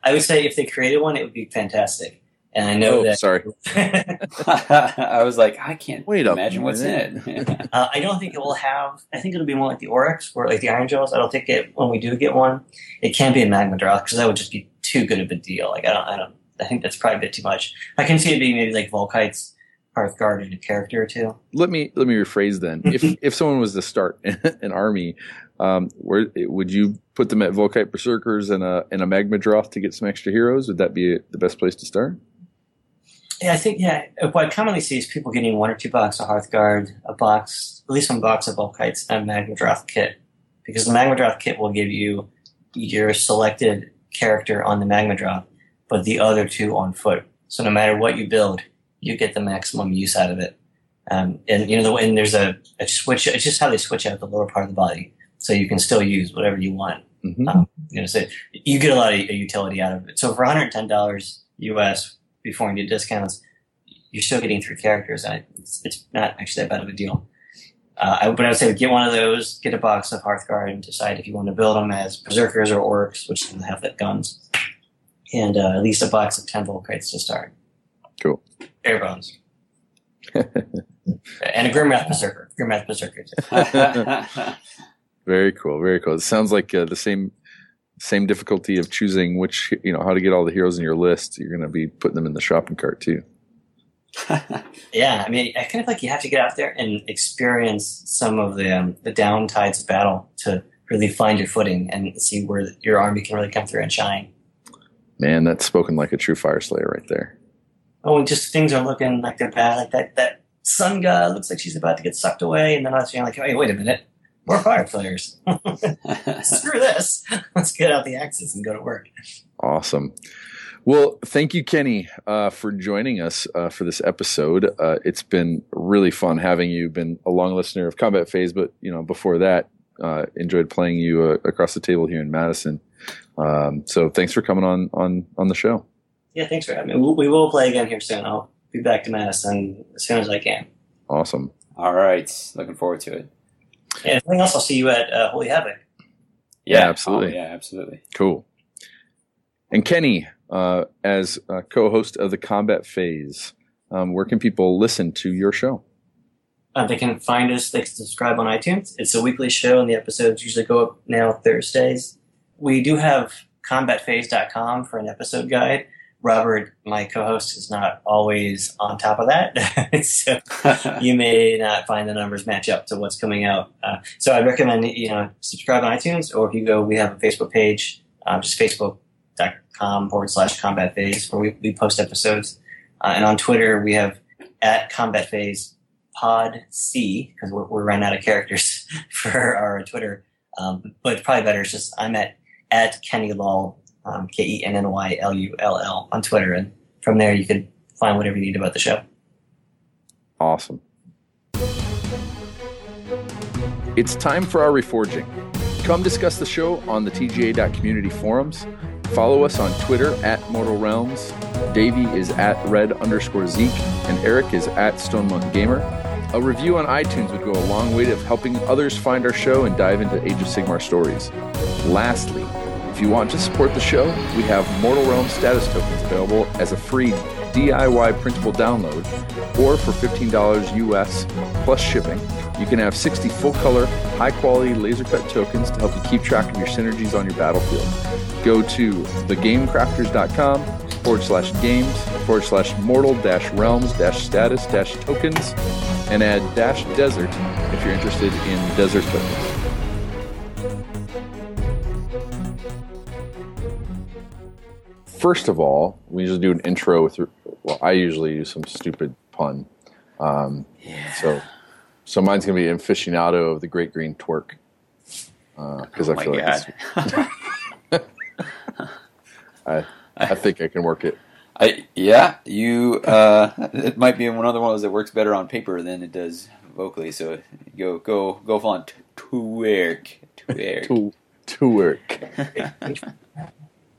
I would say if they created one, it would be fantastic. And I know Oh, that. sorry. I was like, I can't Wait imagine what's in it. Uh, I don't think it will have. I think it'll be more like the Orruks or like the Ironjawz. I don't think it when we do get one, it can't be a Magmadroth because that would just be too good of a deal. Like I don't, I don't. I think that's probably a bit too much. I can see it being maybe like Vulkites, Hearthguard, and a character or two. let me let me rephrase then. If if someone was to start an army, um, where would you put them at Vulkite Berserkers and a and a Magmadroth to get some extra heroes? Would that be the best place to start? Yeah, I think yeah. What I commonly see is people getting one or two box of Hearthguard, a box, at least one box of Vulkites, and a Magmadroth kit, because the Magmadroth kit will give you your selected character on the Magmadroth, but the other two on foot. So no matter what you build, you get the maximum use out of it. Um, and you know, the, and there's a, a switch. It's just how they switch out the lower part of the body, so you can still use whatever you want. Mhm. Um, you know, so you get a lot of utility out of it. So for $110 US before you do discounts, you're still getting three characters, and it's, it's not actually that bad of a deal. Uh, I, but I would say get one of those, get a box of Hearthguard, and decide if you want to build them as berserkers or orcs, which have that guns, and uh, at least a box of ten crates to start. Cool. Bare bones. and a Grimwrath Berserker. Grimwrath Berserker. Very cool. Very cool. It sounds like uh, the same same difficulty of choosing which you know how to get all the heroes in your list. You're going to be putting them in the shopping cart too. yeah, I mean, I kind of like you have to get out there and experience some of the um, the downtides of battle to really find your footing and see where your army can really come through and shine. Man, that's spoken like a true Fyreslayer right there. Oh, just things are looking like they're bad. Like that that sun god looks like she's about to get sucked away, and then I was like, "Hey, wait a minute, more fire players. Screw this. Let's get out the axes and go to work." Awesome. Well, thank you, Kenny, uh, for joining us uh, for this episode. Uh, it's been really fun having you. Been a long listener of Combat Phase, but you know before that, uh, enjoyed playing you uh, across the table here in Madison. Um, so thanks for coming on on on the show. Yeah, thanks for having me. We'll, we will play again here soon. I'll be back to Madison as soon as I can. Awesome. All right, looking forward to it. Yeah, anything else, I'll see you at uh, Holy Havoc. Yeah, yeah absolutely. Oh, yeah, absolutely. Cool. And Kenny, uh, as co-host of the Combat Phase, um, where can people listen to your show? Uh, they can find us. They can subscribe on iTunes. It's a weekly show, and the episodes usually go up now Thursdays. We do have combatphase.com for an episode guide. Robert, my co-host, is not always on top of that, so you may not find the numbers match up to what's coming out. Uh, so I'd recommend you know subscribe on iTunes, or if you go, we have a Facebook page, um, just facebook.com forward slash combat phase, where we, we post episodes, uh, and on Twitter we have at combat phase pod c because we're, we're running out of characters for our Twitter. Um, but probably better is just I'm at at Kenny Lull um, K E N N Y L U L L on Twitter, and from there you can find whatever you need about the show. Awesome. It's time for our reforging. Come discuss the show on the TGA.community forums. Follow us on Twitter at Mortal Realms. Davey is at red underscore Zeke, and Eric is at Stone Monk Gamer. A review on iTunes would go a long way to helping others find our show and dive into Age of Sigmar stories. Lastly, you want to support the show, we have Mortal Realms status tokens available as a free DIY printable download, or for $15 US plus shipping. You can have 60 full color, high quality laser cut tokens to help you keep track of your synergies on your battlefield. Go to thegamecrafters.com forward slash games forward slash mortal dash realms dash status dash tokens and add dash desert if you're interested in desert tokens. First of all, we usually do an intro with. Well, I usually use some stupid pun. Um, yeah. So, so mine's gonna be aficionado of the Great Green Twerk because uh, oh I feel like I I think I can work it. I yeah, you. Uh, it might be one of those that works better on paper than it does vocally. So go go go on twerk twerk to twerk.